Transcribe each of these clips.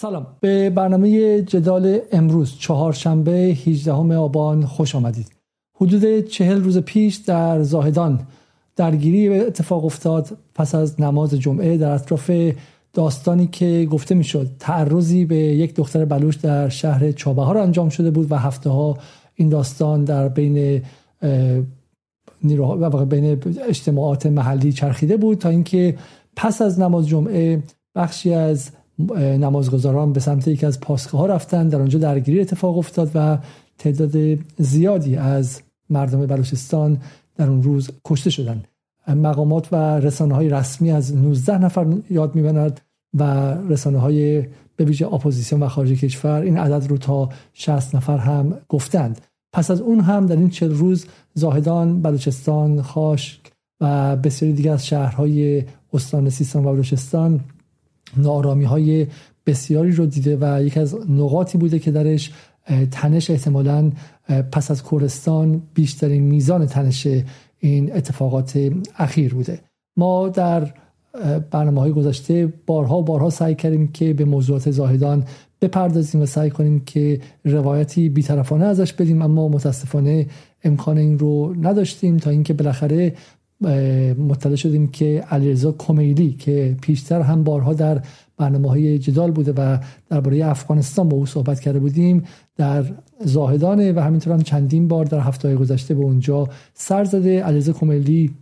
سلام. به برنامه جدال امروز چهارشنبه 18 آبان خوش آمدید. حدود چهل روز پیش در زاهدان درگیری اتفاق افتاد. پس از نماز جمعه در اطراف داستانی که گفته می‌شد تعرضی به یک دختر بلوش در شهر چابهار انجام شده بود و هفته ها این داستان در بین و بین اجتماعات محلی چرخیده بود تا اینکه پس از نماز جمعه بخشی از نمازگزاران به سمت یکی از پاسگاه ها رفتن. در آنجا درگیری اتفاق افتاد و تعداد زیادی از مردم بلوچستان در اون روز کشته شدند. مقامات و رسانه های رسمی از 19 نفر یاد می‌برند و رسانه های به ویژه اپوزیسیون و خارج کشور این عدد رو تا 60 نفر هم گفتند. پس از اون هم در این چل روز زاهدان بلوچستان خاش و بسیاری دیگر از شهرهای استان سیستان و بلوچستان نارامی های بسیاری رو دیده و یکی از نقاطی بوده که درش تنش احتمالا پس از کورستان بیشترین میزان تنش این اتفاقات اخیر بوده. ما در برنامه های گذشته بارها بارها سعی کردیم که به موضوعات زاهدان بپردازیم و سعی کنیم که روایتی بیطرفانه ازش بدیم اما متاسفانه امکان این رو نداشتیم تا اینکه بالاخره مطلع شدیم که علیرضا کمیلی که پیشتر هم بارها در برنامه های جدال بوده و درباره افغانستان با او صحبت کرده بودیم در زاهدانه و همینطور هم چندین بار در هفته گذشته به اونجا سر زده. علیرضا کمیلی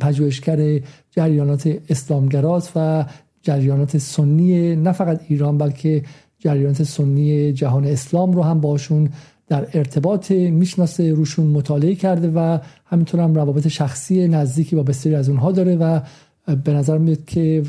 پژوهشگر جریانات اسلامگراست و جریانات سنی نه فقط ایران بلکه جریانات سنی جهان اسلام رو هم باشون در ارتباط می‌شناسه روشون مطالعه کرده و همینطور هم روابط شخصی نزدیکی با بسیاری از اونها داره و به نظر میاد که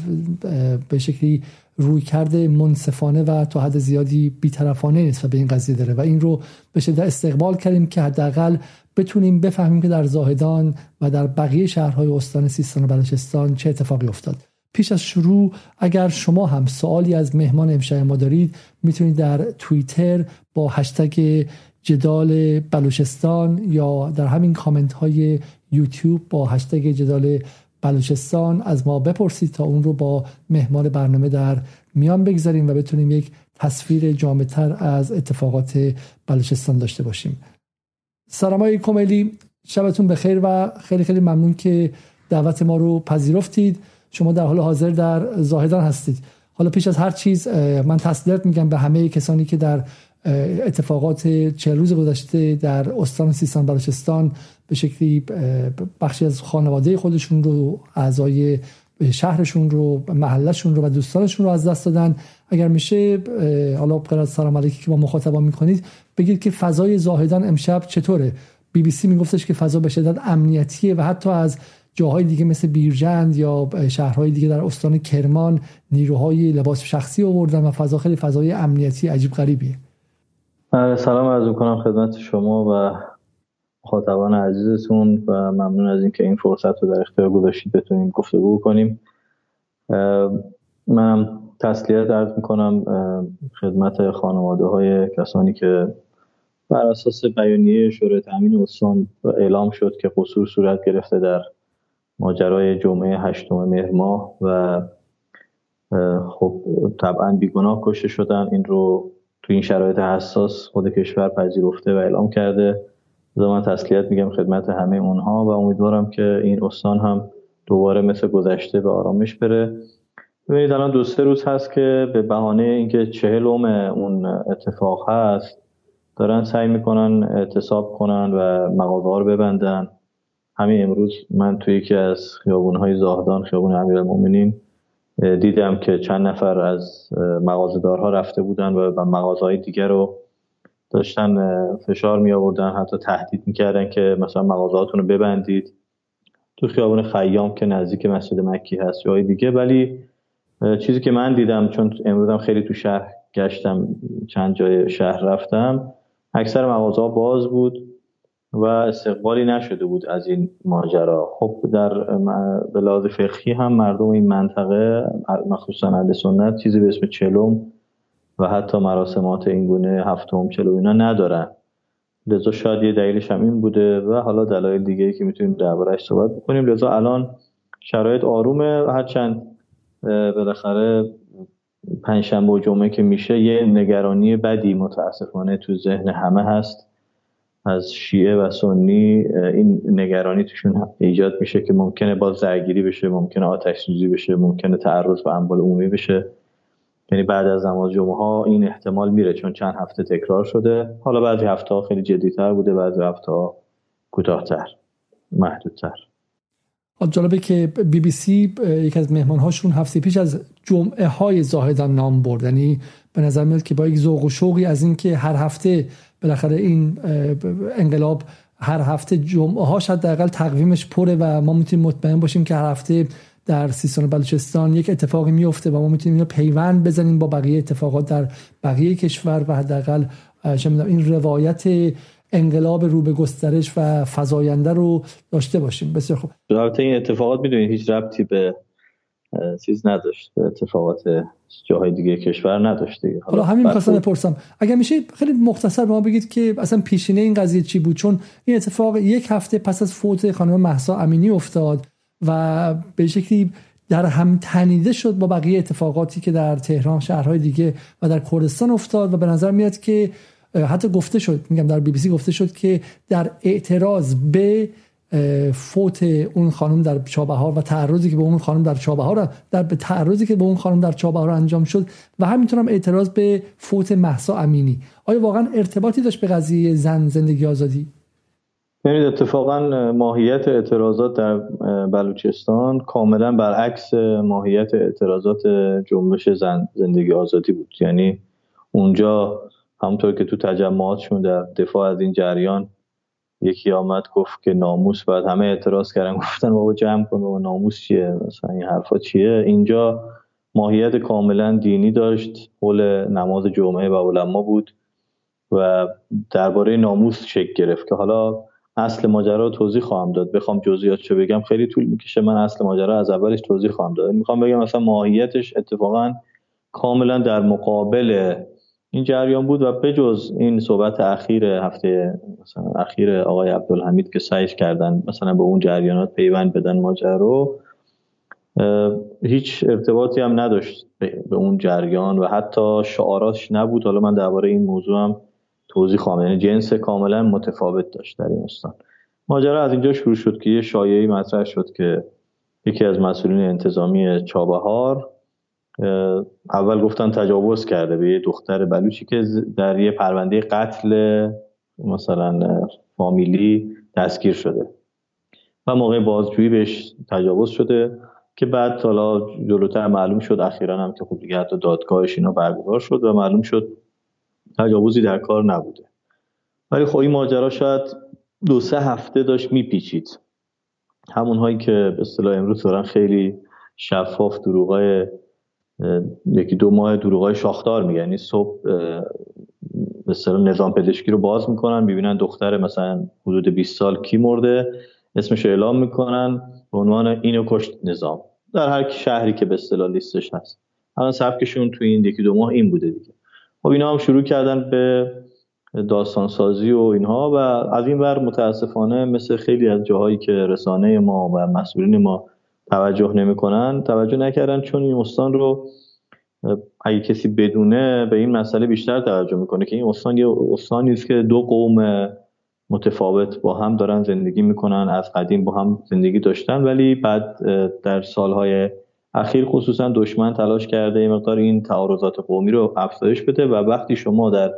به شکلی روی کرده منصفانه و تا حد زیادی بیطرفانه نسبت به این قضیه داره و این رو به شدت استقبال کردیم که حداقل بتونیم بفهمیم که در زاهدان و در بقیه شهرهای استان سیستان و بلوچستان چه اتفاقی افتاد. پیش از شروع اگر شما هم سوالی از مهمان امشب ما دارید می‌تونید در توییتر با هشتگ جدال بلوچستان یا در همین کامنت های یوتیوب با هشتگ جدال بلوچستان از ما بپرسید تا اون رو با مهمان برنامه در میان بگذاریم و بتونیم یک تصویر جامعتر از اتفاقات بلوچستان داشته باشیم. سلام کملی شبتون بخیر و خیلی خیلی ممنون که دعوت ما رو پذیرفتید. شما در حال حاضر در زاهدان هستید. حالا پیش از هر چیز من تسلیت میگم به همه کسانی که در اتفاقات چه روز گذشته در استان سیستان بلوچستان به شکلی بخشی از خانواده خودشون رو اعضای شهرشون رو محلشون رو و دوستانشون رو از دست دادن. اگر میشه حالا غیر از سلام علیکی که با مخاطبان می‌کنید بگید که فضای زاهدان امشب چطوره؟ بی بی سی میگفتش که فضا به شدت امنیتیه و حتی از جاهای دیگه مثل بیرجند یا شهرهای دیگه در استان کرمان نیروهای لباس شخصی آوردن و فضا خیلی فضای امنیتی عجیب غریبیه. سلام عرض می‌کنم خدمت شما و مخاطبان عزیزتون و ممنون از اینکه این فرصت رو در اختیار گذاشتید بتونیم گفتگو کنیم. منم تسلیت درد می‌کنم خدمت خانواده های کسانی که بر اساس بیانیه شورای تامین استان اعلام شد که قصور صورت گرفته در ماجرای جمعه هشتم مهر ماه و خب طبعا بیگناه کشته شدن. این رو تو این شرایط حساس خود کشور پذیرفته و اعلام کرده. من تسلیت میگم خدمت همه اونها و امیدوارم که این استان هم دوباره مثل گذشته به آرامش بره. ببینید الان دو سه روز هست که به بهانه اینکه چهلم اون اتفاق هست دارن سعی می‌کنن اعتصاب کنن و مغازه رو ببندن. همین امروز من توی یکی از خیابونهای زاهدان خیابون امیرالمومنین دیدم که چند نفر از مغازه‌دارها رفته بودن و مغازه‌های دیگر رو داشتن فشار می آوردن حتی تهدید می‌کردن که مثلا مغازهاتون رو ببندید. تو خیابون خیام که نزدیک مسجد مکی هست جای دیگه. ولی چیزی که من دیدم چون امروزم خیلی تو شهر گشتم چند جای شهر رفتم اکثر مغازه باز بود. و استقبالی نشده بود از این ماجرا. خب در بلاز فقهی هم مردم این منطقه مخصوصا اهل سنت چیزی به اسم چلوم و حتی مراسمات این گونه هفتم چلو اینا ندارن. لذا شاید یه دلیلش هم این بوده و حالا دلایل دیگه ای که می‌تونیم دربارهش صحبت بکنیم. لذا الان شرایط آرومه. هرچند بالاخره پنجشنبه و جمعه که میشه یه نگرانی بدی متاسفانه تو ذهن همه هست. از شیعه و سنی این نگرانی توشون ایجاد میشه که ممکنه باز درگیری بشه ممکنه آتش سوزی بشه ممکنه تعرض به اموال عمومی بشه. یعنی بعد از نماز جمعه ها این احتمال میره چون چند هفته تکرار شده. حالا بعضی هفته ها خیلی جدیتر بوده بعضی هفته ها کوتاهتر محدودتر. جالبه که بی بی سی یکی از مهمان هاشون هفته پیش از جمعه های زاهدان نام برد. یعنی به نظر میاد که با یک ذوق و شوقی از اینکه هر هفته بالاخره این انقلاب هر هفته جمعه هاش حداقل تقویمش پره و ما می‌تونیم مطمئن باشیم که هر هفته در سیستان و بلوچستان یک اتفاقی میفته و ما می‌تونیم اینو پیوند بزنیم با بقیه اتفاقات در بقیه کشور و حداقل این روایت انقلاب رو به گسترش و فزاینده رو داشته باشیم. بسیار خوب. البته این اتفاقات می‌دونید هیچ ربطی به چیز نداشت اتفاقات جاهای دیگه کشور نداشت دیگه. حالا همین می‌خواستم بپرسم. اگر میشه خیلی مختصر به ما بگید که اصلا پیشینه این قضیه چی بود؟ چون این اتفاق یک هفته پس از فوت خانم محسا امینی افتاد و به شکلی در هم تنیده شد با بقیه اتفاقاتی که در تهران شهرهای دیگه و در کردستان افتاد و به نظر میاد که حتی گفته شد میگم در بی بی سی گفته شد که در اعتراض به فوت اون خانم در چابهار و تعرضی که به اون خانم در چابهار در به تعرضی که به اون خانم در چابهار انجام شد و همینطور اعتراض به فوت محسا امینی. آیا واقعا ارتباطی داشت به قضیه زن زندگی آزادی؟ ببینید اتفاقا ماهیت اعتراضات در بلوچستان کاملا برعکس ماهیت اعتراضات جنبش زن زندگی آزادی بود. یعنی اونجا همونطور که تو تجمعاتشون در دفاع از این جریان یکی آمد گفت که ناموس باید همه اعتراض کردن گفتن بابا جمع کن و ناموس چیه؟ مثلا این حرفا چیه؟ اینجا ماهیت کاملا دینی داشت حول نماز جمعه و علما بود و درباره ناموس شکل گرفت که حالا اصل ماجرا توضیح خواهم داد. بخوام جزئیات چه بگم خیلی طول می‌کشه من اصل ماجرا از اولش توضیح خواهم داد. می‌خوام بگم مثلا ماهیتش اتفاقا کاملا در مقابل این جریان بود و بجز این صحبت اخیر هفته مثلا اخیر آقای عبدالحمید که سعیش کردن مثلا به اون جریانات پیوند بدن ماجرا هیچ ارتباطی هم نداشت به اون جریان و حتی شعاراتش نبود. حالا من درباره این موضوع هم توضیح خواهم. یعنی جنس کاملا متفاوت داشت در این استان. ماجرا از اینجا شروع شد که یه شایعی مطرح شد که یکی از مسئولین انتظامی چابهار اول گفتن تجاوز کرده به یه دختر بلوچی که در یه پرونده قتل مثلا فامیلی دستگیر شده. و موقع بازجویی بهش تجاوز شده که بعد حالا جلوتر معلوم شد اخیرا هم که خب دیگه حتی دادگاهش اینا برگزار شد و معلوم شد تجاوزی در کار نبوده. ولی خب این ماجرا شاید دو سه هفته داشت میپیچید. همون هایی که به اصطلاح امروز دارن خیلی شفاف دروغای یکی دو ماه دروغای شاخدار میگن. یعنی صبح اصطلاح نظام پزشکی رو باز می‌کنن می‌بینن دختر مثلا حدود 20 سال کی مرده اسمش اعلام می‌کنن به عنوان اینو کشت نظام. در هر شهری که به اصطلاح لیستش هست. الان سبکشون تو این یکی دو ماه این بوده دیگه. خب اینا هم شروع کردن به داستان سازی و اینها و از این ور متاسفانه مثل خیلی از جاهایی که رسانه ما و مسئولین ما توجه نمی‌کنن. توجه نکردن چون این استان رو اگه کسی بدونه به این مسئله بیشتر توجه می‌کنه که این استان یه استانی است که دو قوم متفاوت با هم دارن زندگی می‌کنن از قدیم با هم زندگی داشتن ولی بعد در سالهای اخیر خصوصا دشمن تلاش کرده یه مقدار این تعارضات قومی رو افزایش بده و وقتی شما در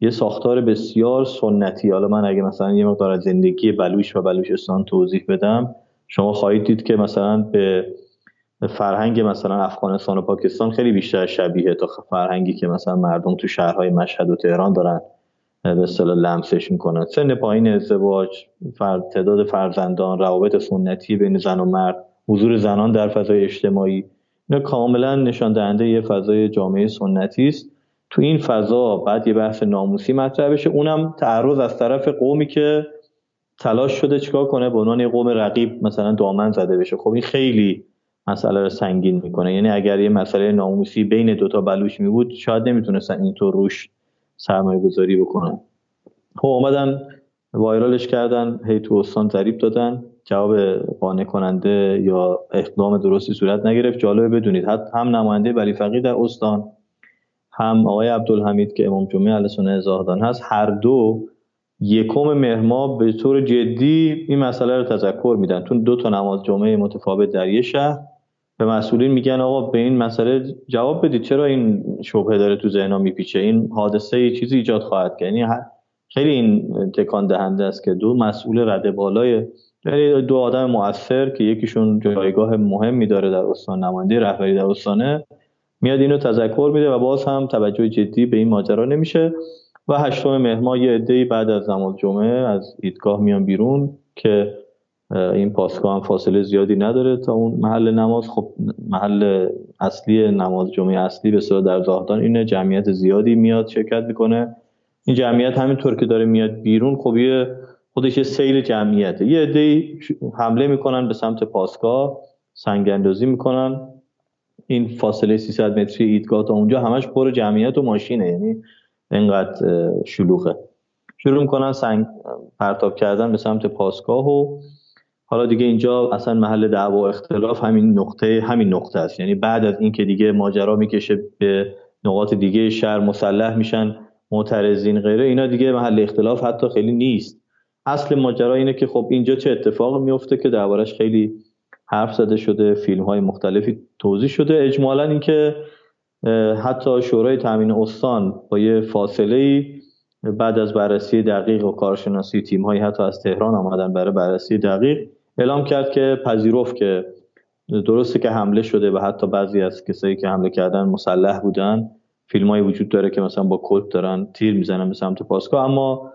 یه ساختار بسیار سنتی حالا من اگه مثلا یه مقدار از زندگی بلوش و بلوچستان توضیح بدم شما خواهید دید که مثلا به فرهنگ مثلا افغانستان و پاکستان خیلی بیشتر شبیه تا فرهنگی که مثلا مردم تو شهرهای مشهد و تهران دارن به اصطلاح لمسش می‌کنن. سن پایین ازدواج تعداد فرزندان روابط سنتی بین زن و مرد حضور زنان در فضای اجتماعی اینا کاملا نشان دهنده یه فضای جامعه سنتی است. تو این فضا بعد یه بحث ناموسی مطرح بشه اونم تعرض از طرف قومی که تلاش شده چیکار کنه؟ به عنوان قوم رقیب مثلا دامن زده بشه. خب این خیلی مسئله رو سنگین می‌کنه. یعنی اگر یه مسئله ناموسی بین دوتا بلوش می بود شاید نمی‌تونستن اینطور روش سرمایه گذاری بکنن. خب اومدن وایرالش کردن هی تو استان ضریب دادن. جواب قانع کننده یا اقدام درستی صورت نگرفت. جالبه بدونید هم نماینده ولی فقیه در استان هم آقای عبدالحمید که امام جمعه سنت زاهدان هست. هر دو یکم مهر به طور جدی این مسئله رو تذکر میدن. تو دو تا نماز جمعه متفاوت در یه شهر. به مسئولین میگن آقا به این مسئله جواب بدید. چرا این شبهه داره تو ذهنها میپیچه؟ این حادثه ای چیزی ایجاد خواهد کرد. یعنی خیلی این تکان دهنده است که دو مسئول رده بالای یعنی دو آدم مؤثر که یکیشون جایگاه مهمی داره در استان نماینده رهبری در استانه میاد اینو تذکر میده و باز هم توجه جدی به این ماجرا نمیشه. و هشتم مهر یه عده‌ای بعد از نماز جمعه از ایدگاه میان بیرون که این پاسگاه هم فاصله زیادی نداره تا اون محل نماز. خب محل اصلی نماز جمعه اصلی به در زاهدان اینه جمعیت زیادی میاد شرکت می‌کنه. این جمعیت همینطور که داره میاد بیرون خب یه خودش یه سیل جمعیته. یه عده حمله می‌کنن به سمت پاسگاه سنگ اندازی می‌کنن. این فاصله 300 متری ایدگاه تا اونجا همش پر جمعیت و ماشینه. یعنی اینقدر شلوغه. شروع می‌کنن سنگ پرتاب کردن به سمت پاسگاه و حالا دیگه اینجا اصلا محل دعوا و اختلاف همین نقطه همین نقطه است. یعنی بعد از اینکه دیگه ماجرا می‌کشه به نقاط دیگه شهر مسلح میشن معترضین غیره اینا دیگه محل اختلاف حتی خیلی نیست. اصل ماجرا اینه که خب اینجا چه اتفاق میفته که دربارش خیلی حرف زده شده فیلم های مختلفی توضیح شده. اجمالا اینکه حتی شورای تامین استان با یه فاصله ای بعد از بررسی دقیق و کارشناسی تیم های حتی از تهران آمدن برای بررسی دقیق اعلام کرد که پذیرفت که درسته که حمله شده و حتی بعضی از کسایی که حمله کردن مسلح بودن فیلم های وجود داره که مثلا با کلت دارن تیر می‌زنن به سمت پاسگاه اما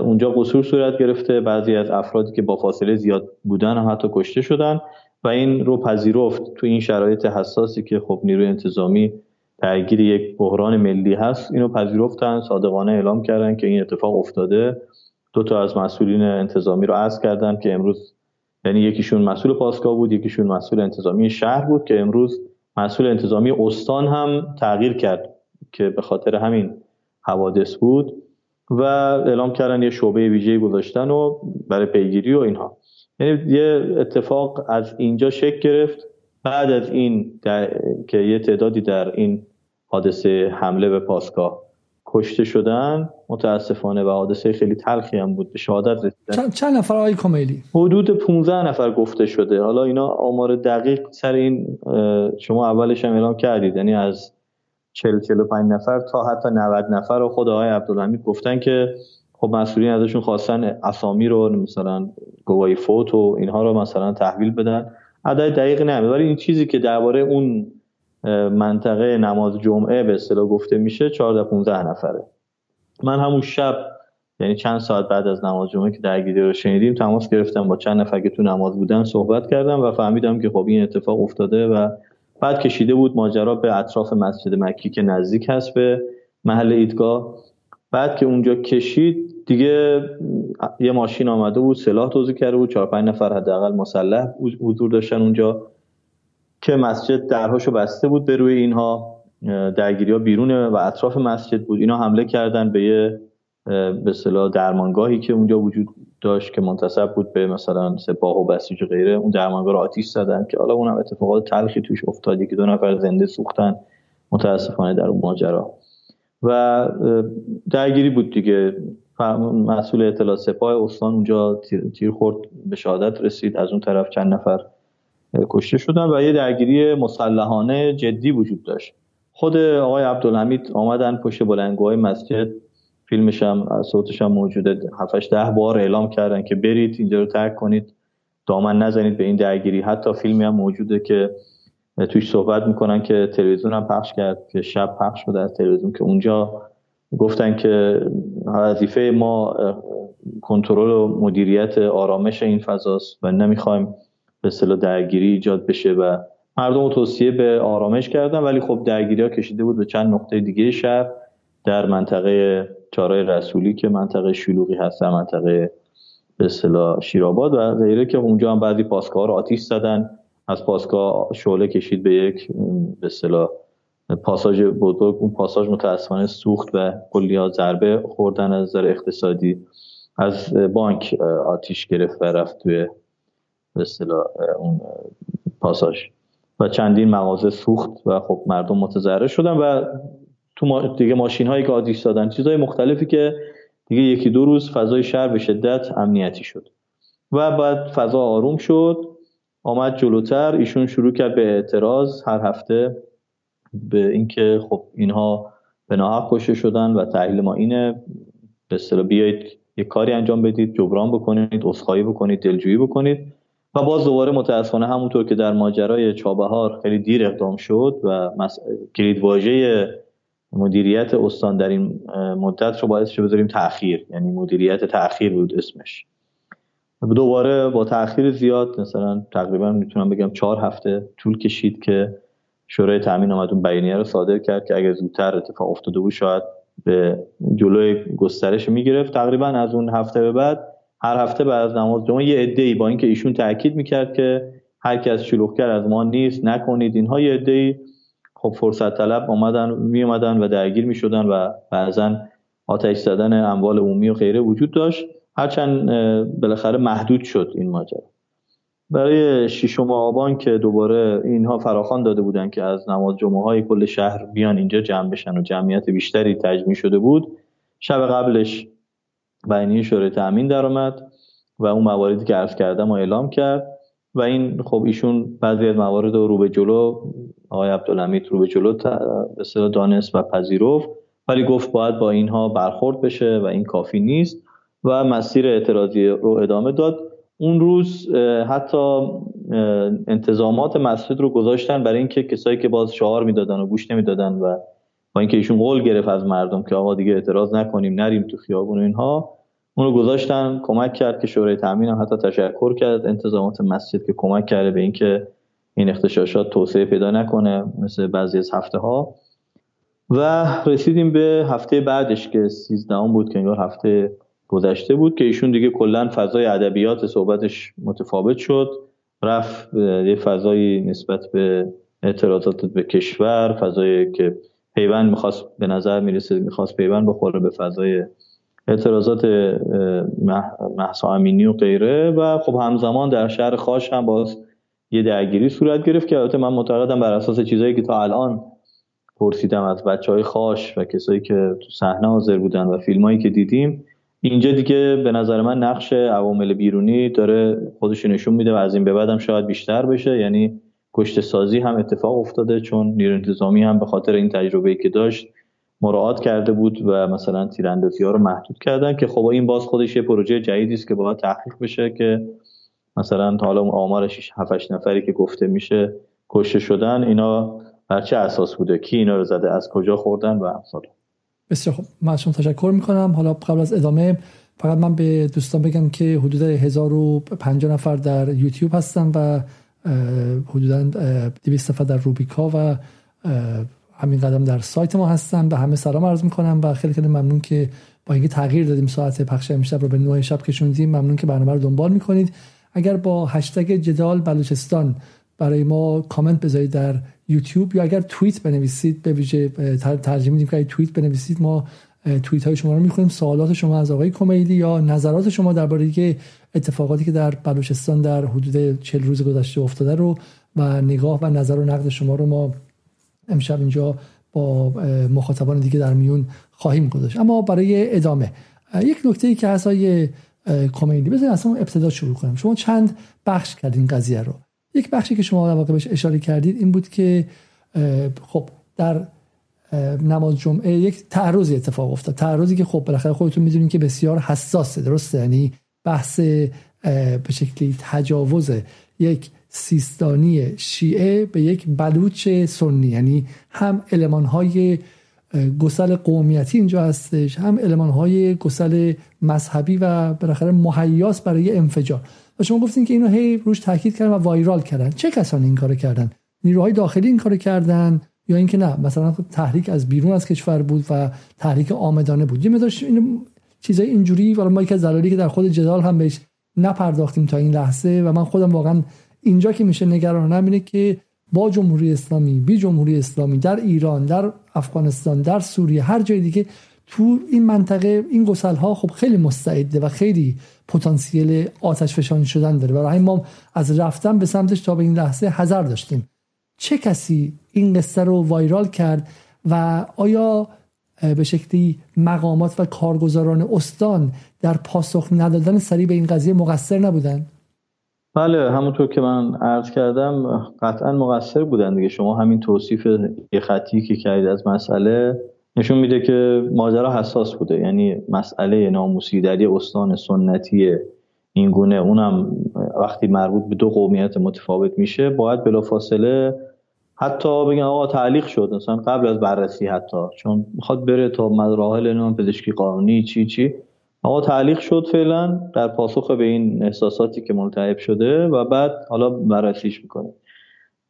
اونجا قصور صورت گرفته. بعضی از افرادی که با فاصله زیاد بودن هم حتی کشته شدن و این رو پذیرفت تو این شرایط حساسی که خب نیروی انتظامی درگیر یک بحران ملی هست. اینو پذیرفتن صادقانه اعلام کردن که این اتفاق افتاده. دو تا از مسئولین انتظامی رو عرض کردن که امروز یعنی یکیشون مسئول پاسگاه بود یکیشون مسئول انتظامی شهر بود که امروز مسئول انتظامی استان هم تغییر کرد که به خاطر همین حوادث بود و اعلام کردن یه شعبه ویژه‌ای گذاشتن و برای پیگیری و اینها. یعنی یه اتفاق از اینجا شکل گرفت. بعد از این که یه تعدادی در این حادثه حمله به پاسگاه کشته شدن متاسفانه و حادثه خیلی تلخی هم بود به شهادت رسیدن. چند, چند نفر آقای کمیلی؟ حدود 15 نفر گفته شده. حالا اینا آمار دقیق سر این شما اولش هم اعلام کردید. یعنی از 40 45 نفر تا حتی 90 نفر رو خود آقای عبدالحمید گفتن که خب مسئولین ازشون خواستن اسامی رو مثلا گواهی فوت و اینها رو مثلا تحویل بدن. عدد دقیق نمیده ولی این چیزی که درباره اون منطقه نماز جمعه به اصطلاح گفته میشه 14 15 نفره. من همون شب یعنی چند ساعت بعد از نماز جمعه که درگیری رو شنیدیم تماس گرفتم با چند نفر که تو نماز بودن صحبت کردم و فهمیدم که خب این اتفاق افتاده و بعد کشیده بود ماجرا به اطراف مسجد مکی که نزدیک هست به محل ایدگاه بعد که اونجا کشید دیگه یه ماشین آمده بود سلاح توضیح کرده بود چهار پنج نفر حداقل مسلح حضور داشتن اونجا که مسجد درهاشو بسته بود به روی اینها. درگیری ها بیرون و اطراف مسجد بود. اینا حمله کردن به یه به صلاح درمانگاهی که اونجا وجود داشت که منتصب بود به مثلا سپاه و بسیج و غیره. اون درمانگاه رو آتیش زدن که حالا اونم اتفاقات تلخی توش افتاد. که دو نفر زنده سوختن. متاسفانه در اون ماجرا. و درگیری بود دیگه. مسئول اطلاع سپاه استان اونجا تیر خورد به شهادت رسید. از اون طرف چند نفر کشته شدن و یه درگیری مسلحانه جدی وجود داشت. خود آقای عبدالحمید آمدن پشت بلنگوهای مسجد. فیلمش هم صوتش هم موجوده. 7 ده بار اعلام کردن که برید اینجا رو ترک کنید دامن نزنید به این درگیری. حتی فیلمی هم موجوده که توش صحبت می‌کنن که تلویزیون هم پخش کرد که شب پخش شده از تلویزیون که اونجا گفتن که وظیفه ما کنترل و مدیریت آرامش این فضاست و نمی‌خوایم به اصطلاح درگیری ایجاد بشه و مردم توصیه به آرامش کردن. ولی خب درگیری ها کشیده بود به چند نقطه دیگه شهر در منطقه چارای رسولی که منطقه شلوغی هست در منطقه به اصطلاح شیرآباد و غیره که اونجا هم بعضی پاسگاه رو آتیش زدن. از پاسگاه شعله کشید به یک به اصطلاح پاساژ بزرگ اون پاساژ متاسفانه سوخت و کلی ضربه خوردن از نظر اقتصادی از بانک آتیش گرفت و رفت توی اصطلاح اون پاساژ. و چندین مغازه سوخت و خب مردم متضرر شدن و تو دیگه ماشین هایی که آتیش دادن چیزهای مختلفی که دیگه یکی دو روز فضای شهر به شدت امنیتی شد. و بعد فضا آروم شد آمد جلوتر ایشون شروع کرد به اعتراض هر هفته به اینکه خب اینها به ناحق کشته شدن و تحلیل ما اینه. به اصطلاح بیایید یک کاری انجام بدید جبران بکنید اسخایی بکنید دلجویی بکنید و باز دوباره متاسفانه همونطور که در ماجرای چابهار خیلی دیر اقدام شد و مس... واژه مدیریت استان در این مدت رو باعث بذاریم تاخیر یعنی مدیریت تاخیر بود اسمش. دوباره با تاخیر زیاد مثلا تقریبا می‌تونم بگم چهار هفته طول کشید که شورای تامین آمد اون بیانیه رو صادر کرد که اگر زودتر اتفاق افتاده بود شاید به جلوی گسترش می‌گرفت. تقریبا از اون هفته به بعد هر هفته بعد از نماز جمعه یه عده‌ای با اینکه ایشون تاکید می‌کرد که هر کی از شلوغگر از ما نیست نکنید. اینها یه عده‌ای. خب فرصت طلب اومدن می اومدن و درگیر می شدن و بعضا آتش زدن اموال عمومی و غیره وجود داشت. هرچند بالاخره محدود شد این ماجرا. برای ششم آبان که دوباره اینها فراخوان داده بودن که از نماز جمعه های کل شهر بیان اینجا جمع بشن و جمعیت بیشتری تجمیع شده بود شب قبلش بیانیه شورای تامین درآمد و اون مواردی که عرض کردم و اعلام کرد و این خب ایشون بعضی از موارد رو به جلو آقای عبدالحمید رو به جلو به دانست و پذیرفت ولی گفت باید با اینها برخورد بشه و این کافی نیست و مسیر اعتراضی رو ادامه داد. اون روز حتی انتظامات مسجد رو گذاشتن برای اینکه کسایی که باز شعار می‌دادن و گوش نمی‌دادن و با اینکه ایشون قول گرفت از مردم که آقا دیگه اعتراض نکنیم نریم تو خیابون و اینها اونو گذاشتن کمک کرد که شورای تامین هم حتی تشکر کرد. انتظامات مسجد که کمک کرده به اینکه این اختشاشات توسعه پیدا نکنه مثل بعضی از هفته ها و رسیدیم به هفته بعدش که 13 بود که انگار هفته گذشته بود که ایشون دیگه کلا فضای ادبیات صحبتش متفاوت شد. رفت یه فضایی نسبت به اعتراضات به کشور فضایی که پیوند می‌خواست به نظر می‌رسه می‌خواست پیوند بخوره به فضای اعتراضات محسا امینی و غیره. و خب همزمان در شهر خاش هم باز یه درگیری صورت گرفت که البته من معتقدم بر اساس چیزایی که تا الان پرسیدم از بچه های خاش و کسایی که تو صحنه حاضر بودن و فیلمایی که دیدیم اینجا دیگه به نظر من نقش عوامل بیرونی داره خودش نشون میده و از این به بعدم شاید بیشتر بشه. یعنی کشته سازی هم اتفاق افتاده چون نیرو انتظامی هم به خاطر این تجربه که داشت مراعات کرده بود و مثلا تیراندازی ها رو محدود کردن که خب این باز خودش یه پروژه جدیدی است که باید تحقیق بشه که مثلا حالا اون آمار 6 7 نفری که گفته میشه کشته شدن اینا بر چه اساس بوده؟ کی اینا رو زده؟ از کجا خوردن؟ و امثال بسیار خوب. من شما تشکر می‌کنم. حالا قبل از ادامه فقط من به دوستان بگم که حدود 1050 نفر در یوتیوب هستن و حدودا 200 نفر در روبیکا و همین قدم در سایت ما هستن به همه سلام عرض می‌کنم و خیلی خیلی ممنون که با اینکه تغییر دادیم ساعت پخش امشب رو به 9 شب کشوندیم ممنون که برنامه رو دنبال می‌کنید. اگر با هشتگ جدال بلوچستان برای ما کامنت بذارید در یوتیوب یا اگر توییت بنویسید به ویژه ترجمه میدیم که توییت بنویسید ما توییت های شما رو می‌خونیم. سوالات شما از آقای کمیلی یا نظرات شما درباره اتفاقاتی که در بلوچستان در حدود 40 روز گذشته افتاده رو و نگاه و نظر و نقد شما رو ما امشب اینجا با مخاطبان دیگه در میون خواهیم گذاشت. اما برای ادامه یک نکته ای که از های کمیلی بذارید اصلا ابتدا شروع کنم شما چند بخش کردین قضیه رو؟ یک بخشی که شما در واقع بهش اشاره کردید این بود که خب در نماز جمعه یک تعرضی اتفاق افتاد. تعرضی که خب بالاخره خودتون می‌دونین که بسیار حساسه درسته؟ یعنی بحث به شکلی تجاوز یک سیستانی شیعه به یک بلوچ سنی. یعنی هم علمان های گسل قومیتی اینجا هستش هم علمان های گسل مذهبی و بالاخره مهیاس برای انفجار. و شما گفتین که اینو هی روش تاکید کردن و وایرال کردن. چه کسانی این کارو کردن؟ نیروهای داخلی این کارو کردن یا اینکه نه؟ مثلا تحریک از بیرون از کشور بود و تحریک آمدانه بود. یه مقدار این چیزای اینجوری ولی ما که از که در خود جدال هم بهش نپرداختیم تا این لحظه و من خودم واقعا اینجا که میشه نگرانم اینه که با جمهوری اسلامی بی جمهوری اسلامی در ایران در افغانستان در سوریه هر جای دیگه تو این منطقه این گسل ها خب خیلی مستعده و خیلی پتانسیل آتش فشانی شدن داره. برای ما از رفتن به سمتش تا به این لحظه حذر داشتیم. چه کسی این قصه رو وایرال کرد و آیا به شکلی مقامات و کارگزاران استان در پاسخ ندادن سریع به این قضیه مقصر نبودن؟ بله همونطور که من عرض کردم قطعا مقصر بودن دیگه. شما همین توصیف یه خطی که کردید از مسئله نشون میده که ماجرا حساس بوده. یعنی مسئله ناموسی در یه استان سنتی این گونه اونم وقتی مربوط به دو قومیت متفاوت میشه باید بلافاصله حتی بگن آقا تعلیق شد. مثلا قبل از بررسی حتی چون می‌خواد بره تا مراحل نام پزشکی قانونی چی چی. آقا تعلیق شد فعلا در پاسخ به این احساساتی که ملتهب شده و بعد حالا بررسیش می‌کنه.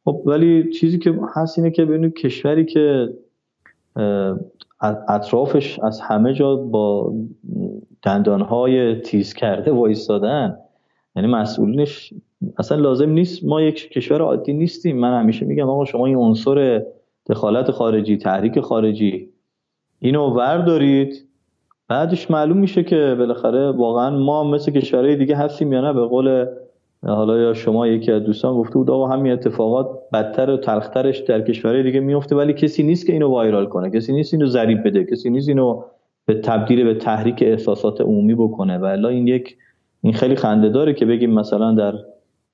خب ولی چیزی که هست اینه که ببینید کشوری که اطرافش از همه جا با دندانهای تیز کرده وایستادن. یعنی مسئولینش اصلا لازم نیست ما یک کشور عادی نیستیم. من همیشه میگم آقا شما این عنصر دخالت خارجی تحریک خارجی اینو وردارید بعدش معلوم میشه که بالاخره واقعا ما مثل کشورهای دیگه هستیم یا نه. به قول حالا یا شما یکی از دوستان گفته بود آقا همین اتفاقات بدتر و تلخترش در کشورهای دیگه میفته ولی کسی نیست که اینو وایرال کنه کسی نیست اینو ضریب بده کسی نیست اینو به تبدیل به تحریک احساسات عمومی بکنه. و این یک این خیلی خنده داره که بگیم مثلا در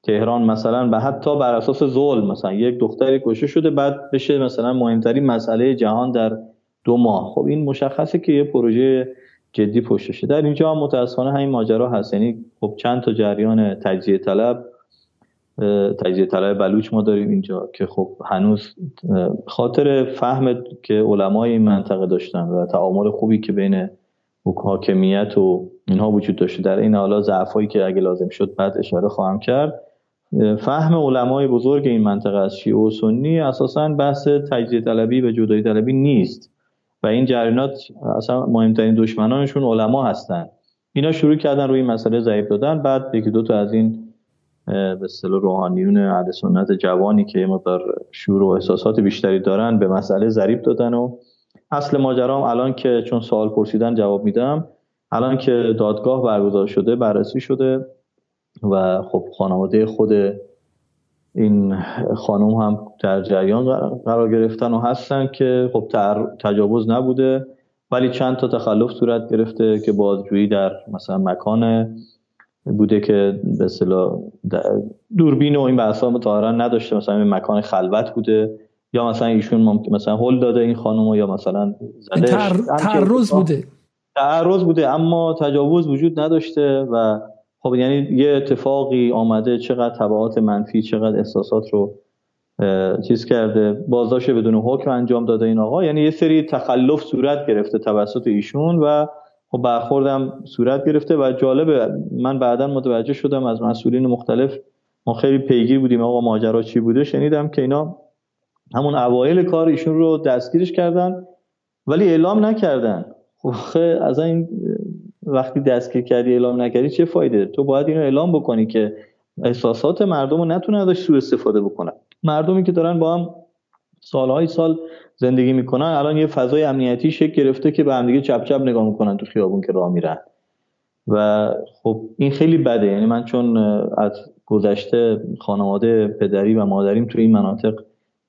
تهران مثلا به حتی بر اساس ظلم مثلا یک دختری کشته شده بعد بشه مثلا مهمترین مسئله جهان در دو ماه. خب این مشخصه که یه پروژه جدی پشتشه. در اینجا هم متاسفانه همین ماجرا هست. یعنی خب چند تا جریان تجزیه طلب تجزیه طلب بلوچ ما داریم اینجا که خب هنوز خاطر فهم که علمای این منطقه داشتن و تعامل خوبی که بین حاکمیت و اینها وجود داشته در این حالا ضعفایی که اگه لازم شد بعد اشاره خواهم کرد. فهم علمای بزرگ این منطقه از شیعه و سنی اساسا بحث تجزیه طلبی و جدایی طلبی نیست. و این جریانات اصلا مهمترین دشمنانشون علما هستن. اینا شروع کردن روی مسئله ضعیف دادن بعد یکی دو تا از این به اصطلاح روحانیون اهل سنت جوانی که مقدار شور و احساسات بیشتری دارن به مسئله ضریب دادن و اصل ماجرام الان که چون سوال پرسیدن جواب میدم. الان که دادگاه برگزار شده بررسی شده و خب خانواده خود این خانم هم در جریان قرار گرفتن و هستن که خب تجاوز نبوده. ولی چند تا تخلف صورت گرفته که بازجویی در مثلا مکان بوده که به اصطلاح دوربین و این بحثا مطابقا نداشته. مثلا این مکان خلوت بوده یا مثلا ایشون ممکن مثلا هول داده این خانم یا مثلا زده. تعرض بوده. تعرض بوده اما تجاوز وجود نداشته و خب یعنی یه اتفاقی آمده چقدر تبعات منفی چقدر احساسات رو چیز کرده بازداشت بدون حکم انجام داده این آقا. یعنی یه سری تخلف صورت گرفته توسط ایشون و خب برخوردم صورت گرفته و جالبه من بعدا متوجه شدم از مسئولین مختلف ما خیلی پیگیر بودیم آقا ماجرا چی بوده. شنیدم که اینا همون اوایل کار ایشون رو دستگیرش کردن ولی اعلام نکردن. خب از این وقتی دستگیر کردی اعلام نکردی چه فایده؟ تو باید اینو اعلام بکنی که احساسات مردم رو نتونه ازش سوء استفاده بکنن مردمی که دارن با هم سالهای سال زندگی می‌کنن الان یه فضای امنیتی شکل گرفته که به هم دیگه چپ چپ نگاه می‌کنن تو خیابون که راه میرن. و خب این خیلی بده. یعنی من چون از گذشته خانواده پدری و مادریم تو این مناطق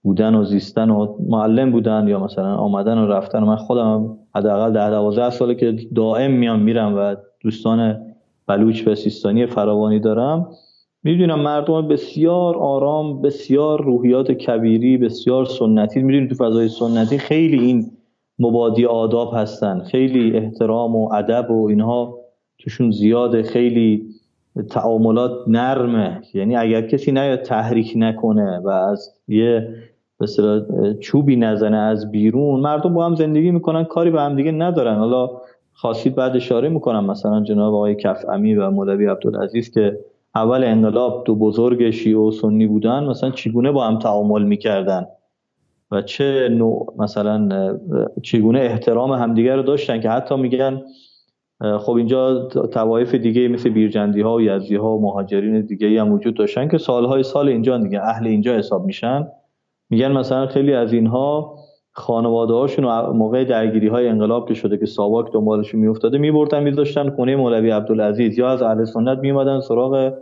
بودن و زیستن و معلم بودن یا مثلا آمدن و رفتن و من خودم حداقل ده دوازده ساله که دائم میام میرم و دوستان بلوچ و سیستانی فراوانی دارم. می‌دونم مردم بسیار آرام بسیار روحیات کبیری بسیار سنتی. می‌دونیم تو فضای سنتی خیلی این مبادی آداب هستن. خیلی احترام و ادب و اینها توشون زیاده. خیلی تعاملات نرمه. یعنی اگر کسی نیاد تحریک نکنه و از یه مثلا چوبی نزنه از بیرون مردم با هم زندگی می‌کنن کاری به هم دیگه ندارن. حالا خواستید بعد اشاره می‌کنم. مثلا جناب آقای کفعمی و مولوی عبدالعزیز که اول انقلاب دو بزرگ شیعه و سنی بودن مثلا چگونه با هم تعامل می‌کردن؟ و چه نوع مثلا چگونه احترام همدیگر رو داشتن که حتی میگن خب اینجا توایف دیگه مثل بیرجندی ها و یزدی ها و مهاجرین دیگه هم وجود داشتن که سالهای سال اینجا دیگه اهل اینجا حساب میشن. میگن مثلا خیلی از اینها خانواده هاشون موقع درگیری های انقلاب که شده که ساواک دنبالشون میافتاده میبردن میذاشتن خونه مولوی عبدالعزیز یا از اهل سنت میومدن سراغ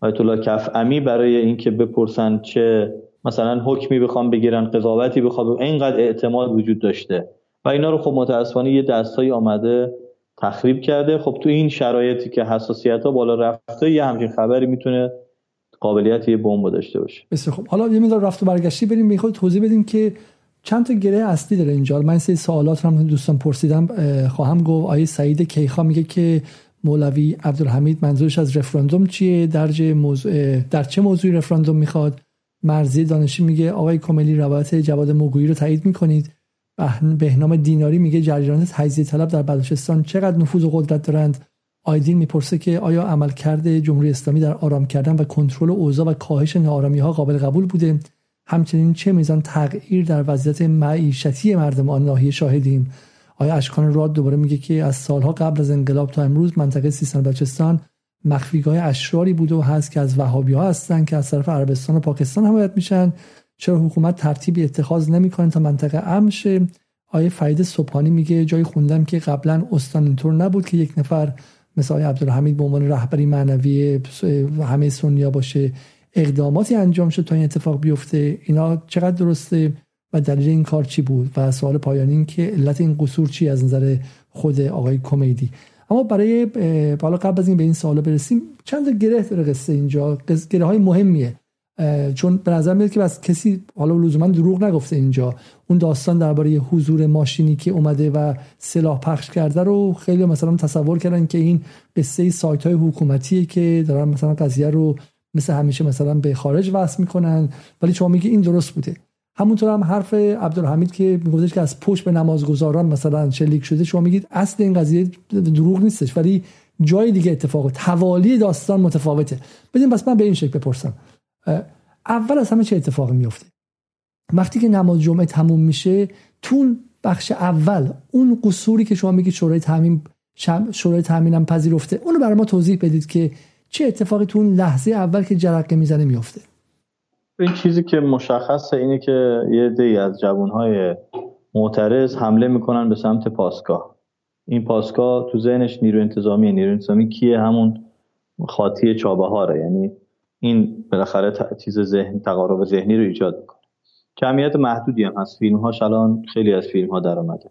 آیت الله کفعمی برای اینکه بپرسن چه مثلا حکمی بخوام بگیرن قضاوتی بخوام اینقدر اعتماد وجود داشته. و اینا رو خب متاسفانه یه دستایی آمده تخریب کرده. خب تو این شرایطی که حساسیت ها بالا رفته یه همچین خبری می‌تونه قابلیت یه بمب داشته باشه. بسیار خب حالا یه مقدار رفت و برگشتی بریم. می‌خواد توضیح بدیم که چند تا گره اصلی داره اینجا. من سه سوالات هم دوستان پرسیدم خواهم گفت آیه سعید کیخا میگه که مولوی عبدالحمید منظورش از رفراندوم چیه؟ درجه موضوع در چه موضوعی رفراندوم می‌خواد؟ مرزی دانشی میگه آقای کملی روایت جواد موگویی رو تایید می‌کنید. بهنام دیناری میگه جریانات تجزیه طلب در بلوچستان چقدر نفوذ و قدرت دارند؟ آیدین می‌پرسه که آیا عملکرد جمهوری اسلامی در آرام کردن و کنترل اوضاع و کاهش نارامی ها قابل قبول بوده؟ همچنین چه میزان تغییر در وضعیت معیشتی مردم آن ناحیه شاهدیم؟ آیا اشکان راد دوباره میگه که از سالها قبل از انقلاب تا امروز منطقه سیستان بلوچستان مخفیگاه اشراری بوده و هست که از وهابی ها هستن که از طرف عربستان و پاکستان حمایت میشن؟ چرا حکومت ترتیبی اتخاذ نمی‌کنه تا منطقه امن شه؟ آیه فرید صبحانی میگه جایی خوندم که قبلا استان اینطور نبود که یک نفر مثل آیه عبدالحمید به عنوان رهبری معنوی همه سنیا باشه؟ اقداماتی انجام شد تا این اتفاق بیفته اینا چقدر درسته و دلیل این کار چی بود؟ و سوال پایانی این که علت این قصور چی از نظر خود آقای کمیدی؟ اما برای بالا قبل از این به این سوال برسیم چند گره داره قصه اینجا. گره های مهمیه. چون به نظر میاد که بس کسی حالا لزوما دروغ نگفته اینجا. اون داستان درباره حضور ماشینی که اومده و سلاح پخش کرده رو خیلی مثلا تصور کردن که این قصه سایت های حکومتیه که دارن مثلا قضیه رو مثل همیشه مثلا به خارج وصل می‌کنن ولی شما میگه این درست بوده. همونطور هم حرف عبدالحمید که میگفتش که از پشت به نمازگزاران مثلا شلیک شده شما میگید اصل این قضیه دروغ نیستش ولی جای دیگه اتفاق توالی داستان متفاوته. بدین بس من به این شکل بپرسم. اول از همه چه اتفاقی میفته وقتی که نماز جمعه تموم میشه تو بخش اول اون قصوری که شما میگید شورای تامین شورای تامینم پذیرفته اونو برای ما توضیح بدید که چه اتفاقی تو اون لحظه اول که جرقه می‌زنه میفته این چیزی که مشخصه اینه که یه دی از جوانهای معترض حمله می‌کنن به سمت پاسگاه. این پاسگاه تو ذهنش نیرو انتظامی نیرو انتظامی کیه؟ همون خاطی چابهاره. یعنی این بالاخره چیز ذهن تقارب ذهنی رو ایجاد می‌کنه. جمعیت محدودی هم هست. فیلم هاش الان خیلی از فیلم ها در آمده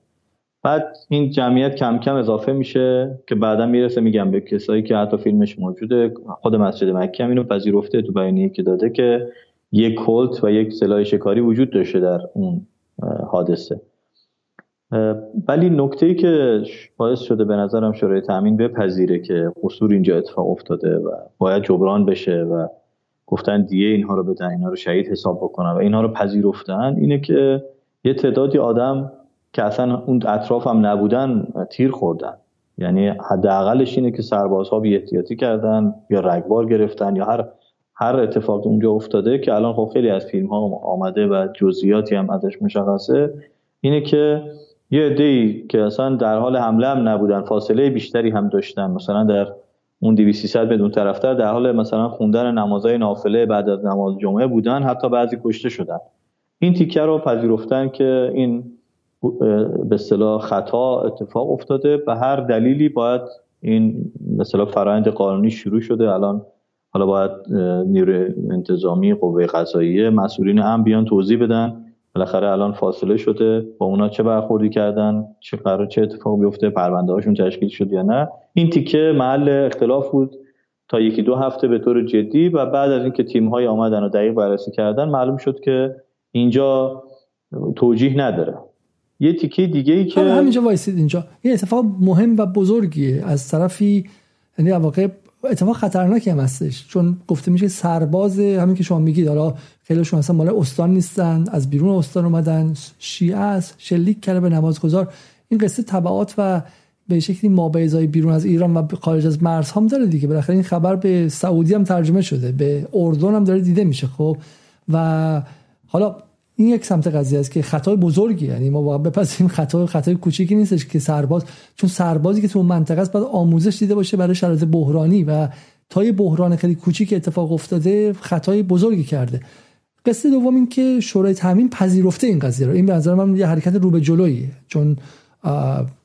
بعد این جمعیت کم کم اضافه میشه که بعدا می‌رسه میگم به کسایی که حتی فیلمش موجوده. خود مسجد مکه اینو پذیرفته تو بیانیه که داده که یک کلت و یک سلاح شکاری وجود داشته در اون حادثه. ولی نکته ای که باعث شده به نظرم شورای تامین بپذیره که قصور اینجا اتفاق افتاده و باید جبران بشه و گفتن دیگه اینها رو بدن اینها رو شهید حساب بکنن و اینها رو پذیرفتن اینه که یه تعدادی آدم که اصلا اون اطراف هم نبودن تیر خوردن. یعنی حداقلش اینه که سربازها بی احتیاطی کردن یا رگبار گرفتن یا هر هر اتفاق اونجا افتاده که الان خب خیلی از فیلم ها آمده و جزئیاتی هم ازش مشخصه اینه که یه عده‌ای که اصلا در حال حمله هم نبودن فاصله بیشتری هم داشتن مثلا در اون 2300 بدون طرفتر در حال مثلا خوندن نمازهای نافله بعد از نماز جمعه بودن حتی بعضی کشته شدن. این تیکه رو پذیرفتن که این به اصطلاح خطا اتفاق افتاده به هر دلیلی باید این مثلا فرایند قانونی شروع شده. الان حالا باید نیروی انتظامی قوه قضاییه مسئولین هم بیان توضیح بدن. بالاخره الان فاصله شده. با اونا چه برخوردی کردن؟ چه قرار چه اتفاق بیفته؟ پرونده هاشون تشکیل شد یا نه؟ این تیکه محل اختلاف بود. تا یکی دو هفته به طور جدی و بعد از اینکه تیم های آمدن و دقیق بررسی کردن معلوم شد که اینجا توجیه نداره. یه تیکه دیگه ای که همینجا وایسید اینجا. این اتفاق مهم و بزرگیه. از طرفی یعنی واقع اتفاق خطرناکی هم هستش. چون گفته میشه سرباز همین که شما میگید. حالا خیلیشون اصلا مال استان نیستن. از بیرون استان اومدن. شیعه است. شلیک کرده به نمازگزار. این قصه تبعات و به شکلی مابعضای بیرون از ایران و خارج از مرز هم داره دیگه. بالاخره این خبر به سعودی هم ترجمه شده. به اردن هم داره دیده میشه خب. و حالا این یک سمت قضیه است که خطای بزرگی یعنی ما واقعا بپذیریم خطای خطای کوچیکی نیستش که سرباز چون سربازی که تو منطقه است باید آموزش دیده باشه برای شرایط بحرانی و تا یه بحران خیلی کوچیک اتفاق افتاده خطای بزرگی کرده. قصه دوم این که شورای تامین پذیرفته این قضیه رو. این به نظر من یه حرکت رو به جلویه چون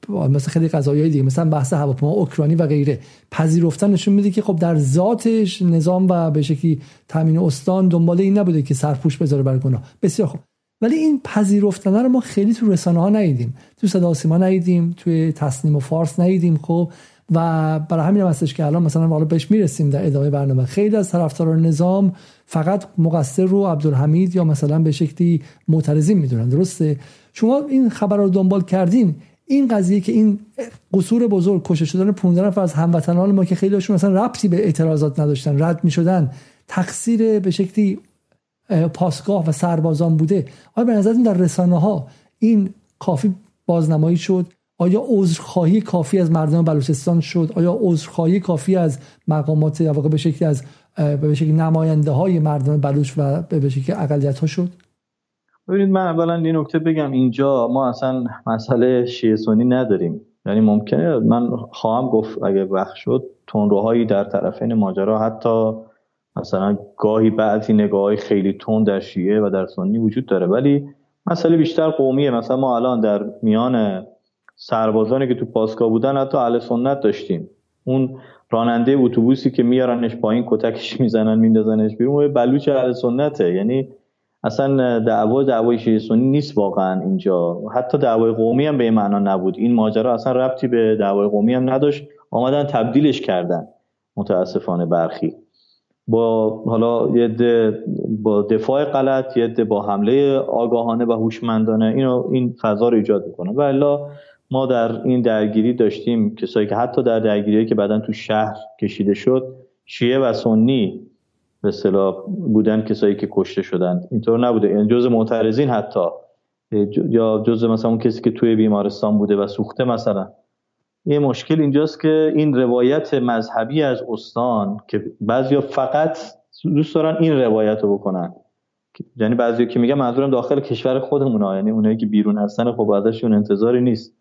مثل خیلی قضایی دیگه مثلا بحث هواپیما اوکراینی و غیره. پذیرفتن نشون میده که خب در ذاتش نظام و به شکلی تامین استان دنبال این نبوده که سرپوش بذاره بر گناه. بسیار خوب. ولی این پذیرفتن رو ما خیلی تو رسانه ها ندیدیم. تو صدا سیما ندیدیم توی تصنیم و فارس ندیدیم خب. و برای همین هم هستش که الان مثلا حالا بهش می‌رسیم در ادامه برنامه. خیلی از طرفداران نظام فقط مقصر رو عبدالحمید یا مثلا به شکلی معترضین می‌دونن. درسته؟ شما این خبر رو دنبال کردین. این قضیه که این قصور بزرگ کشته شدن 15 نفر از هموطنان ما که خیلیشون مثلا ربطی به اعتراضات نداشتن رد می‌شدن تقصیر به شکلی پاسگاه و سربازان بوده. آیا به نظر در رسانه ها این کافی بازنمایی شد؟ آیا عذرخواهی کافی از مردم بلوچستان شد؟ آیا عذرخواهی کافی از مقامات به شکلی از به شکلی نماینده های مردم بلوچ و به شکلی اقلیت ها شد؟ ببینید من اولا این نکته بگم. اینجا ما اصلا مسئله شیعه سنی نداریم. یعنی ممکنه من خواهم گفت اگه وقت شد تندروهایی در طرفین ماجرا حتی مثلا گاهی بعضی نگاه های خیلی تند در شیعه و در سنی وجود داره. ولی مسئله بیشتر قومیه. مثلا ما الان در میان سربازانی که تو پاسگاه بودن حتی اهل سنت داشتیم. اون راننده اتوبوسی که میارنش پایین کتکش می‌زنن میندازنش بیرون بلوچ اهل سنته. یعنی اصلا دعوا دعوای شیعه سنی نیست واقعا اینجا. حتی دعوای قومی هم به این معنا نبود. این ماجرا اصلا ربطی به دعوای قومی هم نداشت. آمدن تبدیلش کردن متاسفانه برخی. با حالا یه با دفاع غلط یه با حمله آگاهانه و هوشمندانه اینو این فضا رو ایجاد می‌کنه. و الا ما در این درگیری داشتیم کسایی که حتی در درگیری که بعدا تو شهر کشیده شد شیعه و سنی به اصطلاح بودن کسایی که کشته شدند. اینطور نبوده. یعنی جز معترضین حتی. یا جز مثلا اون کسی که توی بیمارستان بوده و سوخته مثلا. یه مشکل اینجاست که این روایت مذهبی از استان که بعضیا فقط دوست دارن این روایت رو بکنن یعنی بعضی که میگن منظورم داخل کشور خودمونه. یعنی اونایی که بیرون هستن خب ازشون انتظاری نیست.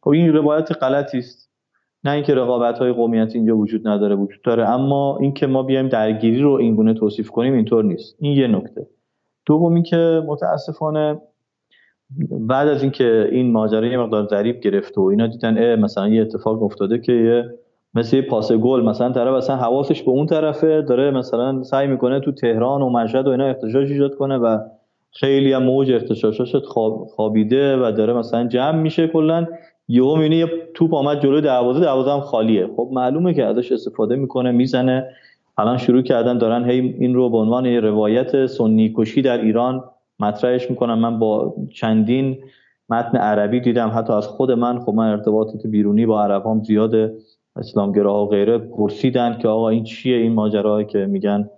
خب این روایت غلطی است. نه اینکه رقابت های قومیتی اینجا وجود نداره وجود داره اما اینکه ما بیایم درگیری رو این گونه توصیف کنیم اینطور نیست. این یه نکته. دوم که متاسفانه بعد از اینکه این ماجرا یه مقدار ضریب گرفته و اینا دیدن مثلا یه اتفاق افتاده که یه مثل یه پاس گل مثلا طرف مثلا حواسش به اون طرفه داره مثلا سعی می‌کنه تو تهران و مشهد و اینا احتجاج ایجاد کنه و خیلی هم موج احتجاجات خوابیده و داره مثلا جمع میشه کلا. یهو می‌بینی یه توپ آمد جلو دروازه دروازه هم خالیه. خب معلومه که ازش استفاده می‌کنه می‌زنه. الان شروع کردن دارن هی این رو به عنوان روایت سنی کشی در ایران مطرحش می‌کنم من با چندین متن عربی دیدم حتی از خود من. خب من ارتباطات بیرونی با عرب هم زیاد اسلامگرا و غیره پرسیدن که آقا این چیه؟ این ماجراهایی که میگن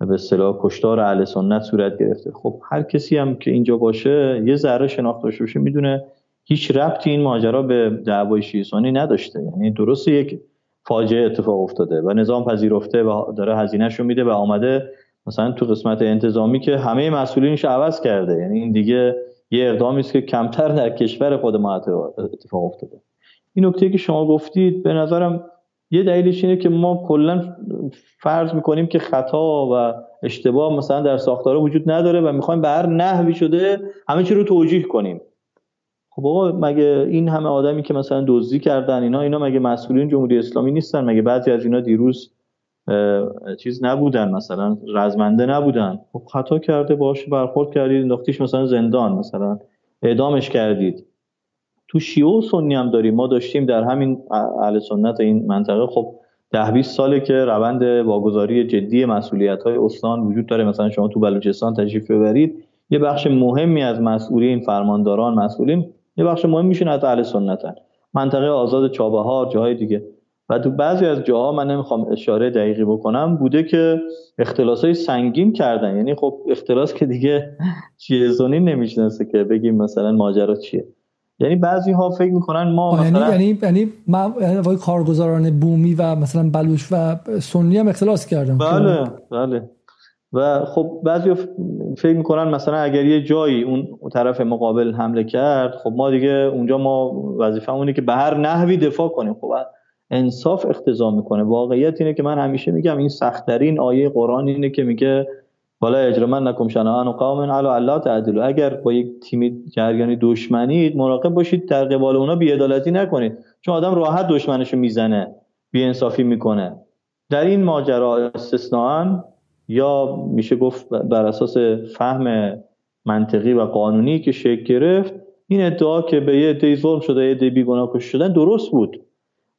به اصطلاح کشتار اهل سنت صورت گرفته. خب هر کسی هم که اینجا باشه یه ذره شناخته باشه می‌دونه هیچ ربطی این ماجرا به دعوای شیعه نداشته. یعنی درست یک فاجعه اتفاق افتاده و نظام پذیرفته و داره هزینهش رو میده و آمده مثلا تو قسمت انتظامی که همه مسئولینش عوض کرده. یعنی این دیگه یه اقدامی است که کمتر در کشور خود ما اتفاق افتاده. این نکته که شما گفتید به نظرم یه دلیلش اینه که ما کلا فرض می‌کنیم که خطا و اشتباه مثلا در ساختار وجود نداره و می‌خوایم به هر نحوی شده همه چی رو توجیه کنیم. خب آقا مگه این همه آدمی که مثلا دزدی کردن اینا اینا مگه مسئولین جمهوری اسلامی نیستن؟ مگه بعضی از اینا دیروز چیز نبودن؟ مثلا رزمنده نبودن؟ خب خطا کرده باش برخورد کردید انداختیش مثلا زندان مثلا اعدامش کردید. تو شیعه و سنی هم داریم. ما داشتیم در همین اهل سنت این منطقه. خب ده 20 ساله که روند واگذاری جدی مسئولیت های استان وجود داره. مثلا شما تو بلوچستان تشریف ببرید یه بخش مهمی از مسئولین فرمانداران مسئولین یه بخش مهم میشین از اهل سنتن. منطقه آزاد چابهار جاهای دیگه. و تو بعضی از جاها من نمی‌خوام اشاره دقیقی بکنم بوده که اختلاس های سنگین کردن. یعنی خب اختلاس که دیگه چیه؟ زونی نمی‌شناسه که بگیم مثلا ماجرا چیه. یعنی بعضی ها فکر می‌کنن ما یعنی مثلا یعنی یعنی ما یعنی کارگزاران بومی و مثلا بلوش و سنی هم اختلاس کردن. بله بله. و خب بعضی فکر می‌کنن مثلا اگر یه جایی اون طرف مقابل حمله کرد خب ما دیگه اونجا ما وظیفه اونه که به هر نحوی دفاع کنیم. خب انصاف اقتضا می‌کنه. واقعیت اینه که من همیشه میگم این سختترین آیه قرآن اینه که میگه ولا اجرمنکم شنآن قوم علی الا تعدلوا اگر با یک تیم جریانی دشمنید مراقب باشید در قبال اونا بی‌عدالتی نکنید. چون آدم راحت دشمنشو می‌زنه بی‌انصافی می‌کنه. در این ماجرا استثناا یا میشه گفت بر اساس فهم منطقی و قانونی که شکل گرفت این ادعا که به یه عده ظلم شده یه عده بیگناه کشته شدن درست بود.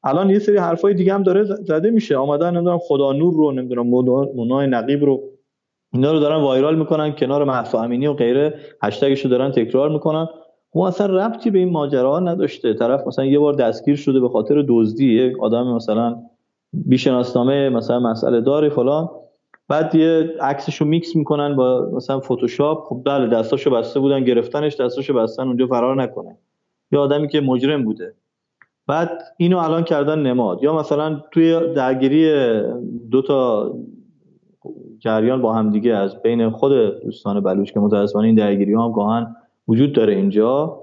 الان یه سری حرفای دیگه هم داره زده میشه. آمدن نمی‌دونم خدا نور رو نمی‌دونم منای نقیب رو اینا رو دارن وایرال می‌کنن کنار مهسا امینی و غیره هشتگش رو دارن تکرار می‌کنن. و اصلا ربطی به این ماجرا نداشته. طرف مثلا یه بار دستگیر شده به خاطر دزدی یک آدم مثلا بیشناسنامه مثلا مسئله داره فلان. بعد یه عکسشو میکس می‌کنن با مثلا فتوشاپ خب بله دستاشو بسته بودن گرفتنش دستاشو بستن اونجا فرار نکنه. یا آدمی که مجرم بوده. بعد اینو الان کردن نماد. یا مثلا توی درگیری دو تا جریان با هم دیگه از بین خود دوستان بلوچ که متاسفانه این درگیری هم گاهن وجود داره اینجا.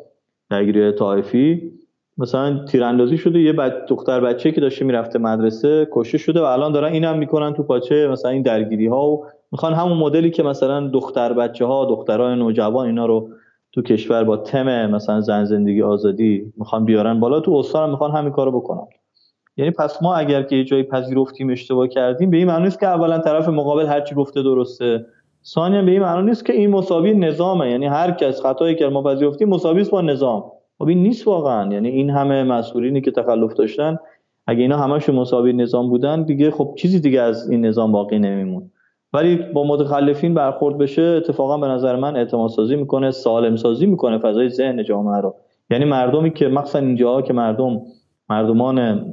درگیری طائفی مثلا تیراندازی شده یه بچ... دختر بچه که داشته می‌رفته مدرسه کشته شده و الان دارن اینم می‌کنن تو پاچه مثلا این درگیری ها و می‌خوان همون مدلی که مثلا دختر بچه ها دخترای نوجوان اینا رو تو کشور با تم مثلا زن زندگی آزادی می‌خوان بیارن بالا تو استان می‌خوان همین کارو بکنن. یعنی پس ما اگر که یه جایی پذیرفتیم اشتباه کردیم به این معنی نیست که اولا طرف مقابل هر چی گفته درسته. ثانیا به این معنی نیست که این مساوی نظامه. یعنی هر کس خطایی که ما پذیرفتیم مساوی با نظام. خب این نیست واقعا. یعنی این همه مسئولینی که تخلف داشتن اگه اینا همشون مساوی نظام بودن دیگه خب چیزی دیگه از این نظام باقی نمیمون. ولی با متخلفین برخورد بشه اتفاقا به نظر من اعتماد سازی می‌کنه سالم سازی می‌کنه فضای ذهن جامعه رو. یعنی مردمی که مخصوصا اینجاها که مردم مردمان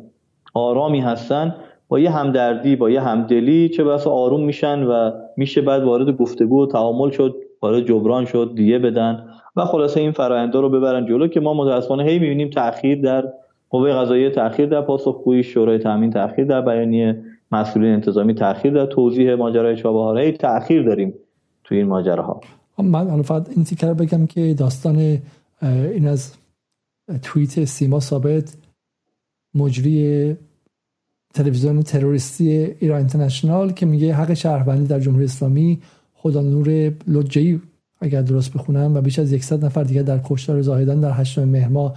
آرامی هستن با یه همدردی با یه همدلی چه بسا آروم میشن و میشه بعد وارد گفتگو و تعامل شد. وارد جبران شد دیگه بدن و خلاصه این فراینده رو ببرن جلو که ما متاسفانه هی می‌بینیم تاخیر در قوه قضاییه تاخیر در پاسخگویی شورای تامین تاخیر در بیانیه مسئولین انتظامی تاخیر در توضیح ماجرای چابهار هی تاخیر داریم تو این ماجراها. خب، من فقط این تیکر بگم که داستان این از توییت سیما ثابت مجری تلویزیون تروریستی ایران اینترنشنال که میگه حق شهروندی در جمهوری اسلامی خدا نور لجهی اگر درست بخونم و بیش از 100 نفر دیگر در کشتار زاهدان در 8 مهر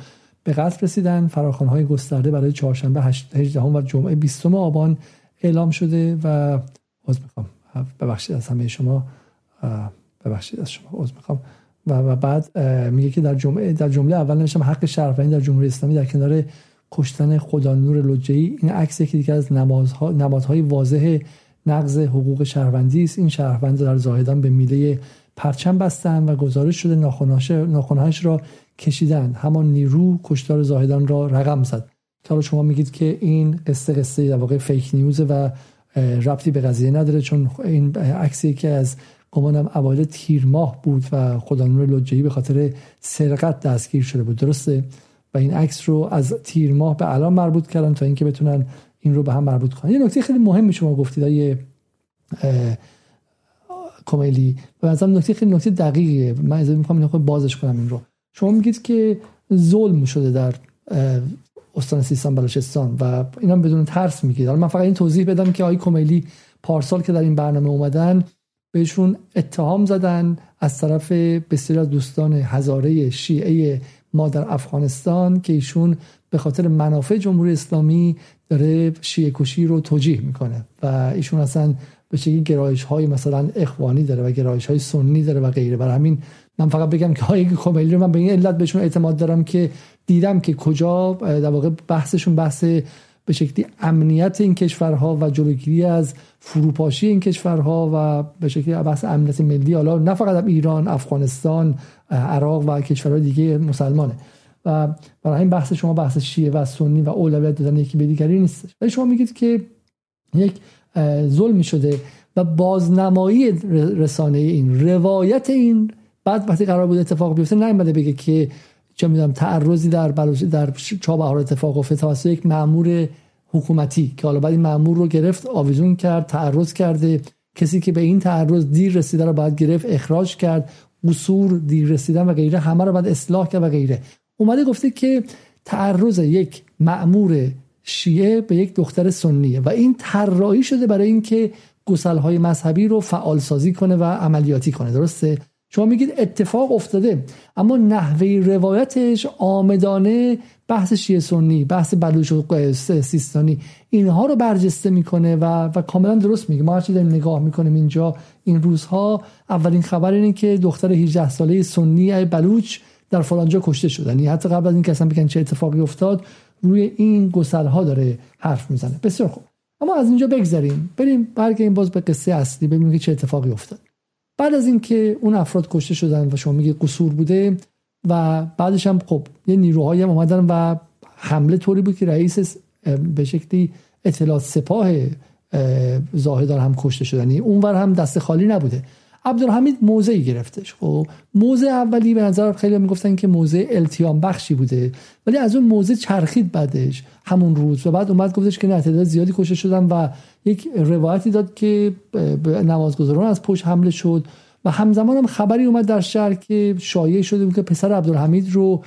به قتل رسیدن. های گسترده برای چهارشنبه 18 و جمعه 20 آبان اعلام شده و عذر می‌خوام. ببخشید از همه شما. ببخشید از شما. عذر می‌خوام. و بعد میگه که در جمعه در جمله اول نوشتم حق شهروندی در جمهوری اسلامی در کنار کشتن خدا نور لجهی این عکس یکی دیگه از نمازها نمادهای واضح نقض حقوق شهروندی است. این شهروند در زاهدان به میله پرچم بستن و گزارش شده ناخونهاش را کشیدن. همان نیرو کشتار زاهدان را رقم زد. که شما میگید که این قصه قصه در واقع فیک نیوز و ربطی به قضیه نداره چون این عکسی که از گمانم اوایل تیر ماه بود و خدانور لجهی به خاطر سرقت دستگیر شده بود. درسته؟ و این عکس رو از تیر ماه به الان مربوط کردن تا اینکه بتونن این رو به هم مربوط کنن. یه نکته خیلی مهمی شما گفتید های کمیلی و از نکته خیلی نکته دقیقیه. من از می‌خوام اینو بازش کنم این رو. شما میگید که ظلم شده در استان سیستان بلوچستان و اینا بدون ترس میگید حالا من فقط این توضیح بدم که آقای کمیلی پارسال که در این برنامه اومدن بهشون اتهام زدن از طرف بسیاری از دوستان هزاره شیعه ما در افغانستان که ایشون به خاطر منافع جمهوری اسلامی داره شیعه کشی رو توجیه می‌کنه و ایشون اصلا به شکلی گرایش های مثلا اخوانی داره و گرایش های سنی داره و غیره. برای همین من فقط بگم که های کمیلی رو من به این علت بهشون اعتماد دارم که دیدم که کجا در واقع بحثشون بحث به شکلی امنیت این کشورها و جلوگیری از فروپاشی این کشورها و به شکلی بحث امنیت ملی حالا نه فقط ایران افغانستان عراق و کشورهای دیگه مسلمانه. و برای این بحث شما بحث شیعه و سنی و اولویت دادن یکی به دیگری نیست. ولی شما میگید که یک ظلمی شده و بازنمایی رسانه این روایت این بعد وقتی قرار بود اتفاق بیفته نیومده بگه که چه می‌دونم تعرضی در بلوچ در چابهار اتفاق افتاد توسط یک مامور حکومتی که حالا بعد این مامور رو گرفت آویزون کرد تعرض کرده. کسی که به این تعرض دیر رسیده رو باید گرفت اخراج کرد. قصور دیر رسیدن و غیره همه رو باید اصلاح کرد و غیره. اومده گفته که تعرض یک مأمور شیعه به یک دختر سنیه و این طراحی شده برای اینکه های مذهبی رو فعال سازی کنه و عملیاتی کنه. درسته؟ شما میگید اتفاق افتاده اما نحوه روایتش آمدانه بحث شیعه سنی بحث بلوچ و سیستانی اینها رو برجسته می‌کنه و, و کاملا درست میگه. ما هرچی داریم نگاه می‌کنیم اینجا این روزها اولین خبر اینه که دختر 18 ساله سنی بلوچ در فلانجا کشته شدن یعنی حتی قبل از اینکه اصلا بگن چه اتفاقی افتاد روی این گسل ها داره حرف می‌زنه. بسیار خوب. اما از اینجا بگذریم. بریم برگردیم باز به قصه اصلی ببینیم که چه اتفاقی افتاد. بعد از اینکه اون افراد کشته شدن و شما میگه قصور بوده و بعدش هم خب یه نیروهایی هم اومدن و حمله طوری بود که رئیس به شکلی اطلاعات سپاه زاهدان هم کشته شدن یعنی اونور هم دست خالی نبوده. عبدالحمید موضعی گرفتش. خب موضع اولی به نظر خیلی می‌گفتن که موضع التیام بخشی بوده ولی از اون موضع چرخید بعدش همون روز. و بعد اومد گفتش که نه تعداد زیادی کشته شدن و یک روایتی داد که نمازگزاران از پشت حمله شد. و همزمان هم خبری اومد در شهر که شایع شده بود که پسر عبدالحمید رو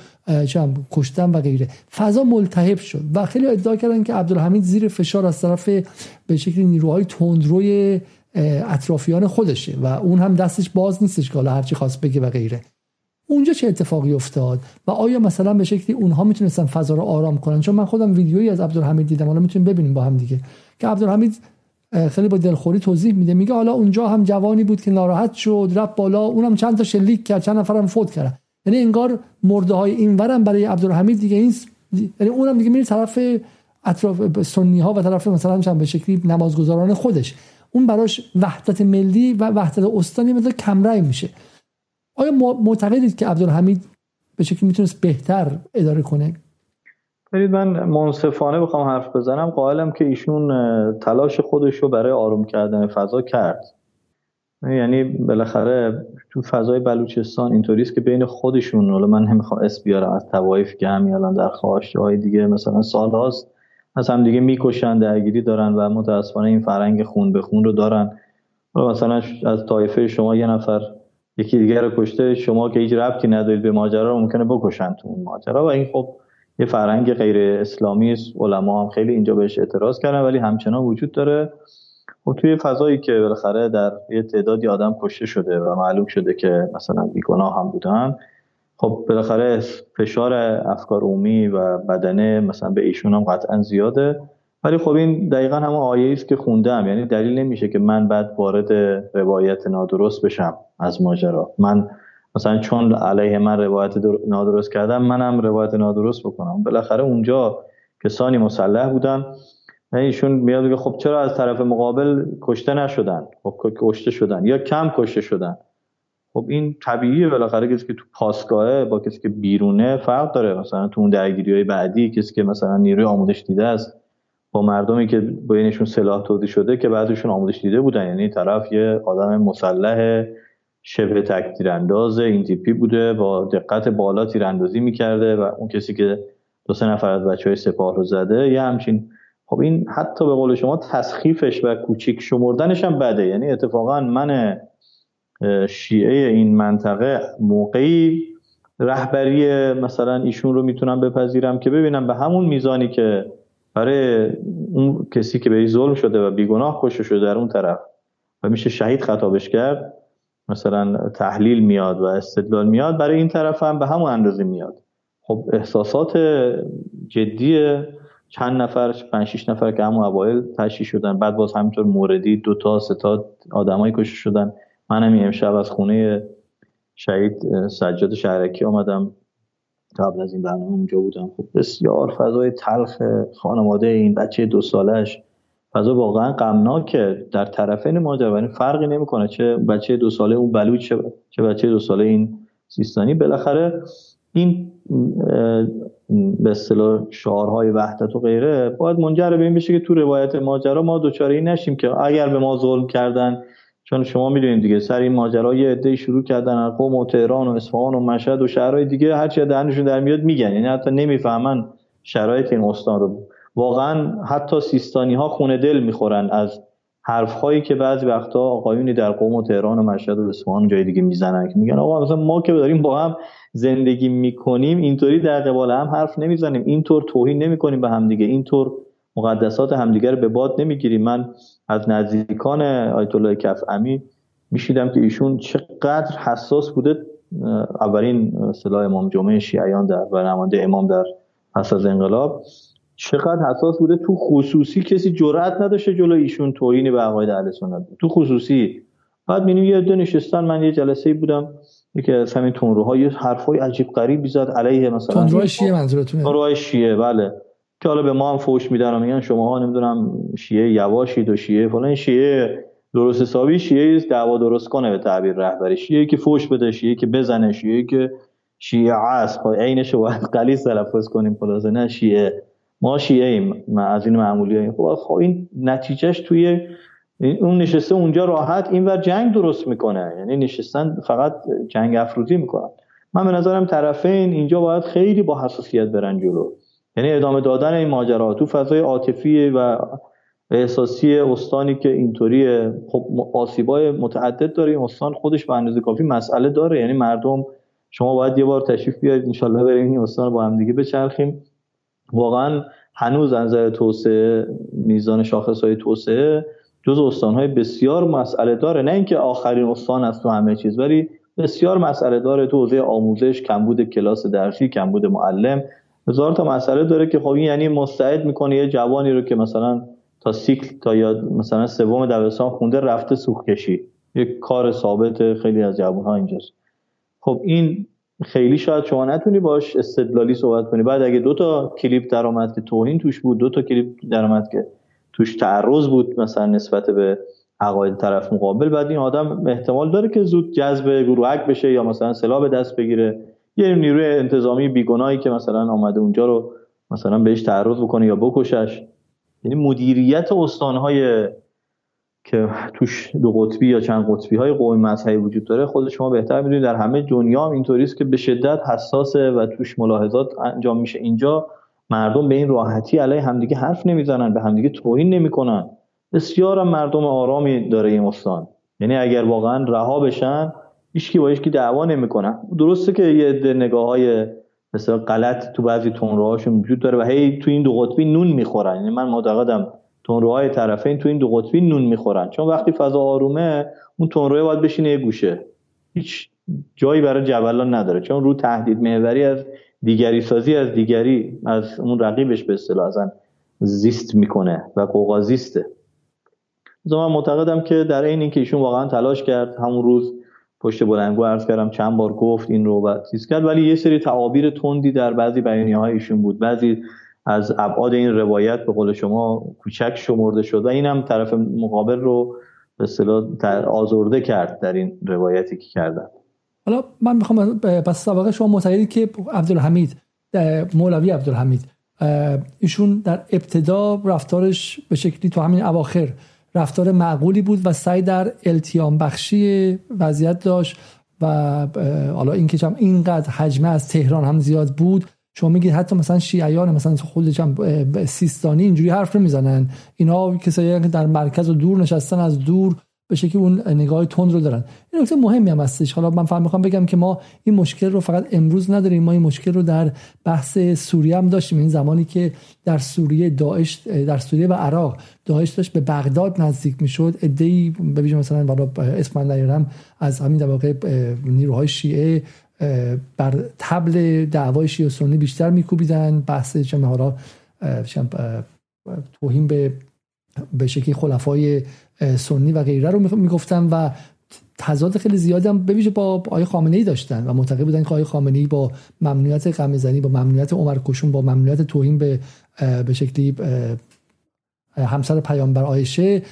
چم کشتن و غیره. فضا ملتهب شد و خیلی ادعا کردن که عبدالحمید زیر فشار از طرف به شکلی نیروهای تندروی اطرافیان خودشه و اون هم دستش باز نیستش که حالا هرچی خواست بگه و غیره. اونجا چه اتفاقی افتاد و آیا مثلا به شکلی اونها می‌تونستن فضا رو آرام کنن؟ چون من خودم ویدیویی از عبدالحمید دیدم. حالا می‌تونیم ببینیم با هم دیگه. که عبدالحمید خیلی با دلخوری توضیح میده. میگه حالا اونجا هم جوانی بود که ناراحت شد رفت بالا اونم چند تا شلیک کرد چند نفرم فوت کرد یعنی انگار مرده های اینورم برای عبدالحمید دیگه این یعنی اونم دیگه میره طرف اطراف سنی ها و طرف مثلا چند به شکلی نمازگزاران خودش. اون براش وحدت ملی و وحدت استانی مثل کمرای میشه. آیا معتقدید که عبدالحمید به شکلی می‌تونست بهتر اداره کنه؟ برید من منصفانه بخوام حرف بزنم. قائلم که ایشون تلاش خودش رو برای آروم کردن فضا کرد. یعنی بالاخره تو فضای بلوچستان اینطوریست که بین خودشون حالا من نمی‌خوام اس بیارم از توایف که الان در خواهشته های دیگه مثلا سالهاست از هم دیگه می‌کشن درگیری دارن و متاسفانه این فرنگ خون به خون رو دارن. مثلا از طایفه شما یه نفر یکی دیگه رو کشته شما که هیچ ربطی ندارید به ماجرا ممکنه بکشن تو اون ماجرا. و این خب یه فرهنگ غیر اسلامی است. علما هم خیلی اینجا بهش اعتراض کردن ولی همچنان وجود داره. و توی فضایی که بالاخره در یه تعدادی آدم کشته شده و معلوم شده که مثلا بیگناه هم بودن خب بالاخره فشار افکار عمومی و بدنه مثلا به ایشون هم قطعا زیاده. ولی خب این دقیقا همون آیه است که خوندم. یعنی دلیل نمیشه که من بعد وارد روایت نادرست بشم از ماجرا. من مثلا چون علیه من روایت نادرست کردم منم روایت نادرست بکنم. بالاخره اونجا کسانی مسلح بودن. ایشون میاد خب چرا از طرف مقابل کشته نشدن؟ خب کشته شدن یا کم کشته شدن؟ خب این طبیعیه بالاخره کسی که تو پاسگاهه با کسی که بیرونه فرق داره. مثلا تو اون درگیری های بعدی کسی که مثلا نیروی آموزش دیده است با مردمی که بینشون سلاح تولید شده که بعدشون آموزش دیده بودن. یعنی طرف یه آدم مسلح شبه تکتیر انداز این تیپی بوده با دقت بالا تیراندازی می‌کرده و اون کسی که دو سه نفر از بچه های سپاه رو زده یه همچین خب این حتی به قول شما تسخیفش و کوچیک شمردنش هم بده. یعنی اتفاقا من شیعه این منطقه موقعی رهبری مثلا ایشون رو می‌تونم بپذیرم که ببینم به همون میزانی که برای اون کسی که به ظلم شده و بیگناه کشته شده در اون طرف و میشه شهید خطابش کرد مثلا تحلیل میاد و استدلال میاد برای این طرف هم به همون اندازه میاد. خب احساسات جدی چند نفر پنج شیش نفر که همون اوایل تشکیل شدن بعد باز همینطور موردی دو تا سه تا آدمایی کشته شدن. من امشب از خونه شهید سجاد شهرکی آمدم قبل از این برنامه اونجا بودم. خب بسیار فضای تلخ خانواده این بچه دو سالش. فضا واقعا غمناکه. در طرفین ماجرا یعنی فرقی نمی‌کنه چه بچه دو ساله اون بلوچ چه بچه دو ساله این سیستانی. بالاخره این به اصطلاح شعارهای وحدت و غیره باید منجر به این بشه که تو روایت ماجرا ما دوچاره نشیم که اگر به ما ظلم کردن چون شما می‌دونید دیگه سر این ماجرا یه عده شروع کردن از قم و تهران و اصفهان و مشهد و شهرهای دیگه هر چی دهنشون در میاد میگن. یعنی حتی نمی‌فهمن شرایط این استان رو. واقعا حتی سیستانی ها خونه دل می‌خورن از حرف هایی که بعضی وقتا آقایونی در قم و تهران و مشهد و اصفهان جای دیگه می‌زنن که میگن آقا مثلا ما که داریم با هم زندگی می‌کنیم اینطوری در قبال هم حرف نمی‌زنیم. اینطور توهین نمی‌کنیم به هم دیگه. اینطور مقدسات همدیگر به باد نمی‌گیریم. من از نزدیکان آیت الله کف امی میشیدم که ایشون چقدر حساس بوده اولین اصطلاح امام جمعه شیعیان در و نماینده امام در پس از انقلاب. چقدر حساس بوده؟ تو خصوصی کسی جرأت نداشته جلو ایشون توهینی به عقاید اهل سنت تو خصوصی. بعد می‌بینیم یه دو نشستن من یه جلسه بودم یکی از همین تونروها یه حرفای عجیب غریبی زد علیه مثلا تونروهای شیعه منظورتونه؟ تونروهای شیعه بله. که حالا به ما هم فوش میدن و میگن شما ها نمی‌دونم شیعه یواشید و شیعه فلان. شیعه درست حسابی شیعه دعوا درست کنه به تعبیر رهبری. شیعه که فوش بده شیعه که بزنه شیعه که شیعه است. عینش باید قلیص تلفظ کنیم خلاصه. نه شیعه. ما شیعه ایم از این معمولی خب, خب این نتیجهش توی اون نشسته اونجا راحت اینور جنگ درست می‌کنه. یعنی نشستن فقط جنگ افروزی می‌کنن. من به نظرم طرفین اینجا باید خیلی با حساسیت برن جلو. یعنی ادامه دادن این ماجرا. تو فضای عاطفی و احساسی استانی که اینطوری خب آسیبای متعدد داره. این استان خودش به اندازه کافی مسئله داره. یعنی مردم شما باید یه بار تشریف بیارید. انشالله بریم این استان با هم دیگه بچرخیم. واقعا هنوز نظر توسعه میزان شاخص های توسعه جز استان های بسیار مسئله داره. نه اینکه آخرین استان است تو همه چیز ولی بسیار مسئله داره. تو حوزه آموزش کمبود کلاس درسی کمبود معلم. هزار تا مسئله داره که خب این یعنی مستعد می‌کنه یه جوانی رو که مثلا تا سیکل تا یا مثلا سوم دبستان خونده رفته سوخ کشی. یک کار ثابت خیلی از جوان ها اینجاست. خب این خیلی شاید شما نتونی باش استدلالی صحبت کنی. بعد اگه دو تا کلیپ درآمد که توهین توش بود دو تا کلیپ درآمد که توش تعرض بود مثلا نسبت به عقاید طرف مقابل بعد این آدم احتمال داره که زود جذب گروهک بشه یا مثلا سلاح به دست بگیره. یه نیروی انتظامی بیگناهی که مثلا آمده اونجا رو مثلا بهش تعرض بکنه یا بکشش. یعنی مدیریت استانهای که توش دو قطبی یا چند قطبی های قومی مذهبی وجود داره خود شما بهتر می‌دونید. در همه دنیا هم اینطوری است که به شدت حساسه و توش ملاحظات انجام میشه. اینجا مردم به این راحتی علیه همدیگه حرف نمی‌زنن به همدیگه توهین نمی‌کنن. بسیار مردم آرامی داره این استان. یعنی اگر واقعا رها بشن هیچکی با هیچکی دعوا نمی‌کنن درسته که یه عده نگاه های مثلا غلط تو بعضی تونروهاشون وجود داره و هی تو این دو قطبی نون می‌خورن. یعنی من معتقدم تونروهای طرفین تو این دو قطبی نون می‌خورن. چون وقتی فضا آرومه اون تونروه باید بشینه یه گوشه. هیچ جایی برای جبلان نداره. چون رو تهدید محوری از دیگری سازی از دیگری از اون رقیبش به اصطلاح زیست می‌کنه و قوقا زیسته من معتقدم که در این اینکه ایشون واقعا تلاش کرد همون روز پشت بلنگو عرض کردم چند بار گفت این رو و چیز کرد. ولی یه سری تعابیر تندی در بعضی بیانیه های ایشون بود. بعضی از ابعاد این روایت به قول شما کوچک شمرده شد و اینم طرف مقابل رو به اصطلاح آزرده کرد در این روایتی که کردن. حالا من می‌خوام پس سابقه شما معتقدید که عبدالحمید مولوی عبدالحمید ایشون در ابتدا رفتارش به شکلی تو همین اواخر رفتار معقولی بود و سعی در التیام بخشی وضعیت داشت و حالا اینکه هم اینقدر حجمه از تهران هم زیاد بود. شما میگید حتی مثلا شیعیان مثلا خودش هم سیستانی اینجوری حرف نمی‌زنن. اینا کسایی که در مرکز و دور نشستن از دور به شکلی اون نگاه تند رو دارن. این نکته مهمی هم هستش. حالا من فهم می‌خوام بگم که ما این مشکل رو فقط امروز نداریم. ما این مشکل رو در بحث سوریه هم داشتیم. این زمانی که در سوریه داعش در سوریه و عراق داعش داشت به بغداد نزدیک می‌شد. ای به مثلا بالا اسم نیارم از همین در واقع نیروهای شیعه بر تبل دعوای شیعه سنی بیشتر میکوبیدن. بحث چه توهین به به شکلی خلفای سنی و غیره رو می‌گفتن و تضاد خیلی زیادی هم بویژه با آقای خامنه ای داشتن و معتقد بودن که آقای خامنه ای با ممنوعیت قمزنی با ممنوعیت عمر کشون با ممنوعیت توهین به به شکلی همسر پیامبر آیشه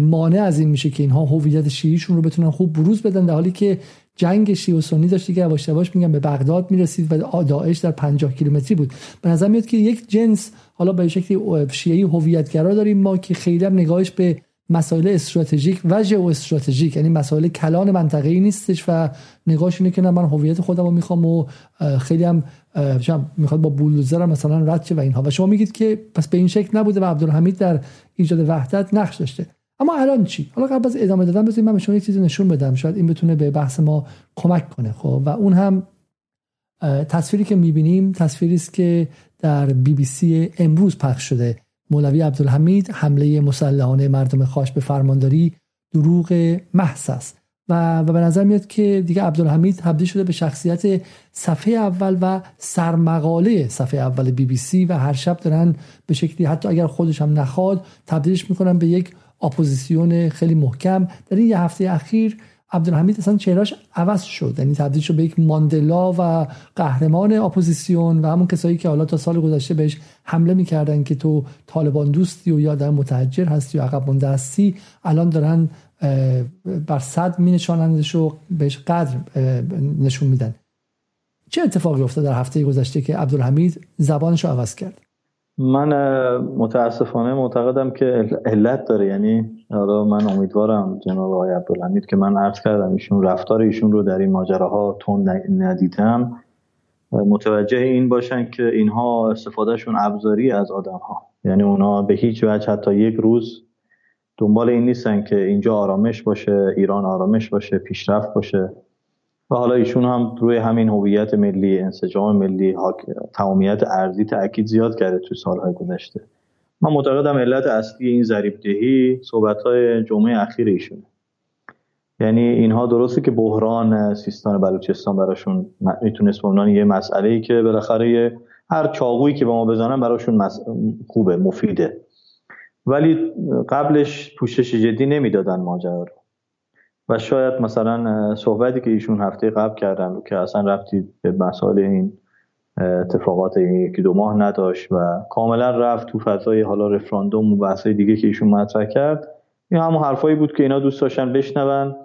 مانع از این میشه که اینها هویت شیعیشون رو بتونن خوب بروز بدن در حالی که جنگ شیعه و سنی داشتی که یواش یواش میگم به بغداد می‌رسید و داعش در 50 کیلومتری بود. به نظر میاد که یک جنس حالا به شکلی شیعی هویتگرا داریم ما که خیلی هم نگاهش به مسائل استراتژیک و ژئو استراتژیک یعنی مسائل کلان منطقه‌ای نیستش و نگاهش اینه که من هویت خودم رو می‌خوام و خیلی هم می‌خواد با بولدوزر مثلا رد و اینها. و شما میگید که پس به این شکل نبوده و عبدالحمید در ایجاد وحدت نقش داشته. اما الان چی؟ حالا قبل از ادامه دادن بذارید من به شما یک چیزی نشون بدم. شاید این بتونه به بحث ما کمک کنه خب؟ و اون هم تصویری که می‌بینیم تصویری است که در بی بی سی امروز پخش شده. مولوی عبدالحمید حمله مسلحانه مردم خاش به فرمانداری دروغ محض است. و, و به نظر میاد که دیگه عبدالحمید تبدیل شده به شخصیت صفحه اول و سرمقاله صفحه اول بی بی سی و هر شب دارن به شکلی حتی اگر خودش هم نخواد تبدیلش می‌کنن به یک اپوزیسیون خیلی محکم. در این یه هفته اخیر عبدالحمید اصلا چهرهش عوض شد. یعنی تبدیل شد به یک ماندلا و قهرمان اپوزیسیون و همون کسایی که حالا تا سال گذشته بهش حمله می‌کردن که تو طالبان دوستی و یا در متحجر هستی و عقب الان دارن بر صد می نشانندش رو بهش قدر نشون میدن. چه اتفاقی افتاد در هفته گذشته که عبدالحمید زبانش رو عوض کرد؟ من متاسفانه معتقدم که علت داره. یعنی حالا من امیدوارم جناب آقای عبدالحمید که من عرض کردم ایشون رفتار ایشون رو در این ماجراها تون ندیدم. متوجه این باشن که اینها استفادهشون ابزاری از آدم ها یعنی اونا به هیچ وجه حتی یک روز دنبال این نیستن که اینجا آرامش باشه ایران آرامش باشه پیشرفت باشه. و حالا ایشون هم روی همین هویت ملی انسجام ملی تمامیت ارزی تاکید زیاد کرده تو سالهای گذشته. من معتقدم علت اصلی این ضریب دهی صحبت های جمعه اخیر ایشونه. یعنی اینها درسته که بحران سیستان بلوچستان براشون می‌تونست به یه مسئله ای که بالاخره هر چاقویی که به ما بزنن براشون خوبه مفیده. ولی قبلش پوشش جدی نمی‌دادن ماجرا رو. و شاید مثلا صحبتی که ایشون هفته قبل کردن که اصلا رفتی به مسائل این اتفاقات یکی دو ماه نداشت و کاملا رفت تو فضای حالا رفراندوم و بحثای دیگه که ایشون مطرح کرد. این همون حرفایی بود که اینا دوست داشتن بشنون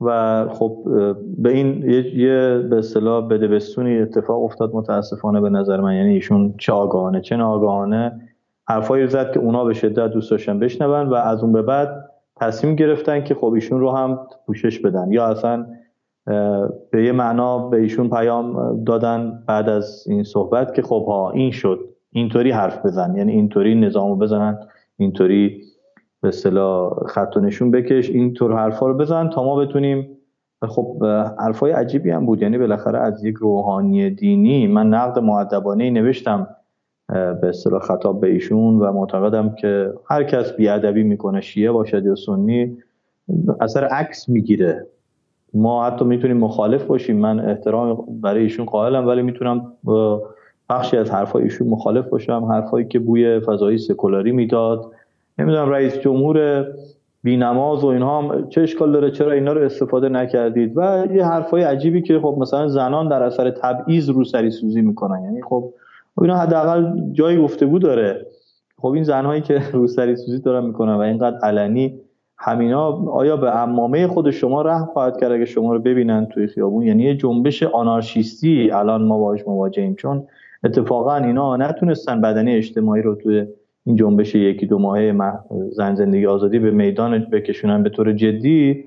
و خب به این یه به اصطلاح بدبستونی اتفاق افتاد متاسفانه به نظر من. یعنی ایشون چه آگاهانه چه ناآگاهانه حرفایی زد که اونا به شدت دوست داشتن بشنون و از اون به بعد تصمیم گرفتن که خب ایشون رو هم پوشش بدن. یا اصلا به یه معنا به ایشون پیام دادن بعد از این صحبت که خب ها این شد اینطوری حرف بزن. یعنی اینطوری نظامو بزنن اینطوری به اصطلاح خط و نشون بکش اینطور حرفا رو بزن تا ما بتونیم. خب حرفای عجیبی هم بود. یعنی بالاخره از یک روحانی دینی من نقد معدبانه نوشتم. به اصطلاح خطاب به ایشون و معتقدم که هر کس بیادبی می‌کنه شیعه باشد یا سنی اثر عکس می‌گیره. ما حتی می‌تونیم مخالف باشیم. من احترام برای ایشون قائلم ولی می‌تونم بخشی از حرفای ایشون مخالف باشم. حرفایی که بوی فضایی سکولاری می‌داد. نمی‌دونم رئیس جمهور بینماز و اینها هم چه اشکال داره چرا اینا رو استفاده نکردید؟ و یه حرفای عجیبی که خب مثلا زنان در اثر تبعیض رو سری سوزی می‌کنن. یعنی خب اینا حداقل جای گفتگو داره. خب این زنهایی که روسری سوزی دارن می‌کنن و اینقدر علنی همینا آیا به امامه خود شما رحم خواهد کرد اگه شما رو ببینن توی خیابون؟ یعنی یه جنبش آنارشیستی الان ما باهاش مواجهیم چون اتفاقا اینا نتونستن بدنی اجتماعی رو توی این جنبش یکی دو ماهه زن زندگی آزادی به میدان بکشونن به طور جدی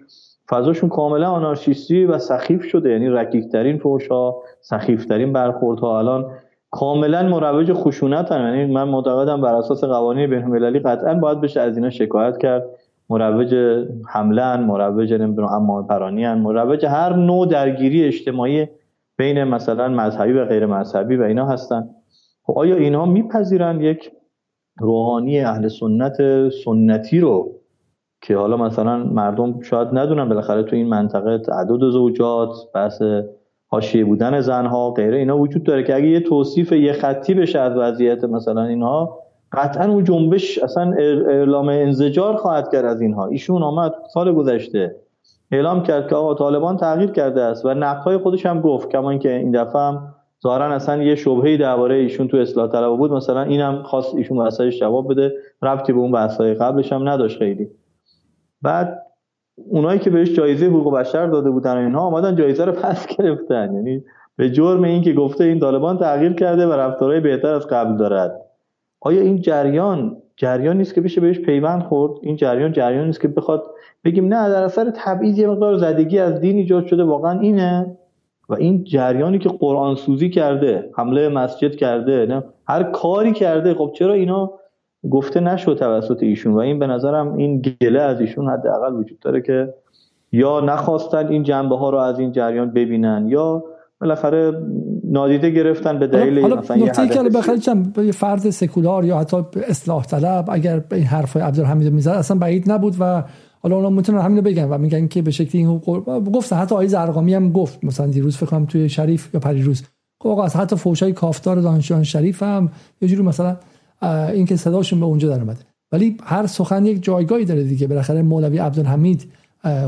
فضاشون کاملا آنارشیستی و سخیف شده. یعنی رکیکترین فوشا سخیفترین برخوردها. الان کاملا مروج خشونت هم. یعنی من معتقدم بر اساس قوانین بین المللی قطعا باید بشه از اینا شکایت کرد مروج حمله مروج نمی‌دونم اما پرانی مروج هر نوع درگیری اجتماعی بین مثلا مذهبی و غیر مذهبی و اینا هستن خب آیا اینها میپذیرن یک روحانی اهل سنت سنتی رو که حالا مثلا مردم شاید ندونن بالاخره تو این منطقه تعدد زوجات بحث حاشیه بودن زنها غیره اینا وجود داره که اگه یه توصیف یه خطی بشه از وضعیت مثلا اینها قطعا اون جنبش اصلا اعلام انزجار خواهد کرد از اینها. ایشون آمد سال گذشته اعلام کرد که آقا طالبان تغییر کرده است و نقدهای خودش هم گفت کما اینکه این دفعه هم ظاهرا اصلا یه شبهه درباره ایشون تو اصلاح طلب بود مثلا اینم خواست ایشون واسهش جواب بده ربطی به اون بحث‌های قبلش هم نداشت خیلی. بعد اونایی که بهش جایزه حقوق بشر داده بودن اینها آمدن جایزه رو پس گرفتن. یعنی به جرم این که گفته این طالبان تغییر کرده و رفتارهای بهتر از قبل دارد. آیا این جریان جریان نیست که بشه بهش پیوند خورد؟ این جریان جریان نیست که بخواد بگیم نه در اثر تبعیض یه مقدار زدگی از دین ایجاد شده واقعا اینه. و این جریانی که قرآن سوزی کرده حمله مسجد کرده نه هر کاری کرده خب چرا اینا گفته نشد توسط ایشون و این به نظرم این گله از ایشون حداقل وجود داره که یا نخواستن این جنبه ها رو از این جریان ببینن یا بالاخره نادیده گرفتن به دلیل حالا نکته که بخاطر چند فرد سکولار یا حتی اصلاح طلب اگر به این حرفای عبدالحمید می‌زد اصلا بعید نبود و حالا اونا می‌تونن همین بگن و میگن که به شکلی این گفتن حتی آقای زرقامی هم گفت مثلا دیروز فکر کنم توی شریف یا پریروز آقا از حتی فوشای کافتار دانشجویان شریف هم یه جوری مثلا این که صداشون به اونجا در اومده. ولی هر سخن یک جایگاهی داره دیگه. بالاخره مولوی عبدالحمید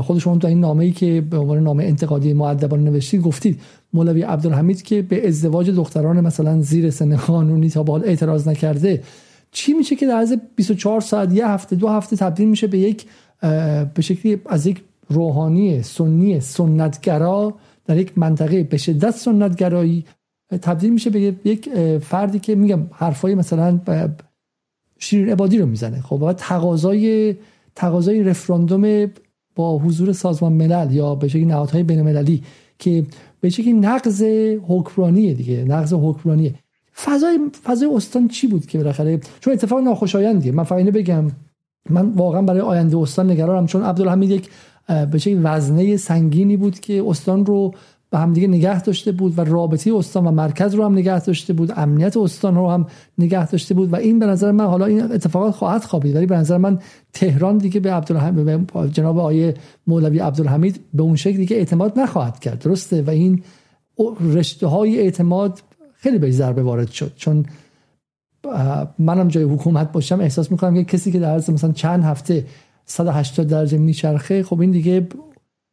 خود شما تو این نامه‌ای که به عنوان نامه انتقادی مؤدبانه نوشتید گفتید. مولوی عبدالحمید که به ازدواج دختران مثلا زیر سن قانونی تا به اعتراض نکرده چی میشه که در عرض 24 ساعت یه هفته دو هفته تبدیل میشه به یک به شکلی از یک روحانی سنی سنتگرا در یک منطقه به شدت سنتگرایی تبدیل میشه به یک فردی که میگم حرفای مثلا شیرین عبادی رو می‌زنه. خب باید تقاضای تقاضای رفراندوم با حضور سازمان ملل یا به شکلی نهادهای بین المللی که به شکلی نقض حکمرانیه دیگه نقض حکمرانیه. فضای فضای استان چی بود که بالاخره؟ چون اتفاق ناخوشایندیه. من فقط بگم. من واقعا برای آینده استان نگرانم چون عبدالحمید یک به شکلی وزنه سنگینی بود که استان رو به همدیگه نگه داشته بود و رابطه استان و مرکز رو هم نگه داشته بود امنیت استان رو هم نگه داشته بود و این به نظر من حالا این اتفاقات خواهد خوابید. ولی به نظر من تهران دیگه به عبدالحمید جناب آیه مولوی عبدالحمید به اون شکل دیگه اعتماد نخواهد کرد. درسته؟ و این رشته های اعتماد خیلی به ضربه وارد شد. چون منم جای حکومت باشم احساس می‌کنم که کسی که در مثلا چند هفته 180 درجه میچرخه خب این دیگه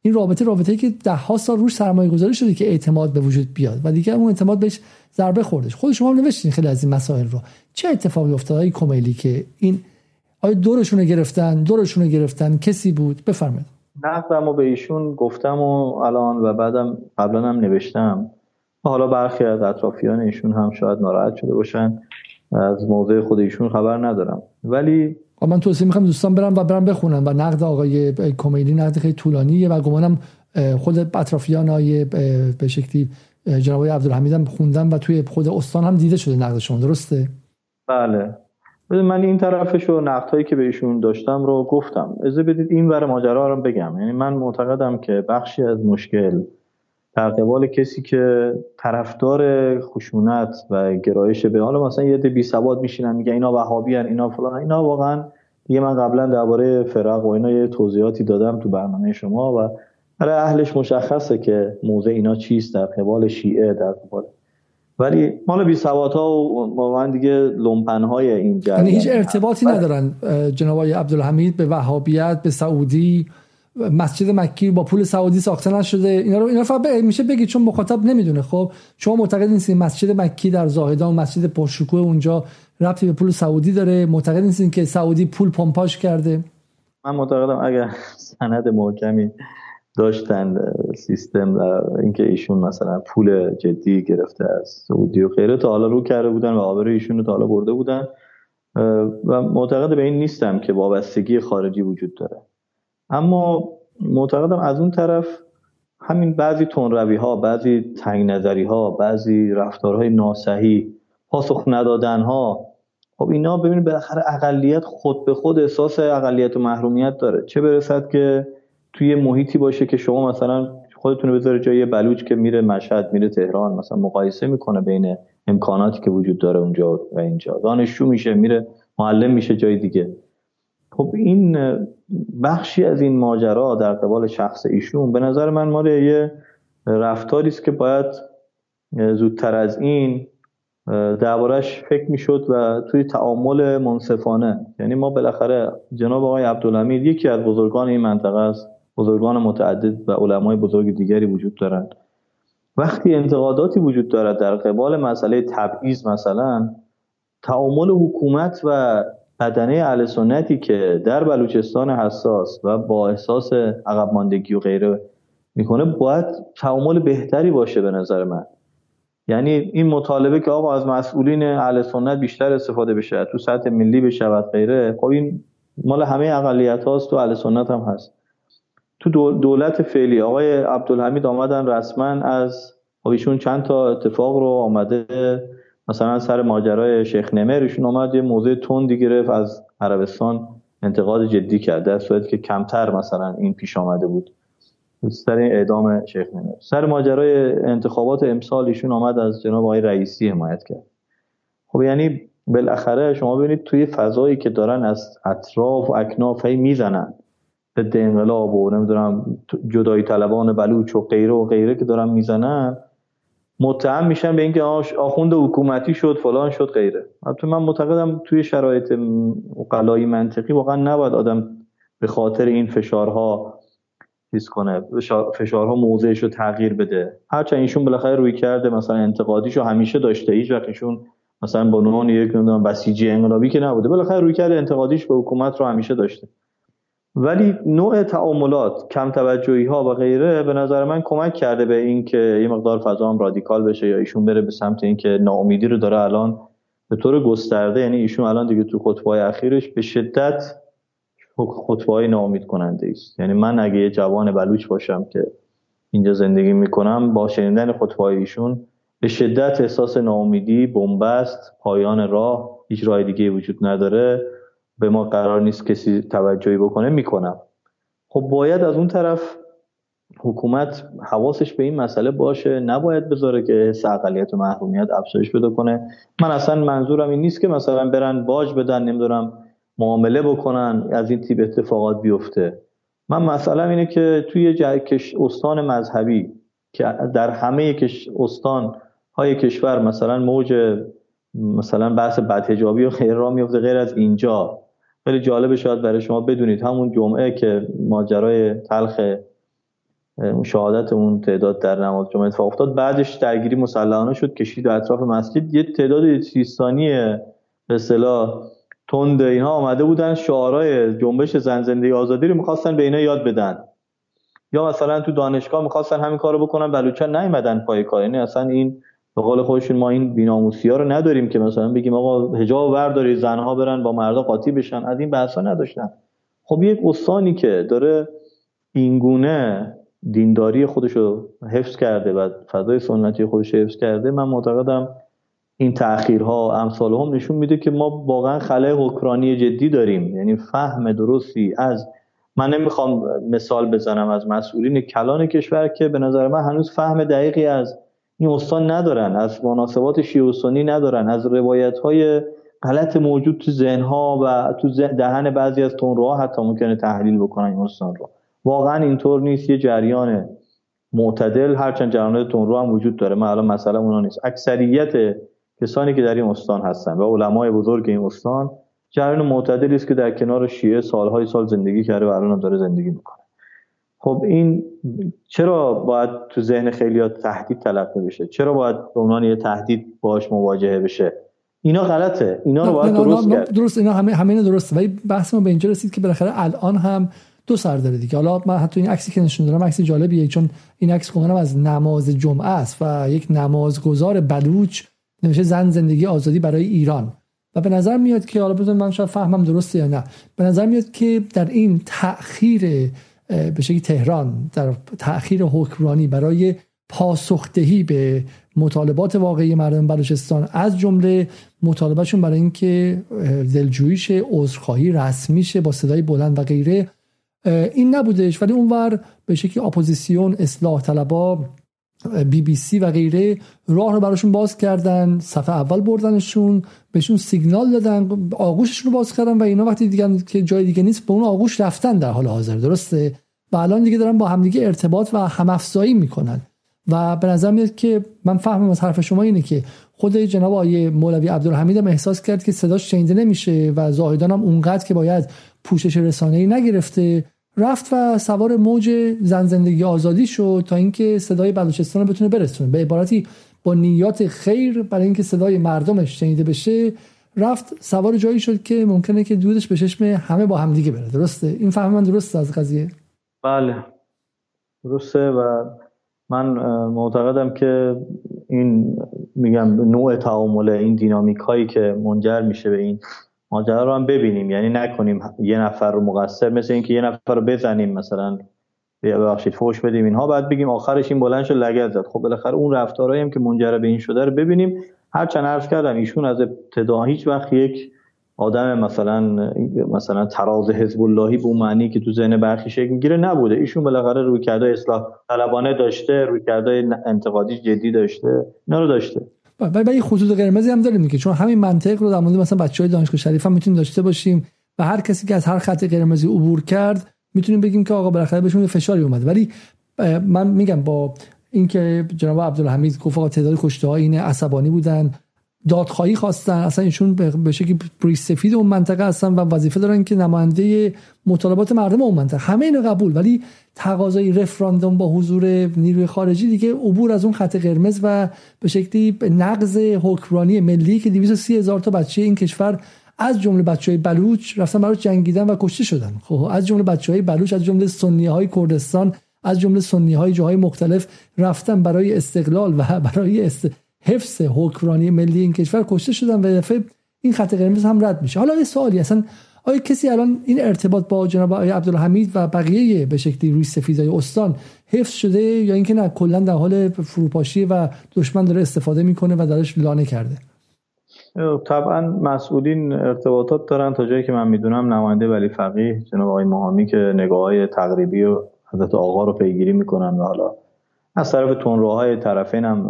این رابطه رابطه که ده ها سال روش سرمایه گذاری شده که اعتماد به وجود بیاد و دیگه اون اعتماد بهش ضربه خوردش. خود شما نوشتین خیلی از این مسائل رو. چه اتفاقی افتاد؟ های کمیلی که این آیا دورشون رو گرفتن؟ دورشون رو گرفتن؟ کسی بود؟ بفرمایید. نقدم و به ایشون گفتم و الان و بعدم قبلا هم نوشتم. حالا برخی از اطرافیان ایشون هم شاید ناراحت شده باشن. از موضع خود ایشون خبر ندارم. ولی من توصیه می‌خوام دوستان برم و برم بخونم و نقد آقای کمیلی نقد خیلی طولانیه و گمانم خود اطرافیان های به شکلی جناب عبدالحمید هم خوندم و توی خود استان هم دیده شده نقد شما درسته؟ بله. من این طرفش و نقد هایی که به ایشون داشتم رو گفتم. از بدید این ور ماجرا رو بگم. یعنی من معتقدم که بخشی از مشکل در قبال کسی که طرفدار خشونت و گرایش به حالا مثلا یه بی سواد میشینن میگن اینا وهابی هن اینا فلان اینا واقعا دیگه من قبلا درباره فرق و اینا یه توضیحاتی دادم تو برنامه شما و برای اهلش مشخصه که موضع اینا چیست در قبال شیعه در قبال. ولی مال بی ها و واقعا دیگه لومپن های این جریان یعنی هیچ ارتباطی ندارن جناب عبدالحمید به وهابیت به سعودی مسجد مکی با پول سعودی ساخته نشده. اینا رو اینا فقط میشه بگید چون مخاطب نمی‌دونه. خب شما معتقد نیستین مسجد مکی در زاهدان مسجد پرشکوه اونجا ربطی به پول سعودی داره؟ معتقد نیستین که سعودی پول پمپاژ کرده؟ من معتقدم اگر سند محکمی داشتن سیستم اینکه ایشون مثلا پول جدی گرفته از سعودی و غیره تا حالا رو کرده بودن و آبر ایشون رو تا حالا برده بودن و معتقد به این نیستم که وابستگی خارجی وجود داره. اما معتقدم از اون طرف همین بعضی تنروی ها بعضی تنگ نظری ها بعضی رفتارهای ناسحی پاسخ ندادن ها خب اینا ببینید بالاخره اقلیت خود به خود احساس اقلیت و محرومیت داره. چه برسد که توی محیطی باشه که شما مثلا خودتون بذاره جای بلوچ که میره مشهد میره تهران مثلا مقایسه می‌کنه بین امکاناتی که وجود داره اونجا و اینجا. دانشجو میشه میره معلم میشه جای دیگه. خب این بخشی از این ماجرا در قبال شخص ایشون به نظر من مال یه رفتاری است که باید زودتر از این دربارش فکر می‌شد و توی تعامل منصفانه. یعنی ما بالاخره جناب آقای عبدالحمید یکی از بزرگان این منطقه است بزرگان متعدد و علمای بزرگ دیگری وجود دارند. وقتی انتقاداتی وجود دارد در قبال مسئله تبعیض مثلا تعامل حکومت و بدنه اهل سنتی که در بلوچستان حساس و با احساس عقب ماندگی و غیره می‌کنه باید تعامل بهتری باشه به نظر من. یعنی این مطالبه که آقا از مسئولین اهل سنت بیشتر استفاده بشه تو سطح ملی بشود غیره خب این مال همه اقلیت هاست تو اهل سنت هم هست. تو دولت فعلی آقای عبدالحمید آمدن رسما از خب ایشون چند تا اتفاق رو آمده مثلا سر ماجرای شیخ نمرشون اومد یه موضوع تندی گرفت از عربستان انتقاد جدی کرد در صورتی که کمتر مثلا این پیش آمده بود. سر اعدام شیخ نمیر. سر ماجرای انتخابات امسال ایشون آمد از جناب آقای رئیسی حمایت کرد. خب یعنی بالاخره شما ببینید توی فضایی که دارن از اطراف و اکناف هی می‌زنن. ضد انقلاب و نمی‌دونم جدایی طلبان بلوچ و غیره و غیره که دارن می‌زنن متهم میشن به اینکه آخوند حکومتی شد فلان شد غیره. البته من معتقدم توی شرایط قلایی منطقی واقعا نباید آدم به خاطر این فشارها چیز کنه فشارها موضعش رو تغییر بده. هرچند ایشون بالاخره روی کرده مثلا انتقادیشو همیشه داشته. هیچ وقت ایشون مثلا با نون یک نمی‌دونم بسیجی انقلابی که نبوده بالاخره روی کرده انتقادیش به حکومت رو همیشه داشته. ولی نوع تعاملات کم توجهی ها و غیره به نظر من کمک کرده به این که یه مقدار فضا هم رادیکال بشه یا ایشون بره به سمت اینکه ناامیدی رو داره الان به طور گسترده یعنی ایشون الان دیگه تو خطبه اخیرش به شدت خطبه های ناامید کننده است. یعنی من اگه یه جوان بلوچ باشم که اینجا زندگی می‌کنم با شنیدن خطبه ایشون به شدت احساس ناامیدی بنبست پایان راه هیچ راه دیگه وجود نداره. به ما قرار نیست کسی توجهی بکنه می‌کنم. خب باید از اون طرف حکومت حواسش به این مسئله باشه نباید بذاره که حس اقلیت و محرومیت افزایش پیدا کنه. من اصلا منظورم این نیست که مثلا برن باج بدن نمی‌دونم معامله بکنن از این تیپ اتفاقات بیفته. من مثلا اینه که توی کش استان مذهبی که در همه کش استان های کشور مثلا موج مثلا بحث بدهجابی و خیر را میفته غیر از اینجا. خیلی جالبه شاید برای شما بدونید. همون جمعه که ماجرای تلخ شهادت اون تعداد در نماز جمعه اتفاق افتاد بعدش درگیری مسلحانه شد کشید اطراف مسجد. یه تعداد سیستانی به اصطلاح تند اینها آمده بودن. شعارهای جنبش زن زندگی آزادی رو می‌خواستن به اینا یاد بدن. یا مثلا تو دانشگاه می‌خواستن همین کارو بکنن بلوچان نیومدن پای کار. یعنی اصلا این به قول خودشون ما این بیناموسی ها رو نداریم که مثلا بگیم آقا حجاب برداری زنها برن با مردا قاطی بشن. از این بحثا نداشتن. خب یک استانی که داره اینگونه دینداری خودش رو حفظ کرده و فضای سنتی خودش رو حفظ کرده من معتقدم این تأخیرها امثال هم نشون میده که ما واقعا خلای حکرانی جدی داریم. یعنی فهم درستی از من نمی‌خوام مثال بزنم از مسئولین کلان کشور که به نظر من هنوز فهم دقیقی از این استان ندارن از مناسبات شیعه ندارن از روایت های غلط موجود تو ذهنها و تو دهن بعضی از تونروها حتی ممکنه تحلیل بکنن این استان رو. واقعا اینطور نیست یه جریان معتدل هرچند جریان تونرو هم وجود داره من الان مثلا اونا نیست. اکثریت کسانی که در این استان هستن و علمای بزرگ این استان جریان معتدلی است که در کنار شیعه سالهای سال زندگی کرده و الان داره زندگی می‌کنه. خب این چرا باید تو ذهن خیلی تهدید تلقی بشه؟ چرا باید به عنوان یه تهدید باش مواجهه بشه؟ اینا غلطه. اینا رو باید درست کرد. درست اینا همه همه درسته. ولی بحث ما به اینجا رسید که بالاخره الان هم دو سر داره دیگه. حالا من حتی این عکسی که نشون دارم عکس جالبیه چون این عکس کنم از نماز جمعه است و یک نمازگزار بلوچ نوشته زن زندگی آزادی برای ایران. و به نظر میاد که حالا بزن من شاید فهمم درسته یا نه. به نظر میاد که در این تأخیر به شکلی تهران در تأخیر حکمرانی برای پاسخدهی به مطالبات واقعی مردم بلوچستان از جمله مطالبهشون برای اینکه دلجوییش عذرخواهی رسمی شه با صدای بلند و غیره این نبودش. ولی اونور به شکلی اپوزیسیون اصلاح طلبا بی بی سی و غیره راه رو براشون باز کردن. صفحه اول بردنشون بهشون سیگنال دادن آغوششون رو باز کردن و اینا وقتی دیگه که جای دیگه نیست به اون آغوش رفتن در حال حاضر. درسته؟ و الان دیگه دارن با همدیگه ارتباط و همافزایی می‌کنن. و به نظر میاد که من فهمم از حرف شما اینه که خود جناب آیه مولوی عبدالحمید هم احساس کرد که صداش شنیده نمیشه و زاهدان هم اونقدر که باید پوشش رسانه‌ای نگرفته. رفت و سوار موج زن زندگی آزادی شد تا اینکه صدای بلوچستان رو بتونه برسونه. به عبارتی با نیات خیر برای اینکه صدای مردمش شنیده بشه رفت سوار جایی شد که ممکنه که دودش به چشم همه با هم دیگه بره. درسته؟ این فهم من درسته از قضیه؟ بله. درسته و من معتقدم که این میگم نوع تعامل این دینامیک هایی که منجر میشه به این ماجرا رو هم ببینیم. یعنی نکنیم یه نفر رو مقصر مثل اینکه یه نفر رو بزنیم مثلا ببخشید فوش بدیم اینها بعد بگیم آخرش این بلند شد لگد زد. خب بالاخره اون رفتارهایی هم که منجر به این شده رو ببینیم. هرچند عرض کردم ایشون از ابتدا هیچ وقت یک آدم مثلا مثلا تراز حزب اللهی به معنی که تو ذهن برخی شکل می‌گیره نبوده. ایشون بالاخره روی کرده اصلاح طلبانه داشته روی کرده انتقادی جدی داشته اینا رو داشته. ولی خطوط قرمزی هم داریم که چون همین منطق رو در مورد مثلا بچهای دانشگاه شریف هم می‌تونیم داشته باشیم و هر کسی که از هر خط قرمزی عبور کرد می‌تونیم بگیم که آقا بالاخره بهشون فشاری اومد. ولی من میگم با اینکه جناب عبدالحمید گفت آقا تعداد کشته ها اینه عصبانی بودن دادخواهی خواستن اصلا ایشون به شکلی بریش سفید اون منطقه هستن و وظیفه دارن که نماینده مطالبات مردم اون منطقه. همه اینو قبول ولی تقاضای رفراندوم با حضور نیروی خارجی دیگه عبور از اون خط قرمز و به شکلی نقض حکمرانی ملی که 230 هزار تا بچه این کشور از جمله بچه های بلوچ رفتن برای جنگیدن و کشته شدن. خب از جمله بچه های بلوچ از جمله سنی های کردستان از جمله سنی های جاهای مختلف رفتن برای استقلال و برای است... حفظ حکمرانی ملی این کشور کشته شدن و دفعه این خط قرمز هم رد میشه. حالا یه سوالی اصلا آیا کسی الان این ارتباط با جناب آقای عبدالحمید و بقیه به شکلی روی سفیدای استان حفظ شده یا اینکه نه کلا در حال فروپاشی و دشمن داره استفاده می‌کنه و درش لانه کرده؟ طبعا مسئولین ارتباطات دارن تا جایی که من می‌دونم نماینده ولی فقیه جناب آقای مهامی که نگاه های تقریبی و حضرت آقا رو پیگیری می‌کنن و حالا از طرف تونروهای طرفین هم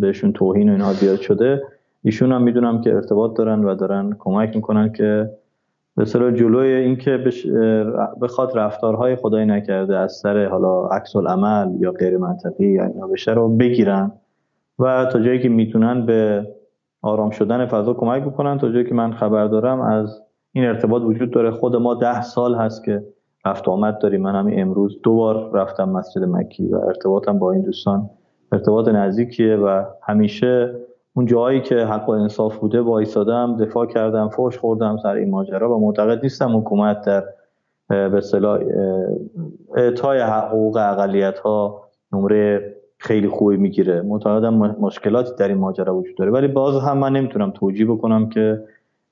بهشون توهین و اینها زیاد شده ایشون هم می‌دونم که ارتباط دارن و دارن کمک می‌کنن که به جلوی اینکه بخواد رفتارهای خدای نکرده از سر حالا عکس العمل یا غیر منطقی یا اینا بشه رو بگیرن و تا جایی که می‌تونن به آرام شدن فضا کمک بکنن. تا جایی که من خبر دارم از این ارتباط وجود داره. خود ما ده سال هست که رفت آمد داریم. من همین امروز دو بار رفتم مسجد مکی و ارتباطم با این دوستان ارتباط نزدیکیه و همیشه اون جایی که حق و انصاف بوده وایسادم دفاع کردم فوش خوردم سر این ماجرا و معتقد نیستم حکومت در به اصطلاح اعطای حقوق اقلیت ها نمره خیلی خوبی می‌گیره. معتقدم مشکلاتی در این ماجرا وجود داره. ولی باز هم من نمی‌تونم توجیه بکنم که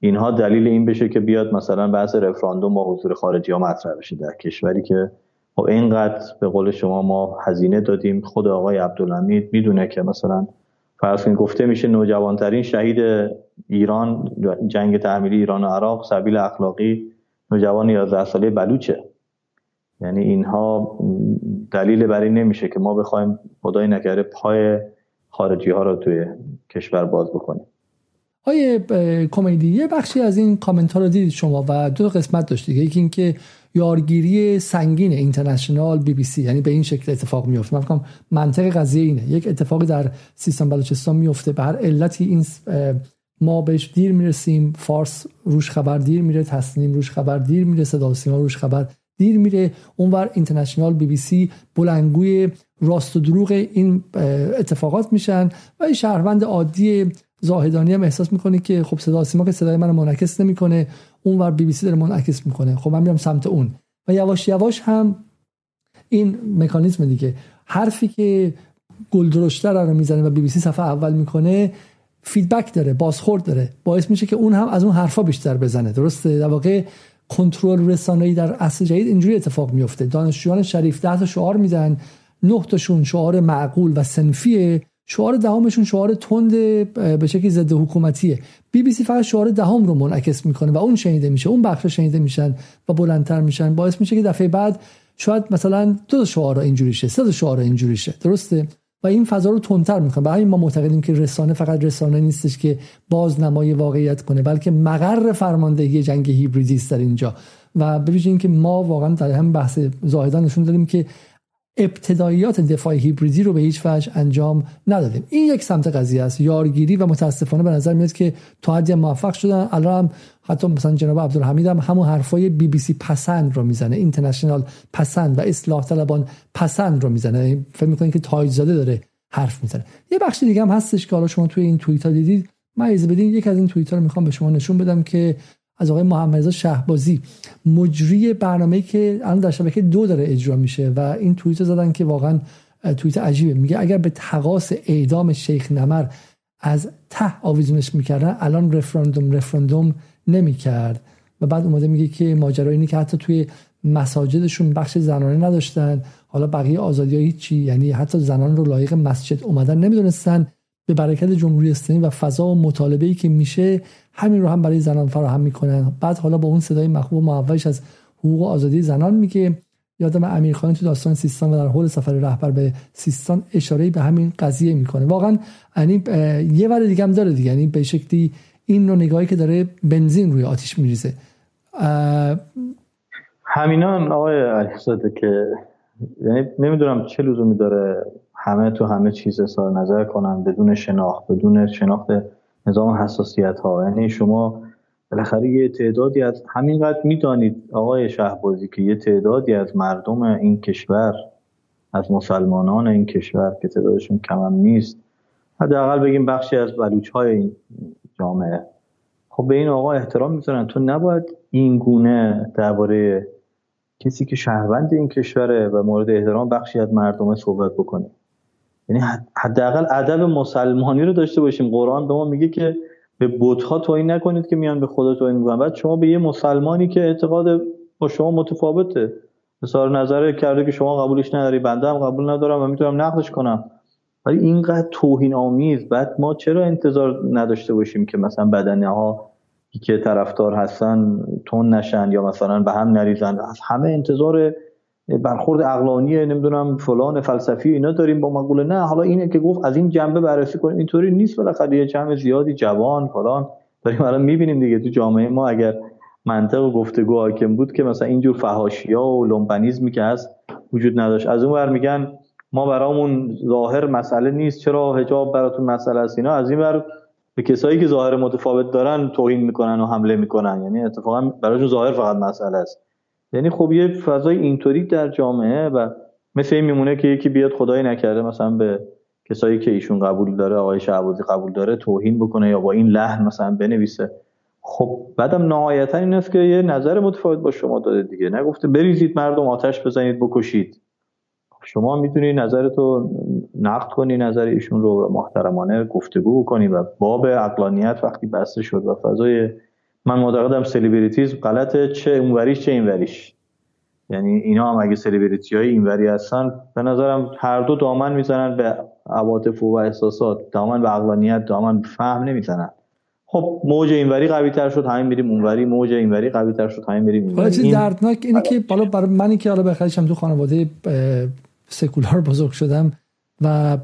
اینها دلیل این بشه که بیاد مثلا بحث رفراندوم با حضور خارجی ها مطرح بشه در کشوری که خب اینقدر به قول شما ما هزینه دادیم. خود آقای عبدالحمید می‌دونه که مثلا فرض گفته میشه نوجوانترین شهید ایران جنگ تحمیلی ایران و عراق سبیل اخلاقی نوجوان 11 ساله بلوچه. یعنی اینها دلیل بر این نمیشه که ما بخوایم خدای نکرده پای خارجی ها رو توی کشور باز بکنیم. آیه کمدی یه بخشی از این کامنت ها رو دیدید شما و دو قسمت داشت دیگه. یکی اینکه یارگیری سنگین اینترنشنال بی بی سی. یعنی به این شکل اتفاق میفته من منطق قضیه اینه. یک اتفاقی در سیستان بلوچستان میفته به هر علتی این ما بهش دیر می‌رسیم. فارس روش خبر دیر میره. تصنیم روش خبر دیر میره. صدا روش خبر دیر میره. اونور اینترنشنال بی بی سی بلندگوی راست و دروغ این اتفاقات میشن و این شهروند عادی زاهدانی هم احساس می‌کنه که خب صدا سیما که صدای من منعکس نمی‌کنه اونور بی بی سی داره منعکس می‌کنه. خب من میرم سمت اون. و یواش یواش هم این مکانیزم دیگه. حرفی که گل‌درشت‌تر رو می‌زنه و بی بی سی صفحه اول می‌کنه feedback داره بازخورد داره. باعث میشه که اون هم از اون حرفا بیشتر بزنه. درسته؟ در واقع کنترل رسانه‌ای در عصر جدید اینجوری اتفاق میفته دانشجویان شریف ده تا شعار میدن نه تاشون شعار معقول و سنفیه. شعار دهمشون شعار تند به شکلی ضد حکومتیه. بی بی سی فقط شعار دهم رو منعکس می‌کنه و اون شنیده میشه اون بخش شنیده میشن و بلندتر میشن. باعث میشه که دفعه بعد شاید مثلا دو شعار اینجوری شه سه شعار اینجوری شه درسته؟ و این فضا رو تندتر می‌کنه. برای ما معتقدیم که رسانه فقط رسانه نیستش که بازنمای واقعیت کنه بلکه مقر فرماندهی جنگ هیبریدی است در اینجا. و ببینید که ما واقعا در هم بحث زاهدان نشون دادیم که ابتداییات دفاع هیبریدی رو به هیچ وجه انجام ندادیم. این یک سمت قضیه است. یارگیری و متاسفانه به نظر میاد که تا حدی موفق شدن. الان هم حتی مثلا جناب عبدالحمید هم همون حرفای بی بی سی پسند رو می‌زنه. اینترنشنال پسند و اصلاح طلبان پسند رو می‌زنه. فکر می‌کنین که تایج زاده داره حرف می‌زنه. یه بخش دیگه هم هستش که حالا شما توی این توییت دیدید. من بدین یک از این توییت ها رو می‌خوام به شما نشون بدم که از آقای محمد شهبازی. مجری برنامه‌ای که الان در شبکه دو داره اجرا میشه و این توییت زدن که واقعا توییت عجیبه. میگه اگر به تقاس اعدام شیخ نمر از ته آویزونش می‌کردن الان رفراندوم رفراندوم نمی‌کرد. و بعد اومده میگه که ماجرا اینه که حتی توی مساجدشون بخش زنانه نداشتن. حالا بقیه آزادی هیچی. یعنی حتی زنان رو لایق مسجد اومدن نمی‌دونستن. به برکت جمهوری اسلامی و فضا و مطالبه ای که میشه همین رو هم برای زنان فراهم می‌کنن. بعد حالا با اون صدای مخبوب معوش از حقوق و آزادی زنان میگه. یادم امیرخان تو داستان سیستان و در حول سفر رهبر به سیستان اشاره به همین قضیه می‌کنه. واقعا یعنی یه ور دیگه هم داره دیگه. یعنی به شکلی این رو نگاهی که داره بنزین روی آتیش میریزه. همینان آقای علیزاده که یعنی نمی‌دونم چه لزومی داره همه تو همه چیز اظهار نظر کنن بدون شناخت بدون شناخت نظام حساسیت ها یعنی شما بالاخره یه تعدادی از همینقدر می‌دانید آقای شهبازی که یه تعدادی از مردم این کشور از مسلمانان این کشور که تعدادشون کم نیست. حداقل بگیم بخشی از بلوچ های این جامعه. خب به این آقا احترام می‌ذارن. تو نباید این گونه درباره کسی که شهروند این کشوره و مورد احترام بخشی از مردم صحبت بکنی. یعنی حداقل ادب مسلمانی رو داشته باشیم. قرآن به ما میگه که به بتها توهین نکنید که میان به خدا توهین می‌کنن. بعد شما به یه مسلمانی که اعتقاد با شما متفاوته. مثلا نظر کرده که شما قبولش نداری بنده هم قبول ندارم و می‌تونم نقدش کنم. ولی اینقدر توهین آمیز بعد ما چرا انتظار نداشته باشیم که مثلا بدنه ها که طرفدار هستن تون نشن یا مثلا به هم نریزن؟ از همه انتظار برخورد اقلانی نمی‌دونم فلان فلسفی اینا داریم با مقوله. نه حالا اینه که گفت از این جنبه بررسی کنیم. اینطوری نیست بالاخره یه جمع زیادی جوان فلان. داریم الان می‌بینیم دیگه تو جامعه ما اگر منطق و گفتگو حاکم بود که مثلا اینجور فهاشیا و لومپنیزمی که هست وجود نداشت. از اون ور میگن ما برامون ظاهر مسئله نیست. چرا حجاب براتون مسئله است؟ اینا از این ور به کسایی که ظاهر متفاوت دارن توهین می‌کنن و حمله می‌کنن. یعنی اتفاقا براشون ظاهر فقط مسئله است. یعنی خب یه فضای اینطوری در جامعه و مثل این میمونه که یکی بیاد خدای نکرده مثلا به کسایی که ایشون قبول داره آقای شعبازی قبول داره توهین بکنه یا با این لحن مثلا بنویسه. خب بعدم نهایتا این است که یه نظر متفاوت با شما داده دیگه. نگفته بریزید مردم آتش بزنید بکشید. شما می‌تونی نظرتو نقد کنی نظر ایشون رو محترمانه گفتگو کنی و باب عقلانیت وقتی بسته شد و فضای من معتقدم سلبریتیزم غلطه چه اونوریش چه اینوریش. یعنی اینا هم اگه سلیبریتی های اینوری هستن به نظرم هر دو دامن می‌زنن به عواطف و احساسات. دامن به عقلانیت دامن به فهم نمی‌زنن. خب موج اینوری قوی تر شد همین میریم اونوری. موج اینوری قوی تر شد همین میریم اونوری. این... دردناک اینه که بالا برای منی که حالا بخیرشم تو خانواده سکولار بزرگ شدم و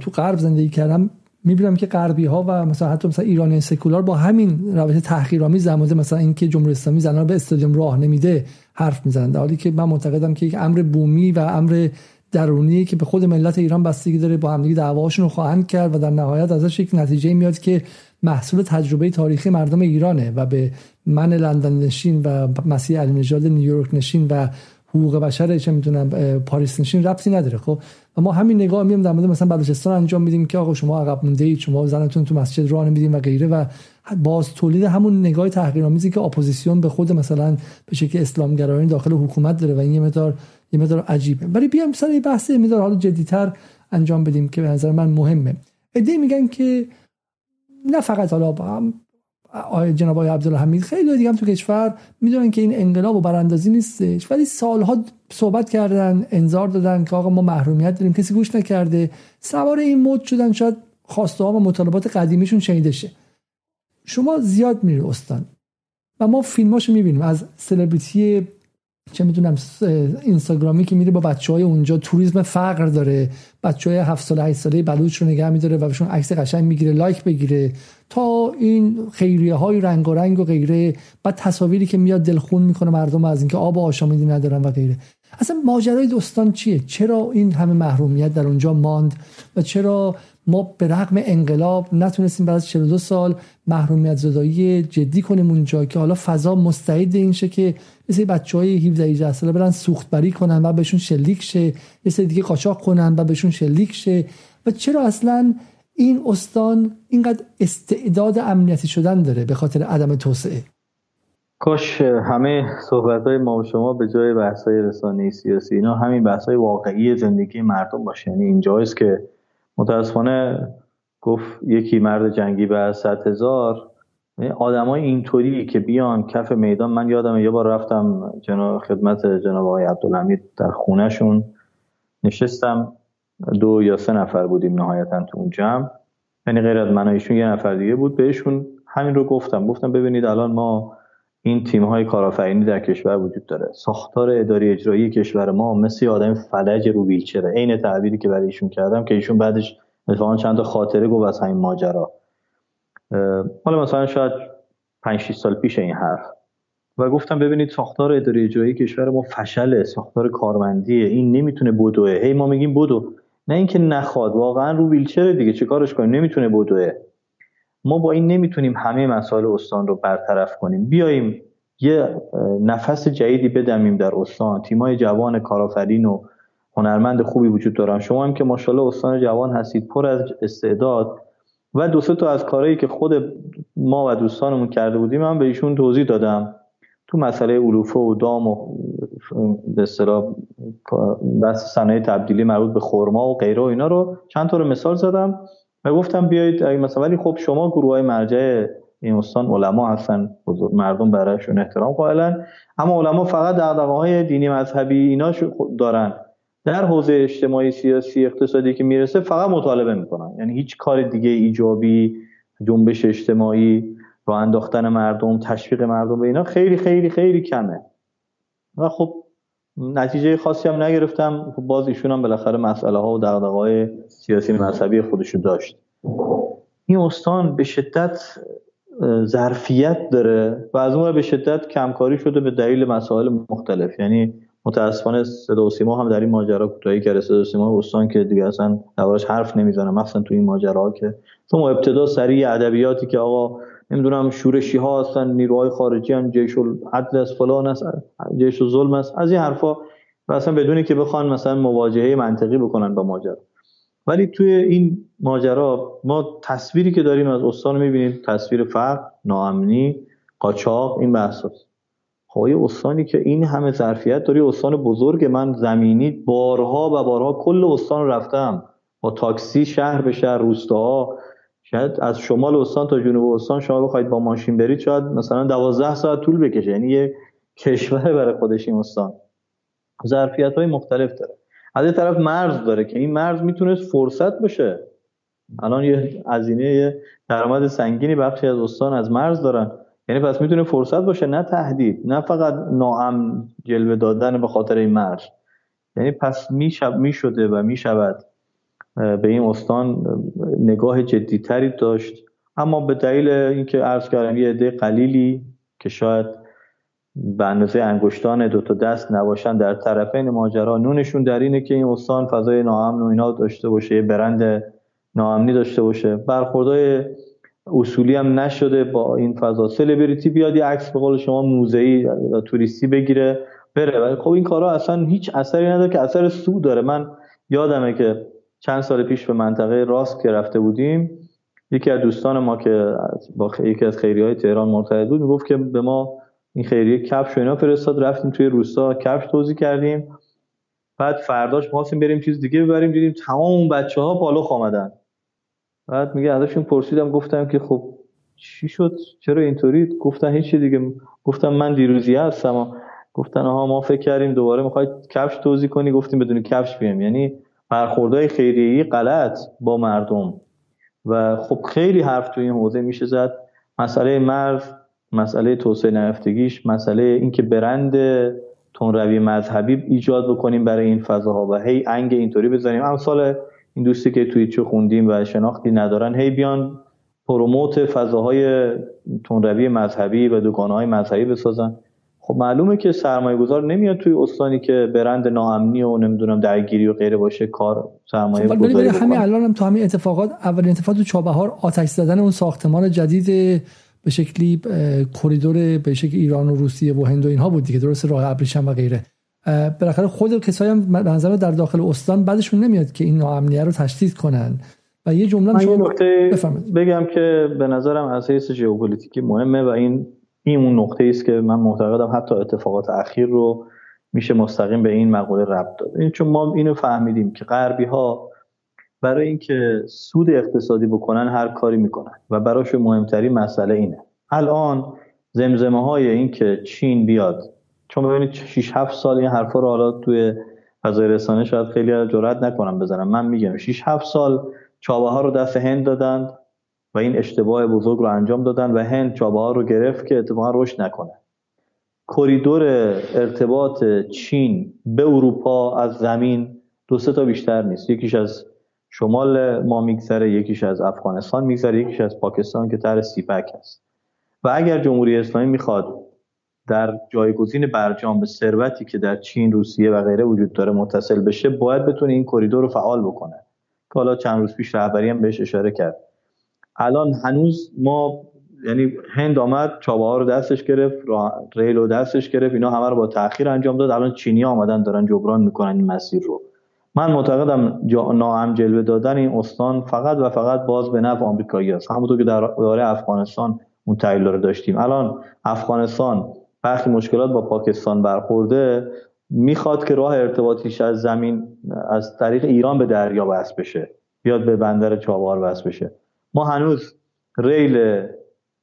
تو غرب زندگی کردم. می‌بینم که غربی ها و مثلا حتی مثلا ایرانی سکولار با همین روش تحقیرآمیز در مثلا اینکه جمهوری اسلامی زنان به استادیوم راه نمیده حرف می‌زنن. در حالی که من معتقدم که یک امر بومی و امر درونی که به خود ملت ایران بستگی داره با همدیگه دعواشون رو خواهند کرد و در نهایت ازش یک نتیجه میاد که محصول تجربه تاریخی مردم ایرانه و به من لندن نشین و مسیح علی نژاد نیویورک نشین و حقوق بشر چه می‌تونم پاریس نشین ربطی نداره. خب و ما همین نگاه میام در مورد مثلا بلوچستان انجام میدیم که آقا شما عقب مونده اید شما زنتون تو مسجد راه نمیدین و غیره و باز تولید همون نگاه تحقیرآمیزی که اپوزیسیون به خود مثلا به شکل اسلامگرایان داخل حکومت داره و این یه مقدار یه مقدار عجیبه. ولی بیام سر بحث مقدار حالا جدیتر انجام بدیم که به نظر من مهمه. ایده میگن که نه فقط حالا جناب آقای عبدالحمید خیلی دیگه هم تو کشور می‌دونن که این انقلاب و براندازی نیستش. ولی سالها صحبت کردن انظار دادن که آقا ما محرومیت داریم کسی گوش نکرده. سوار این مد شدن شاید خواسته ها و مطالبات قدیمیشون شنیده شه شما زیاد میری استان و ما فیلماشو می‌بینیم. از سلبریتی چه می‌دونم اینستاگرامی که میره با بچه های اونجا. توریسم فقر داره. بچه های هفت ساله 8 ساله بلوچ رو نگه میداره و بهشون عکس قشنگ می‌گیره لایک بگیره. تا این خیریه های رنگ و رنگ و غیره بعد تصاویری که میاد دلخون می‌کنه مردم از اینکه آب و آشامیدی ندارن و غیره. اصلا ماجرای دوستان چیه؟ چرا این همه محرومیت در اونجا ماند و چرا ما به رغم انقلاب نتونستیم بعد از 42 سال محرومیت زدایی جدی کنیم اونجا که حالا فضا مستعد این شه که مثل بچه های 17 18 ساله برن سوختبری کنن و بهشون شلیک شه سری دیگه قاچاق کنن و بهشون شلیک شه. و چرا اصلا این استان اینقدر استعداد امنیتی شدن داره به خاطر عدم توسعه؟ کاش همه صحبت های ما و شما به جای بحث های رسانه سیاسی اینا همین بحث های واقعی زندگی مردم باشه. یعنی اینجاست که متاسفانه گفت یکی مرد جنگی به صد هزار. آدمای اینطوری که بیان کف میدان من یادم یه بار رفتم جناب خدمت جناب آقای عبدالحمید در خونهشون. نشستم دو یا سه نفر بودیم نهایتا تو اون جمع. یعنی غیر از من ایشون یه نفر دیگه بود. بهشون همین رو گفتم. گفتم ببینید الان ما این تیم های کارآفرینی در کشور وجود داره. ساختار اداری اجرایی کشور ما مثل آدم فلج رو ویلچره. عین تعبیری که برای ایشون کردم که ایشون بعدش مثلا چند تا خاطره گفت از همین ماجرا. حالا مثلا شاید 5 6 سال پیش این حرف. و گفتم ببینید ساختار اداری اجرایی کشور ما فشله ساختار کارمندیه این نمی‌تونه بدوه هی ما میگیم بدو. نه اینکه نخواد واقعا رو ویلچر دیگه چه کارش کنیم؟ نمی‌تونه بدوه ما با این نمی‌تونیم همه مسائل استان رو برطرف کنیم. بیاییم یه نفس جدیدی بدمیم در استان. تیمای جوان کارآفرین و هنرمند خوبی وجود دارن. شما هم که ماشاءالله استان جوان هستید پر از استعداد و دو سه تا از کارهایی که خود ما و دوستانمون کرده بودیم من به ایشون توضیح دادم. تو مسئله علوفه و دام و به اصطلاح بحث صنایع تبدیلی مربوط به خرما و غیره و اینا رو چند تا رو مثال زدم. و گفتم بیایید مثلا ولی خب شما گروه های مرجع این استان علما هستن بزرگ مردم برایشون احترام قائلن. اما علما فقط دغدغه های دینی مذهبی اینا دارن. در حوزه اجتماعی سیاسی اقتصادی که می‌رسه فقط مطالبه می‌کنن. یعنی هیچ کار دیگه ایجابی جنبش اجتماعی با انداختن مردم تشویق مردم به اینا خیلی خیلی خیلی کمه. و خب نتیجه خاصی هم نگرفتم. خب باز ایشون هم بالاخره مسئله ها و دغدغه های سیاسی مذهبی خودشو داشت. این استان به شدت ظرفیت داره و از اون به شدت کمکاری شده به دلیل مسائل مختلف. یعنی متاسفانه صدا و سیما هم در این ماجرا کوتاهی کرده. صدا و سیما استان که دیگه اصلا دربارش حرف نمی‌زنه مثلا تو این ماجرا که تو ابتدا سریع ادبیاتی که آقا نمی‌دونم شورشی ها هستن نیروهای خارجی هم جیش عدل از فلان است جیش ظلم است از این حرفا و اصلا بدونی که بخوان مثلا مواجهه منطقی بکنن با ماجرا. ولی توی این ماجرا ما تصویری که داریم از استان می‌بینیم تصویر فقر ناامنی قاچاق این بحث هست خب استانی که این همه ظرفیت داری استان بزرگ من زمینی بارها و بارها کل استان رفتم. با تاکسی شهر به شهر روستاها شاید از شمال استان تا جنوب استان شما بخواید با ماشین برید شاید مثلا دوازده ساعت طول بکشه. یعنی یه کشور برای خودش این استان. ظرفیت های مختلف داره. از یه طرف مرز داره که این مرز می‌تونست فرصت باشه. الان یه هزینه درآمد سنگینی بخشی از استان از مرز دارن. یعنی پس می‌تونه فرصت باشه نه تهدید نه فقط ناام جلوه دادن به خاطر این مرز. یعنی پس میشب می‌شده و می‌شود. به این استان نگاه جدیتری داشت. اما به دلیل اینکه عرض کردم یه عده قلیلی که شاید به اندازه انگشتان دو تا دست نباشن در طرفین ماجرا نونشون در اینه که این استان فضای ناامن و اینا داشته باشه یه برند ناامنی داشته باشه. برخوردهای اصولی هم نشده با این فضا. سلبریتی بیاد یه عکس به قول شما موزه‌ای توریستی بگیره بره. ولی خب این کارا اصلا هیچ اثری نداره که اثر سو داره. من یادمه که چند سال پیش به منطقه راست که رفته بودیم یکی از دوستان ما که با یکی از خیریه های تهران مرتبط بود می‌گفت که به ما این خیریه کفش و اینا فرستاد. رفتیم توی روستا کفش توضیح کردیم. بعد فرداش خواستیم بریم چیز دیگه ببریم. دیدیم تمام اون بچه ها بالخ آمدن بعد میگه ازشون پرسیدم گفتم که خب چی شد؟ چرا اینطوری؟ گفتن هیچی دیگه. گفتم من دیروزی هستم. گفتن آها ما فکر کردیم دوباره می‌خواید کفش توضیح کنی؟ گفتیم بدون کفش بیام یعنی برخوردهای خیریه‌ای غلط با مردم. و خب خیلی حرف توی این حوزه میشه زد. مسئله مرز مسئله توسعه نرفتگیش مسئله اینکه برند تونروی مذهبی ایجاد بکنیم برای این فضاها و هی انگ اینطوری بزنیم. امثال این دوستی که توی چه خوندیم و شناختی ندارن هی بیان پروموت فضاهای تونروی مذهبی و دکانهای مذهبی بسازن. خب معلومه که سرمایه گذار نمیاد توی استانی که برند ناامنی و نمی‌دونم درگیری و غیره باشه کار سرمایه خب گذاری همین الان هم تو همین اتفاقات اول اتفاقات تو چابهار آتش زدن اون ساختمان جدید به شکلی کریدور به شکل ایران و روسیه و هند و اینها بود دیگه درست راه ابریشم و غیره. بالاخره خود کسایی هم نظر در داخل استان بعدشون نمیاد که این ناامنیه رو تشدید کنن. و یه جمله شما بگم که به نظرم از حیث ژئوپلیتیکی مهمه و این این اون نقطه است که من معتقدم حتی اتفاقات اخیر رو میشه مستقیم به این مقوله ربط داد. این چون ما اینو فهمیدیم که غربی ها برای اینکه سود اقتصادی بکنن هر کاری می‌کنن و براشون مهمترین مسئله اینه. الان زمزمه های این که چین بیاد چون ببینید 6 7 سال این حرفا رو حالا توی فضای رسانه شاید خیلی جرئت نکنم بزنم. من میگم 6 7 سال چابه ها رو دست هند دادند. و این اشتباه بزرگ رو انجام دادن و هند چابهار رو گرفت که اتفاقا رشد نکنه. کریدور ارتباط چین به اروپا از زمین دو سه تا بیشتر نیست. یکیش از شمال ما میگذره یکیش از افغانستان میگذره یکیش از پاکستان که تر سیپک است. و اگر جمهوری اسلامی می‌خواد در جایگزین برجام به ثروتی که در چین روسیه و غیره وجود داره متصل بشه باید بتونه این کریدور رو فعال بکنه. که حالا چند روز پیش رهبری هم بهش اشاره کرد. الان هنوز ما یعنی هند آمد چابه رو دستش گرفت ریل رو دستش گرفت اینا همه رو با تاخیر انجام داد. الان چینی آمدن دارن جبران می‌کنن این مسیر رو. من معتقدم ناام جلوه دادن این استان فقط و فقط باز به نفع آمریکایی است. همونطور که در دوره افغانستان اون تحلیل رو داشتیم. الان افغانستان برخی مشکلات با پاکستان برخورده می‌خواد که راه ارتباطیش از زمین از طریق ایران به دریا وصل بشه. بیاد به بندر چابهار وصل بشه. ما هنوز ریل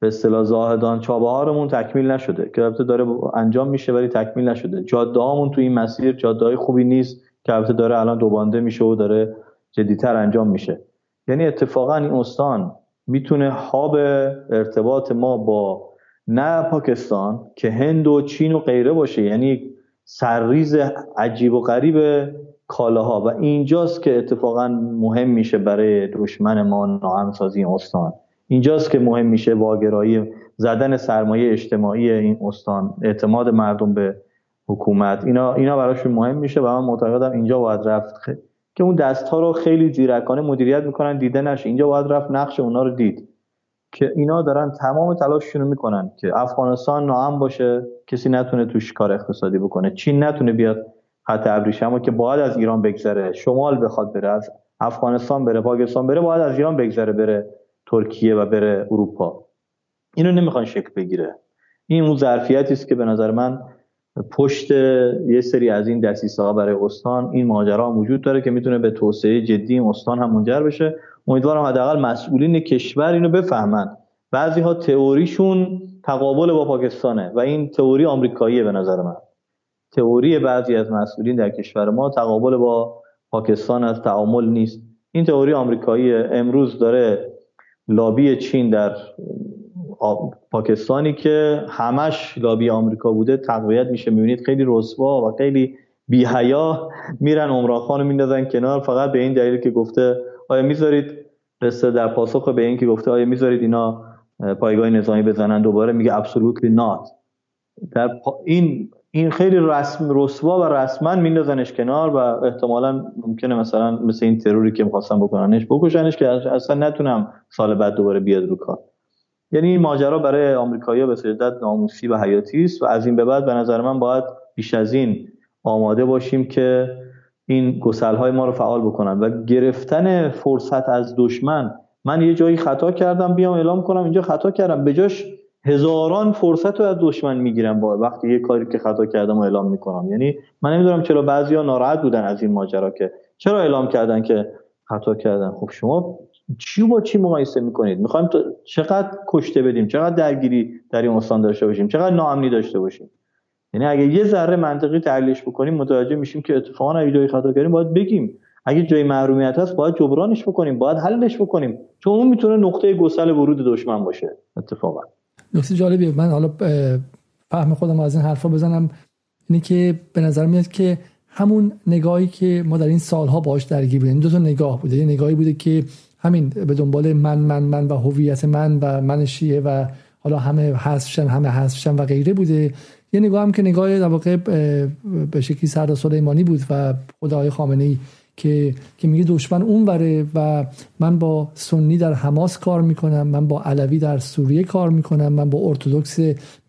به اصطلاح زاهدان چابهارمون تکمیل نشده که البته داره انجام میشه ولی تکمیل نشده. جاده هامون تو این مسیر جاده های خوبی نیست که البته داره الان دوبانده میشه و داره جدیتر انجام میشه. یعنی اتفاقا این استان می‌تونه هاب ارتباط ما با نه پاکستان که هند و چین و غیره باشه. یعنی سرریز عجیب و غریب کالاها. و اینجاست که اتفاقا مهم میشه برای دشمن ما ناهمسازی استان. اینجاست که مهم میشه واگرایی زدن سرمایه اجتماعی این استان اعتماد مردم به حکومت. اینا اینا براشون مهم میشه و من معتقدم اینجا باید رفت. که اون دست ها رو خیلی زیرکانه مدیریت می‌کنن دیده نشه اینجا باید رفت نقش اونا رو دید. که اینا دارن تمام تلاششون رو می‌کنن که افغانستان ناام باشه کسی نتونه توش کار اقتصادی بکنه. چین نتونه بیاد خط ابریشم که باید از ایران بگذره. شمال بخواد بره از افغانستان بره پاکستان بره باید از ایران بگذره بره ترکیه و بره اروپا. اینو نمی‌خوان شکل بگیره. این اون ظرفیتی است که به نظر من پشت یه سری از این دسیسه ها برای استان این ماجرا وجود داره که می‌تونه به توسعه جدی این استان هم منجر بشه. امیدوارم حداقل مسئولین کشور اینو بفهمن. بعضی ها تئوریشون تقابل با پاکستانه و این تئوری آمریکاییه به نظر من. تئوری بعضی از مسئولین در کشور ما تقابل با پاکستان از تعامل نیست. این تئوری آمریکایی امروز داره لابی چین در پاکستانی که همش لابی آمریکا بوده تقویت میشه. می‌بینید خیلی رسوا و خیلی بیهیا میرن عمران خان میندازن کنار. فقط به این دلیل که گفته آیا می‌ذارید قصه در پاسخ به این که گفته آیا می‌ذارید اینا پایگاه نظامی بزنن؟ دوباره میگه absolutely not. در این این خیلی رسم رسوا و رسما میندازنش کنار و احتمالا ممکنه مثلا مثل این تروری که می‌خواستن بکننش بکشنش که اصلا نتونم سال بعد دوباره بیاد رو کار. یعنی این ماجرا برای آمریکایی‌ها به شدت ناموسی و حیاتی است و از این به بعد به نظر من باید بیش از این آماده باشیم که این گسلهای ما رو فعال بکنن. و گرفتن فرصت از دشمن من یه جایی خطا کردم بیام اعلام کنم اینجا خطا کردم. به جاش هزاران فرصت رو از دشمن می‌گیرم با وقتی یه کاری که خطا کردم و اعلام می‌کنم. یعنی من نمی‌دونم چرا بعضیا ناراحت بودن از این ماجرا که چرا اعلام کردن که خطا کردن خب شما چی با چی مقایسه می‌کنید؟ می‌خوایم چقدر کشته بدیم؟ چقدر درگیری در این استان داشته باشیم؟ چقدر ناامنی داشته باشیم؟ یعنی اگه یه ذره منطقی تحلیلش بکنیم متوجه میشیم که اتفاقا اگه خطا کردیم باید بگیم. اگه جای محرومیت هست باید جبرانش بکنیم باید حلش بکنیم. چون اون می‌تونه نقطه گسل ورود دشمن باشه اتفاقا. نکته جالبیه. من حالا فهم خودم از این حرفا بزنم. اینه که به نظر میاد که همون نگاهی که ما در این سالها باش درگیر بودیم دو تا نگاه بوده. یه نگاهی بوده که همین به دنبال من من من و هویت من و من شیعه و حالا همه حذفشن همه حذفشن و غیره بوده. یه نگاه هم که نگاه در واقع به شکلی سردار سلیمانی بود و خدای خامنه ای که که میگه دشمن اون وره و من با سنی در حماس کار می‌کنم من با علوی در سوریه کار می‌کنم من با ارتودکس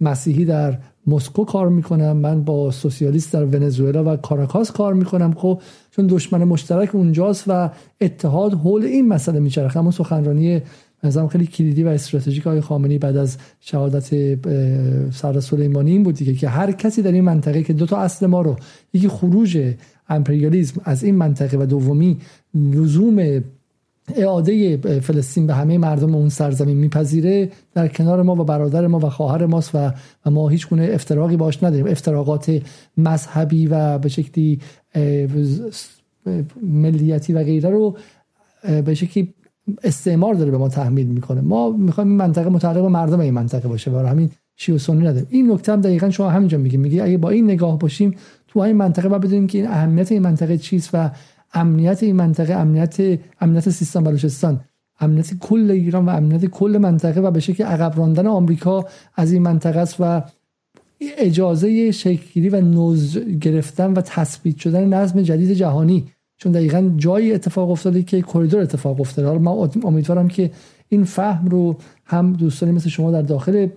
مسیحی در مسکو کار می‌کنم من با سوسیالیست در ونزوئلا و کاراکاس کار می‌کنم. خب چون دشمن مشترک اونجاست و اتحاد حول این مسئله میچرخه. همون سخنرانی نظام خیلی کلیدی و استراتژیک های خامنی بعد از شهادت سردار سلیمانی این بود دیگه که هر کسی در این منطقه که دو تا اصل ما رو یکی خروج امپریالیسم از این منطقه و دومی لزوم اعاده فلسطین به همه مردم اون سرزمین میپذیره در کنار ما و برادر ما و خواهر ماست و, ما هیچ گونه افتراقی باش نداریم. افتراقات مذهبی و به شکلی ملیتی و غیره رو به شکلی استعمار داره به ما تحمیل می‌کنه. ما می‌خوایم این منطقه متعلق به مردم این منطقه باشه. برای همین شیعه سنی نداره این نکته هم دقیقا شما همینجا میگی. میگی اگه با این نگاه باشیم تو این منطقه و بدونیم که این اهمیت این منطقه چیست و امنیت این منطقه امنیت امنیت سیستان بلوچستان. امنیت کل ایران و امنیت کل منطقه و به شکل عقب راندن آمریکا از این منطقه است و اجازه شکلی و نوز گرفتن و تثبیت شدن نظم جدید جهانی. چون دقیقا جایی اتفاق افتاده که کریدور اتفاق افتاده. حالا من امیدوارم که این فهم رو هم دوستانی مثل شما در داخل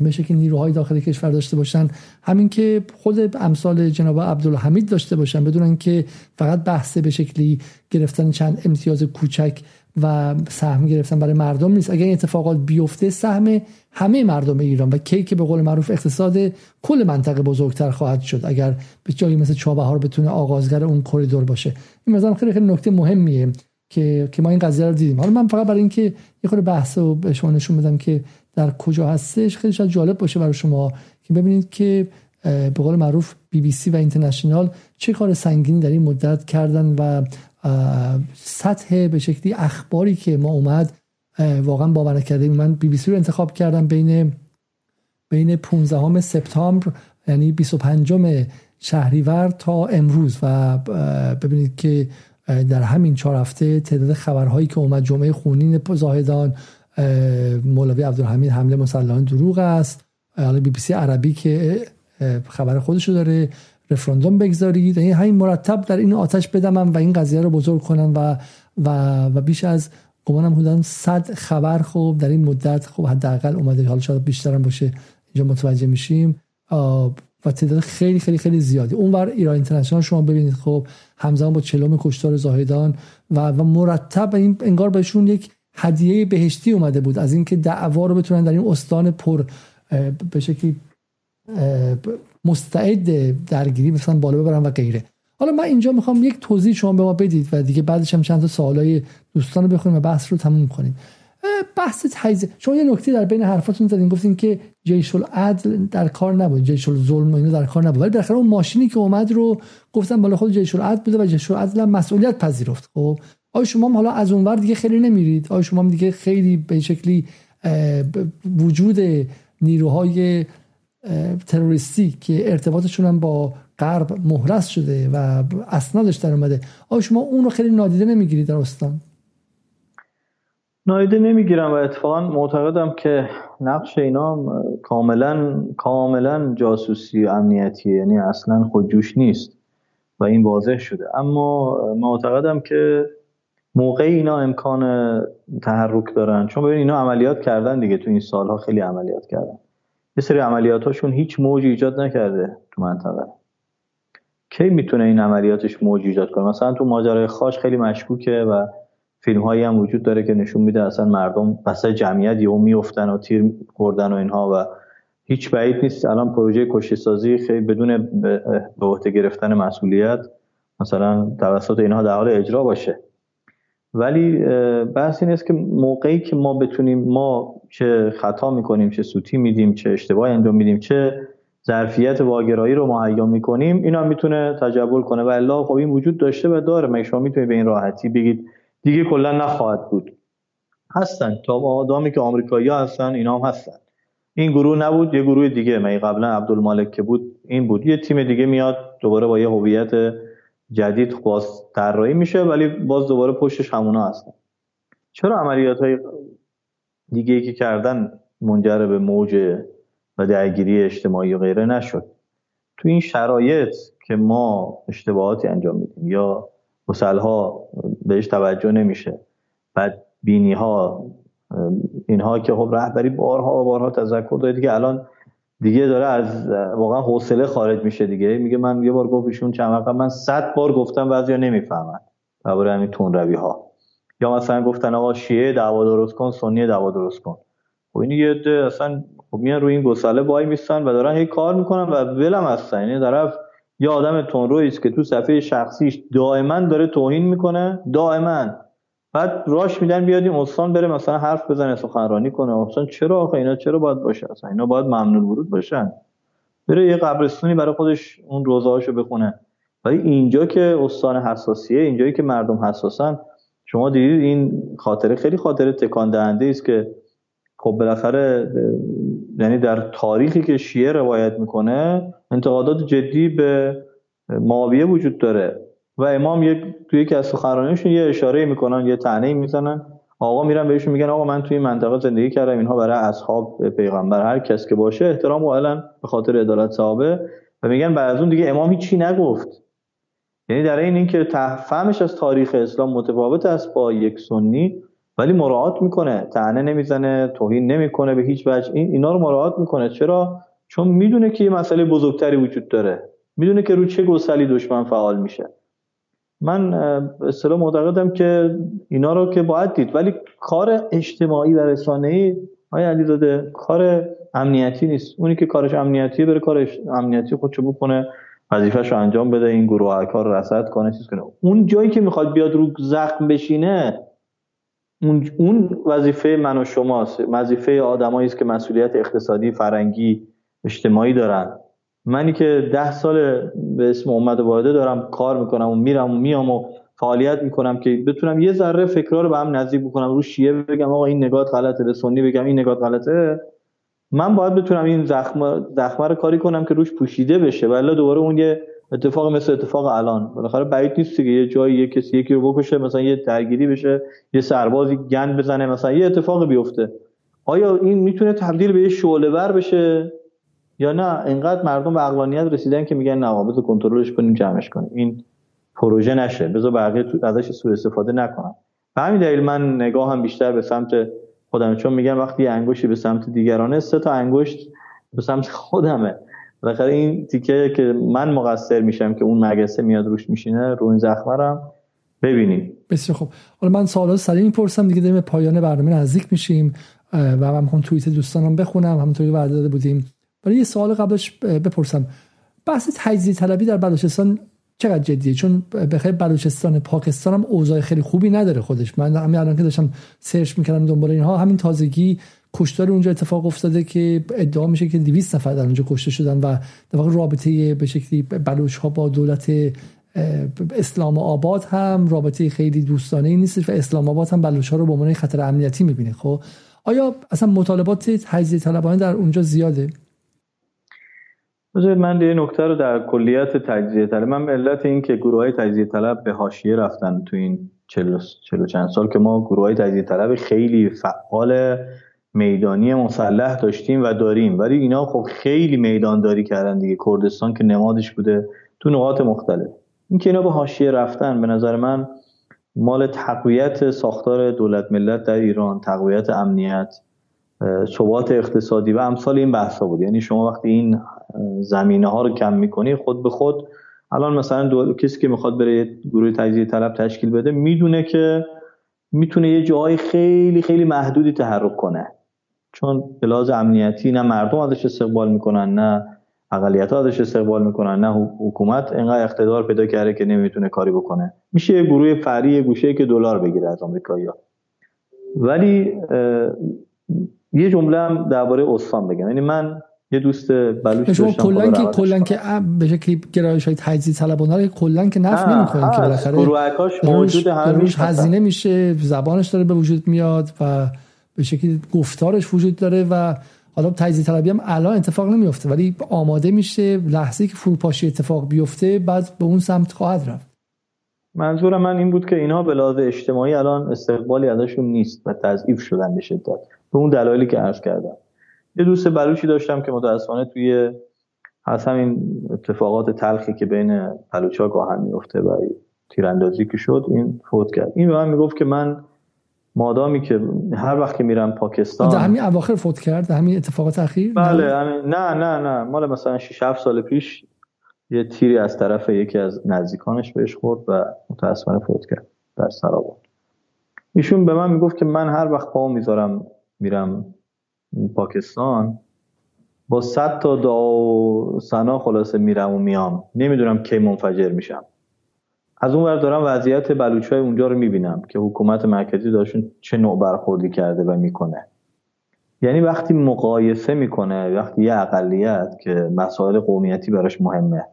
به شکل نیروهای داخل کشور داشته باشن. همین که خود امثال جناب عبدالحمید داشته باشن بدونن که فقط بحث به شکلی گرفتن چند امتیاز کوچک و سهم گرفتن برای مردم نیست. اگر این اتفاقات بیفته سهم همه مردم ایران و کی که به قول معروف اقتصاد کل منطقه بزرگتر خواهد شد اگر به جایی مثل چابهار بتونه آغازگر اون کریدور باشه. این مثلا خیلی خیلی نکته مهمیه که که ما این قضیه رو دیدیم. حالا من فقط برای اینکه یه خورده بحث رو به شما نشون بدم که در کجا هستش خیلی شاید جالب باشه برای شما که ببینید که به قول معروف بی بی سی و اینترنشنال چه کار سنگینی در این مدت کردن و سطح به شکلی اخباری که ما اومد واقعا باور نکرده من بی بی سی رو انتخاب کردم بین بین 15 سپتامبر یعنی 25 شهریور تا امروز و ببینید که در همین چهار هفته تعداد خبرهایی که اومد جمعه خونین زاهدان مولوی عبدالحمید حمله مسلحانه دروغ است. حالا بی بی سی عربی که خبر خودشو داره رفراندوم بگذارید. یعنی همین مرتب در این آتش بدمم و این قضیه رو بزرگ کنم و و, و بیش از گمانم حدودا 100 خبر خوب در این مدت خب حداقل اومده. حالا شاید بیشترم باشه اینجا متوجه میشیم. و تعداد خیلی خیلی خیلی زیادی. اونور ایران اینترنشنال شما ببینید خب همزمان با چلوم کشتار زاهدان و, و مرتب این انگار بهشون یک هدیه بهشتی اومده بود از اینکه دعوا رو بتونن در این استان پر به شکلی مستعد درگیری مثلا بالا ببرن و غیره. حالا من اینجا می‌خوام یک توضیح شما به ما بدید و دیگه بعدش هم چند تا سوالای دوستان رو بخونیم و بحث رو تموم کنیم. بحث تجزیه شما یه نکته در بین حرفاتون زدین گفتین که جیش العدل در کار نبود جیش الظلم اینو در کار نبود. ولی بالاخره اون ماشینی که اومد رو گفتن بالا خود جیش العدل بوده و جیش العدل مسئولیت پذیرفت. خب آیا شما حالا از اونور دیگه خیلی نمیرید. آیا شما دیگه خیلی به شکلی وجود نیروهای تروریستی که ارتباطشون هم با غرب مهرس شده و اسنادش در اومده. آیا شما اون رو خیلی نادیده نمی‌گیرید در استان؟ نایده نمی‌گیرم و اتفاقا معتقدم که نقش اینا کاملا کاملا جاسوسی و امنیتیه. یعنی اصلا خودجوش نیست و این واضح شده. اما معتقدم که موقع اینا امکان تحرک دارن؟ چون ببین اینا عملیات کردن دیگه تو این سالها خیلی عملیات کردن. یه سری عملیاتاشون هیچ موجی ایجاد نکرده تو منطقه. کی می‌تونه این عملیاتش موج ایجاد کنه؟ مثلا تو ماجرای خاش خیلی مشکوکه و فیلم هایی هم وجود داره که نشون میده اصلا مردم وسط جمعیت یهو میافتن و تیر خوردن و اینها و هیچ بعید نیست. الان پروژه کشتی سازی خیلی بدون به عهده گرفتن مسئولیت مثلا توسط اینها در حال اجرا باشه. ولی بحث این است که موقعی که ما بتونیم ما چه خطا می‌کنیم چه سوتی میدیم چه اشتباه انجام میدیم چه ظرفیت واگرایی رو مهیا می‌کنیم اینا می‌تونه تجول کنه. و الله خب این وجود داشته و داره. مگه شما می‌تونید به این راحتی بگید؟ دیگه کلا نخواهد بود. هستن. تا آدمی که آمریکایی هستن اینا هم هستن. این گروه نبود یه گروه دیگه. من قبلا عبدالمالک که بود این بود. یه تیم دیگه میاد دوباره با یه هویت جدید باز طراحی میشه ولی باز دوباره پشتش همونا هستن. چرا عملیات های دیگه ای که کردن منجر به موج و درگیری اجتماعی و غیره نشد؟ تو این شرایط که ما اشتباهاتی انجام میدیم یا مسلها بهش توجه نمیشه بعد بینی ها اینها که خب رهبری بارها و بارها تذکر داده که الان دیگه داره از واقعا حوصله خارج میشه دیگه. میگه من یه بار گفتشون چند وقت من صد بار گفتم بعضیا نمی‌فهمن. درباره همین تون روی ها یا مثلا گفتن آقا شیعه دعوا درست کن سنی دعوا درست کن. خب این یه اصلا خب میان روی این گساله وای میستن و دارن هی کار می‌کنن و ولم هستن. یعنی طرف یه آدم تونرویی است که تو صفحه شخصیش دائما داره توهین می‌کنه. دائما. بعد راش میدن بیاد این استان بره مثلا حرف بزنه سخنرانی کنه. اصلا چرا آخه؟ اینا چرا باید باشه؟ اصلا اینا باید ممنون ورود باشن. بره یه قبرستونی برای خودش اون روزهاشو بخونه. ولی اینجا که استان حساسیه اینجایی که مردم حساسن شما دیدید این خاطره خیلی خاطره تکان دهنده است که خب بالاخره یعنی در تاریخی که شیعه روایت می‌کنه انتقادات جدی به معاویه وجود داره. و امام یک توی یکی از سخنرانیشون یه اشاره می‌کنن یه تنهی می‌زنن. آقا میرن بهشون میگن آقا من توی منطقه زندگی کردم اینها برای اصحاب پیغمبر هر کس که باشه احترام قائلن به خاطر عدالت صحابه و میگن بعد از اون دیگه امام هیچی نگفت. یعنی در این اینکه فهمش از تاریخ اسلام متفاوت است با یک سنی ولی مراعات می‌کنه. تنه نمی‌زنه توهین نمی‌کنه به هیچ وجه. این اینا رو مراعات می‌کنه. چرا؟ چون می‌دونه که یه مسئله بزرگتری وجود داره. می‌دونه که رو چه گسلی دشمن فعال میشه. من اصطلاح معتقدم که اینا رو که باید دید. ولی کار اجتماعی و رسانه‌ای آیا علیزاده کار امنیتی نیست. اونی که کارش امنیتیه بره کار امنیتی خودشو بکنه وظیفه‌شو انجام بده این گروه کار رو رصد کنه چیز کنه. اون جایی که می‌خواد بیاد رو زخم بشینه اون اون وظیفه من و شماست. وظیفه آدمایی است که مسئولیت اقتصادی فرنگی اجتماعی دارن. منی که ده سال به اسم امت واحده دارم کار می‌کنم و میرم و میام و فعالیت می‌کنم که بتونم یه ذره فکرها رو به هم نزدیک بکنم رو شیعه بگم آقا این نگاه غلطه به سنی بگم این نگاه غلطه. من باید بتونم این زخم زخمه رو کاری کنم که روش پوشیده بشه ولی دوباره اون یه اتفاق مثل اتفاق الان. بالاخره بعید نیست که یه جایی یه کسی یکی رو بکشه مثلا یه درگیری بشه یه سربازی گند بزنه مثلا یه اتفاق بیفته. آیا این می‌تونه تبدیل به یه شعله ور بشه؟ یا نه اینقدر مردم به عقلانیت رسیدن که میگن نه کنترلش کنیم جمعش کنیم. این پروژه نشه. بذار بقیه ازش سوء استفاده نکنن. به همین دلیل من نگاه هم بیشتر به سمت خودم چون میگن وقتی انگشتی به سمت دیگرانه سه تا انگشت به سمت خودمه. بالاخره این تیکه که من مقصر میشم که اون مگسه میاد روش میشینه رو این زخمرم. ببینیم. بسیار خوب. حالا من سوالا سریع می‌پرسم دیگه داریم پایان برنامه نزدیک میشیم. و من می‌خوام توییت دوستانم بخونم همونطوری وعده بودیم. ولی یه سوال قبلش بپرسم. بحث تجزیه طلبی در بلوچستان چقدر جدیه؟ چون بخیر بلوچستان پاکستان هم اوضاع خیلی خوبی نداره خودش. من همین الان که داشتم سرچ می‌کردم دنبال اینها همین تازگی کشتار اونجا اتفاق افتاده که ادعا میشه که 200 نفر در اونجا کشته شدن و در واقع رابطه به شکلی بلوچ ها با دولت اسلام آباد هم رابطه خیلی دوستانه ای نیست و اسلام آباد هم بلوچ ها رو به عنوان خطر امنیتی می‌بینه. خب آیا اصلا مطالبات تجزیه طلبانه در اونجا زیاده؟ بذارید من یه نکته رو در کلیت تجزیه طلب من علت این که گروه های تجزیه طلب به حاشیه رفتن تو این چلو, چند سال که ما گروه های تجزیه طلب خیلی فعال میدانی مسلح داشتیم و داریم. ولی اینا خب خیلی میدانداری کردن دیگه. کردستان که نمادش بوده تو نقاط مختلف. این که اینا به حاشیه رفتن به نظر من مال تقویت ساختار دولت ملت در ایران تقویت امنیت ثبات اقتصادی و امثال این بحثا بود. یعنی شما وقتی این زمینه ها رو کم می‌کنی خود به خود الان مثلا کسی که می‌خواد بره گروه تجزیه طلب تشکیل بده می‌دونه که می‌تونه یه جایی خیلی خیلی محدودی تحرک کنه. چون به امنیتی نه مردم ازش استقبال می‌کنن نه اقلیت ازش استقبال می‌کنن نه حکومت انقدر اقتدار پیدا کرده که نمی‌تونه کاری بکنه. میشه یه گروه فری گوشه که دلار بگیره از آمریکایی‌ها. ولی یه جمله هم درباره استان بگم. یعنی من یه دوست بلوچ شما کلا که کلا که به شکلی گرایش های تجزیه طلبانه رو کلا که نفی نمی‌کنید که بالاخره گروهکاش موجود همیشه هزینه میشه زبانش داره به وجود میاد و به شکلی گفتارش وجود داره و حالا تجزیه طلبی هم الان اتفاق نمیفته ولی آماده میشه لحظه که فروپاشی اتفاق بیفته بعد به اون سمت خواهد رفت. منظور من این بود که اینها به لحاظ اجتماعی الان استقبالی ازشون نیست و تضعیف شدن به شدت. به اون دلایلی که عرض کردم. یه دوست بلوچی داشتم که متاسفانه توی از همین اتفاقات تلخی که بین بلوچا گاهن میفته و تیراندازی که شد این فوت کرد. این به من می‌گفت که من مادامی که هر وقت که میرم پاکستان در همین اواخر فوت کرد؟ در همین اتفاقات اخیر؟ بله نه نه نه. مال مثلا 6 7 سال پیش یه تیری از طرف یکی از نزدیکانش بهش خورد و متاسفانه فوت کرد در سراباد. ایشون به من می‌گفت که من هر وقت پا می‌ذارم میرم پاکستان با صد تا دعا و سنا خلاصه میرم و میام. نمی‌دونم کی منفجر میشم. از اون ور دارم وضعیت بلوچ های اونجا رو می‌بینم که حکومت مرکزی داشتون چه نوع برخوردی کرده و می‌کنه. یعنی وقتی مقایسه می‌کنه وقتی یه اقلیت که مسائل قومیتی براش مهمه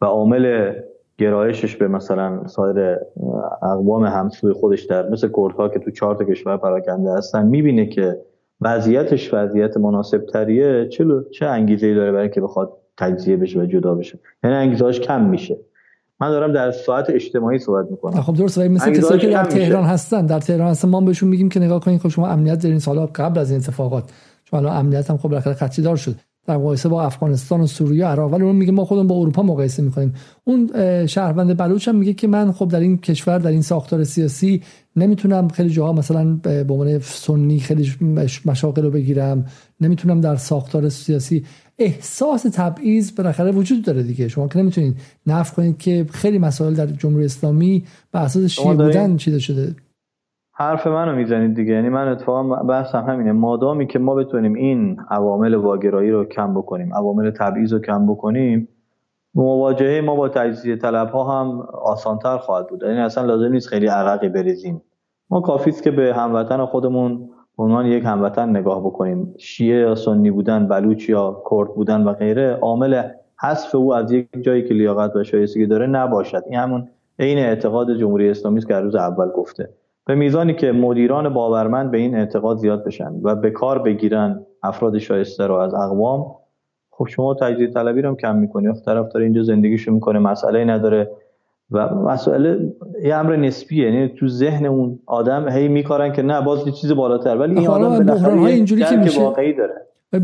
و عامل گرایشش به مثلا سایر اقوام همسوی خودش در مثل کردها که تو چهار تا کشور پراکنده هستن می‌بینه که وضعیتش وضعیت مناسب تریه چه چه انگیزه ای داره برای که بخواد تجزیه بشه و جدا بشه. یعنی انگیزهاش کم میشه. من دارم در ساعت اجتماعی صحبت می‌کنم. خب درست ولی مثل کسایی که در تهران هستن. در تهران هستن. ما بهشون میگیم که نگاه کنید خب شما امنیت دارین. سالا قبل از این اتفاقات چون الان امنیت هم خب بالاخره قطعی دار شد. در مقایسه با افغانستان و سوریه عراق. ولی اون میگه ما خودمون با اروپا مقایسه می‌کنیم. اون شهروند بلوچ هم میگه که من خب در این کشور در این ساختار سیاسی نمی‌تونم خیلی جاها مثلا به عنوان سنی خیلی مشاغل رو بگیرم. نمی‌تونم در ساختار سیاسی. احساس تبعیض بالاخره وجود داره دیگه. شما که نمی‌تونید نفی کنید که خیلی مسائل در جمهوری اسلامی به اساس شیعه بودن چیده شده. حرف منو می‌زنید دیگه. یعنی من اتفاقا بحثم همینه. مادامی که ما بتونیم این عوامل واگرایی رو کم بکنیم عوامل تبعیض رو کم بکنیم مواجهه ما با تجزیه طلب ها هم آسانتر خواهد بود. یعنی اصلا لازم نیست خیلی عرقی بریزیم. ما کافی است که به هموطن خودمون عنوان یک هموطن نگاه بکنیم. شیعه یا سنی بودن بلوچ یا کرد بودن و غیره عامل حذف او از یک جایی که لیاقت و شایستگی داره نباشد. این همون عین اعتقاد جمهوری اسلامی است که روز اول گفته. به میزانی که مدیران باورمند به این اعتقاد زیاد بشن و به کار بگیرن افراد شایسته رو از اقوام خب شما تجدید طلبی رو هم کم می‌کنی. طرف داره اینجا زندگیشو می‌کنه مسئله نداره و مسئله یه امر نسبیه. یعنی تو ذهن اون آدم هی میکارن که نه باز یه چیز بالاتر. ولی این آدم های اینجوری که میشه واقعی داره.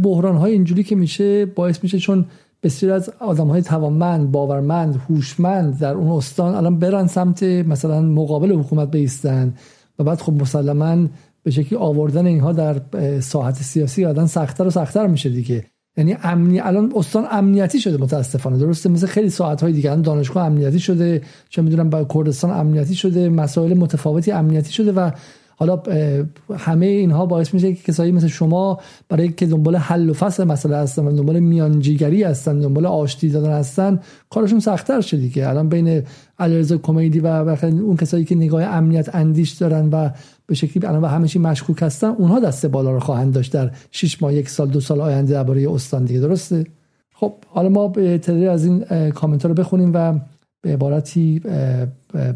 بحران های اینجوری که میشه باعث میشه چون بسیار از آدم های توانمند باورمند هوشمند در اون استان الان برن سمت مثلا مقابل حکومت بیستن و بعد خب مسلما به شکلی آوردن اینها در ساحت سیاسی آدم سختتر و سختتر میشه دیگه. یعنی امنی الان استان امنیتی شده متاسفانه. درسته؟ مثل خیلی ساعت های دیگه دانشگاه امنیتی شده. چه می‌دونم با کردستان امنیتی شده. مسائل متفاوتی امنیتی شده و حالا همه اینها باعث میشه که کسایی مثل شما برای که دنبال حل و فصل مسئله هستن و دنبال میانجیگری هستن دنبال آشتی دادن هستن کارشون سختتر شده دیگه. الان بین علیرضا کمیدی و اون کسایی که نگاه امنیت اندیش دارن و به شکلی الان و همه چی مشکوک هستن اونها دست بالا رو خواهند داشت در 6 ماه یک سال دو سال آینده درباره استان دیگه. درسته؟ خب حالا ما تعدادی از این کامنت رو بخونیم و به عبارتی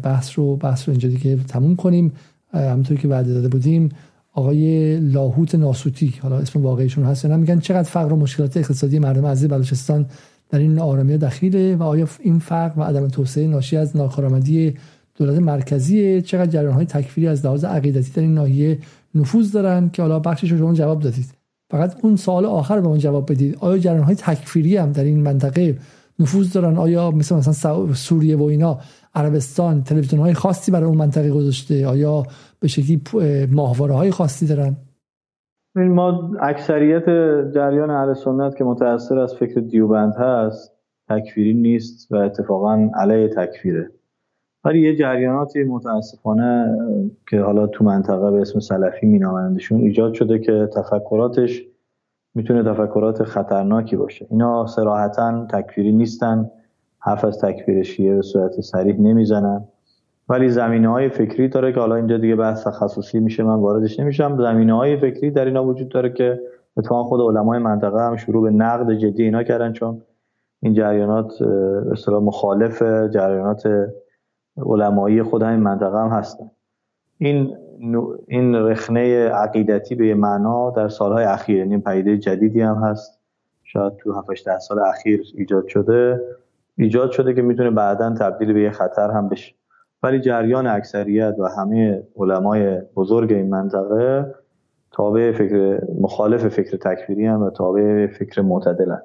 بحث رو بحث رو اینجا دیگه تموم کنیم. همونطوری که وعده داده بودیم آقای لاهوت ناسوتی حالا اسم واقعیشون هست یا میگن چقدر فقر و مشکلات اقتصادی مردم عزیز بلوچستان در این آرامی دخیله و آیا این فقر و عدم توسعه ناشی از ناکارآمدی دولت مرکزی چقدر جریان های تکفیری از لحاظ عقیدتی در این ناحیه نفوذ دارن که حالا بخشش رو جواب دادید؟ فقط اون سوال آخر به اون جواب بدید. آیا جریان های تکفیری هم در این منطقه نفوذ دارن. آیا مثل مثلا سوریه و اینا عربستان تلویزیون های خاصی برای اون منطقه گذاشته؟ آیا به شکلی ماهواره های خاصی دارن؟ ما اکثریت جریان اهل سنت که متأثر از فکر دیوبند هست تکفیری نیست و اتفاقا علیه تکفیره. ولی یه جریاناتی متاسفانه که حالا تو منطقه به اسم سلفی مینامندشون ایجاد شده که تفکراتش می‌تونه تفکرات خطرناکی باشه. اینا سراحتا تکفیری نیستن. حرف از تکفیر شیعه به صورت سریح نمی‌زنن. ولی زمینه های فکری داره که حالا اینجا دیگه بحث تخصصی میشه من واردش نمیشم. زمینه های فکری در اینا وجود داره که اتفاقا خود علمای منطقه هم شروع به نقد جدی اینا کردن چون این جریانات اصطلاح مخالف جریانات علمایی خود همین منطقه هم هستن. این این رخنه عقیدتی به معنا در سالهای اخیر یعنی پدیده جدیدی هم هست. شاید تو 7 سال اخیر ایجاد شده. ایجاد شده که می‌تونه بعدا تبدیل به یه خطر هم بشه. ولی جریان اکثریت و همه علمای بزرگ این منطقه تابع فکر مخالف فکر تکفیری هم و تابع فکر معتدل هم.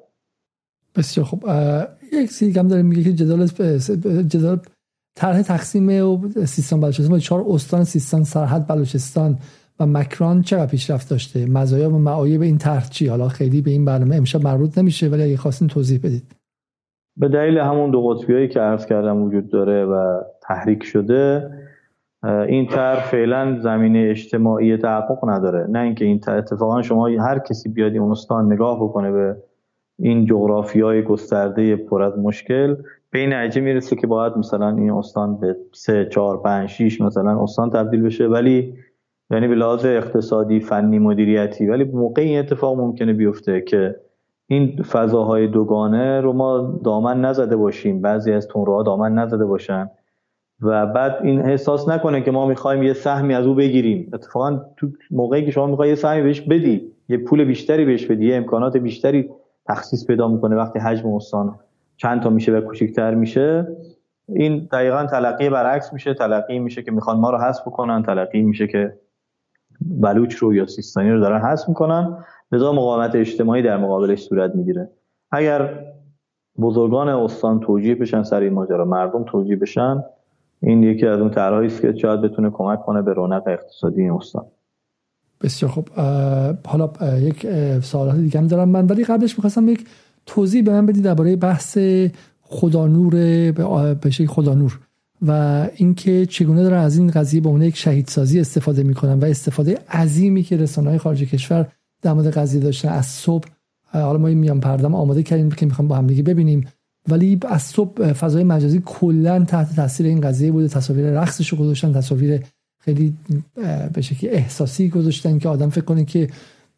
بسیار خب یک سی کم داره میگه که جدال جدال طرح تقسیم سیستان بلوچستان و چهار استان سیستان سرحد بلوچستان و مکران چقدر پیشرفت داشته؟ مزایا و معایب این طرح چی؟ حالا خیلی به این برنامه امشب مربوط نمیشه ولی اگه خواستین توضیح بدید. به دلیل همون دو قطبی هایی که عرض کردم وجود داره و تحریک شده این طرح فعلا زمینه اجتماعی تحقق نداره. نه اینکه این اتفاقا شما هر کسی بیاد اون استان نگاه بکنه به این جغرافی های گسترده پر از مشکل به این نتیجه می‌رسه که باید مثلا این استان به سه چهار پنج شیش مثلا استان تبدیل بشه. ولی یعنی به لحاظ اقتصادی فنی مدیریتی ولی موقع این اتفاق ممکنه بیفته که این فضاهای دوگانه رو ما دامن نزده باشیم. بعضی از تونروها دامن نزده باشن. و بعد این احساس نکنه که ما می‌خوایم یه سهمی از او بگیریم. اتفاقا تو موقعی که شما می‌خوای یه سهمی بهش بدی یه پول بیشتری بهش بدی یه امکانات بیشتری تخصیص پیدا می‌کنه وقتی حجم استان چند تا میشه و کوچکتر میشه. این دقیقا تلقی برعکس میشه. تلقی میشه که می‌خوان ما رو حذف بکنن. تلقی میشه که بلوچ رو یا سیستانی رو دارن حذف می‌کنن. لذا مقاومت اجتماعی در مقابلش صورت می‌گیره. اگر بزرگان استان توجیه بشن سر این ماجرا مردم توجیه بشن این یکی از اون طرحهایی است که شاید بتونه کمک کنه به رونق اقتصادی این استان. بسیار خب حالا یک سوالات دیگه هم دارم من. ولی قبلش می‌خواستم یک توضیح به من بدید درباره بحث خدا نور به شکل خدا نور و اینکه چگونه دارن از این قضیه به عنوان یک شهیدسازی استفاده می‌کنن و استفاده عظیمی که رسانه های خارج کشور در مورد قضیه داشتن. از صبح حالا ما میان پردم آماده کردیم که می‌خوام با هم دیگه ببینیم. ولی از صبح فضای مجازی کلا تحت تاثیر این قضیه بوده. تصاویر رقصش رو گذاشتن تصاویر خیلی به شکلی احساسی گذاشتن که آدم فکر کنه که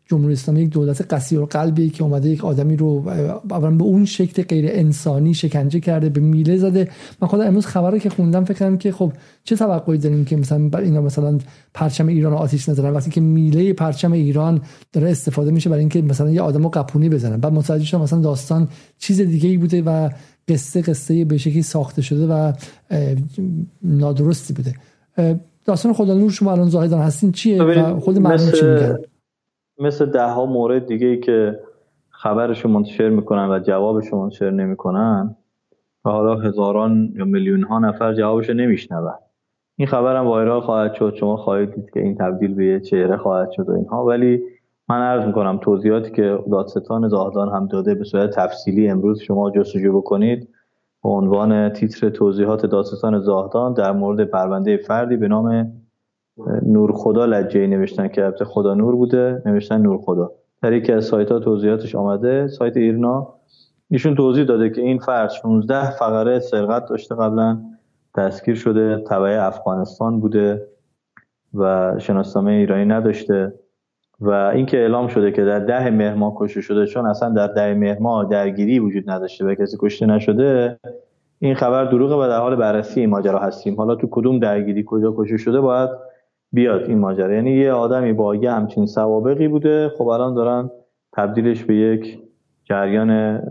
جمهوری اسلامی یک دولت قصیر و قلبی که اومده یک آدمی رو به اون شکل غیر انسانی شکنجه کرده به میله زده. من خدا امروز خبر که خوندم فکر کردم که خب چه توقعی داریم که مثلا اینا مثلا پرچم ایران رو آتیش نزنن؟ وقتی که میله پرچم ایران داره استفاده میشه برای اینکه مثلا یه آدمو قپونی بزنن. بعد متوجه شدم مثلا داستان چیز دیگه ای بوده و قصه قصه به شکلی ساخته شده و نادرستی بوده. داستان خدا نور شما الان زاهدان هستین؟ چیه؟ و خود مردم چی میگن؟ مثل ده ها مورد دیگه ای که خبرشو منتشر می‌کنن و جوابشو منتشر نمی‌کنن و حالا هزاران یا میلیون ها نفر جوابشو نمیشنون. این خبرم وایرال خواهد شد شما خواهید دید که این تبدیل به یه چهره خواهد شد و اینها. ولی من عرض می‌کنم توضیحاتی که دادستان زاهدان هم داده به صورت تفصیلی امروز شما جستجو بکنید به عنوان تیتر توضیحات دادستان زاهدان در مورد پرونده فردی به نام نور خدا لجه نوشتن که البته خدا نور بوده نوشتن نور خدا. در یکی از سایت ها توضیحاتش آمده. سایت ایرنا. ایشون توضیح داده که این فرد 16 فقره سرقت داشته قبلا دستگیر شده تبعه افغانستان بوده و شناسنامه ایرانی نداشته و اینکه اعلام شده که در ده مهر کشته شده چون اصلا در ده مهر درگیری وجود نداشته و کسی کشته نشده این خبر دروغه و در حال بررسی ماجرا هستیم. حالا تو کدوم درگیری کجا کشته شده باید بیاد این ماجرا. یعنی یه آدمی با یه همچین سوابقی بوده. خب الان دارن تبدیلش به یک جریان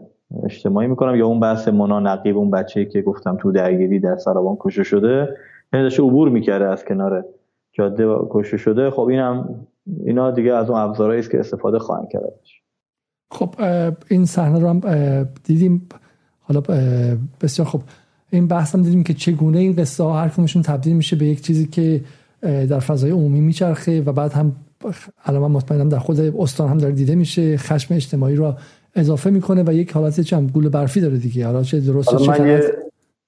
اجتماعی می‌کنم یا اون بحث منا نقیب اون بچه‌ای که گفتم تو درگیری در سرابان کشته شده یعنی داشته عبور می‌کرده از کنار جاده کشته شده. خب اینم اینا دیگه از اون ابزارهایی است که استفاده خواهند کرد خب این صحنه رو هم دیدیم. حالا بسیار خب این بحث هم دیدیم که چگونه این قصه ها هر تبدیل میشه به یک چیزی که در فضای عمومی میچرخه و بعد هم الان مطمئنم در خود استان هم داره دیده میشه خشم اجتماعی رو اضافه می‌کنه و یک حالت چم گول برفی داره دیگه. حالا چه درست چه من یه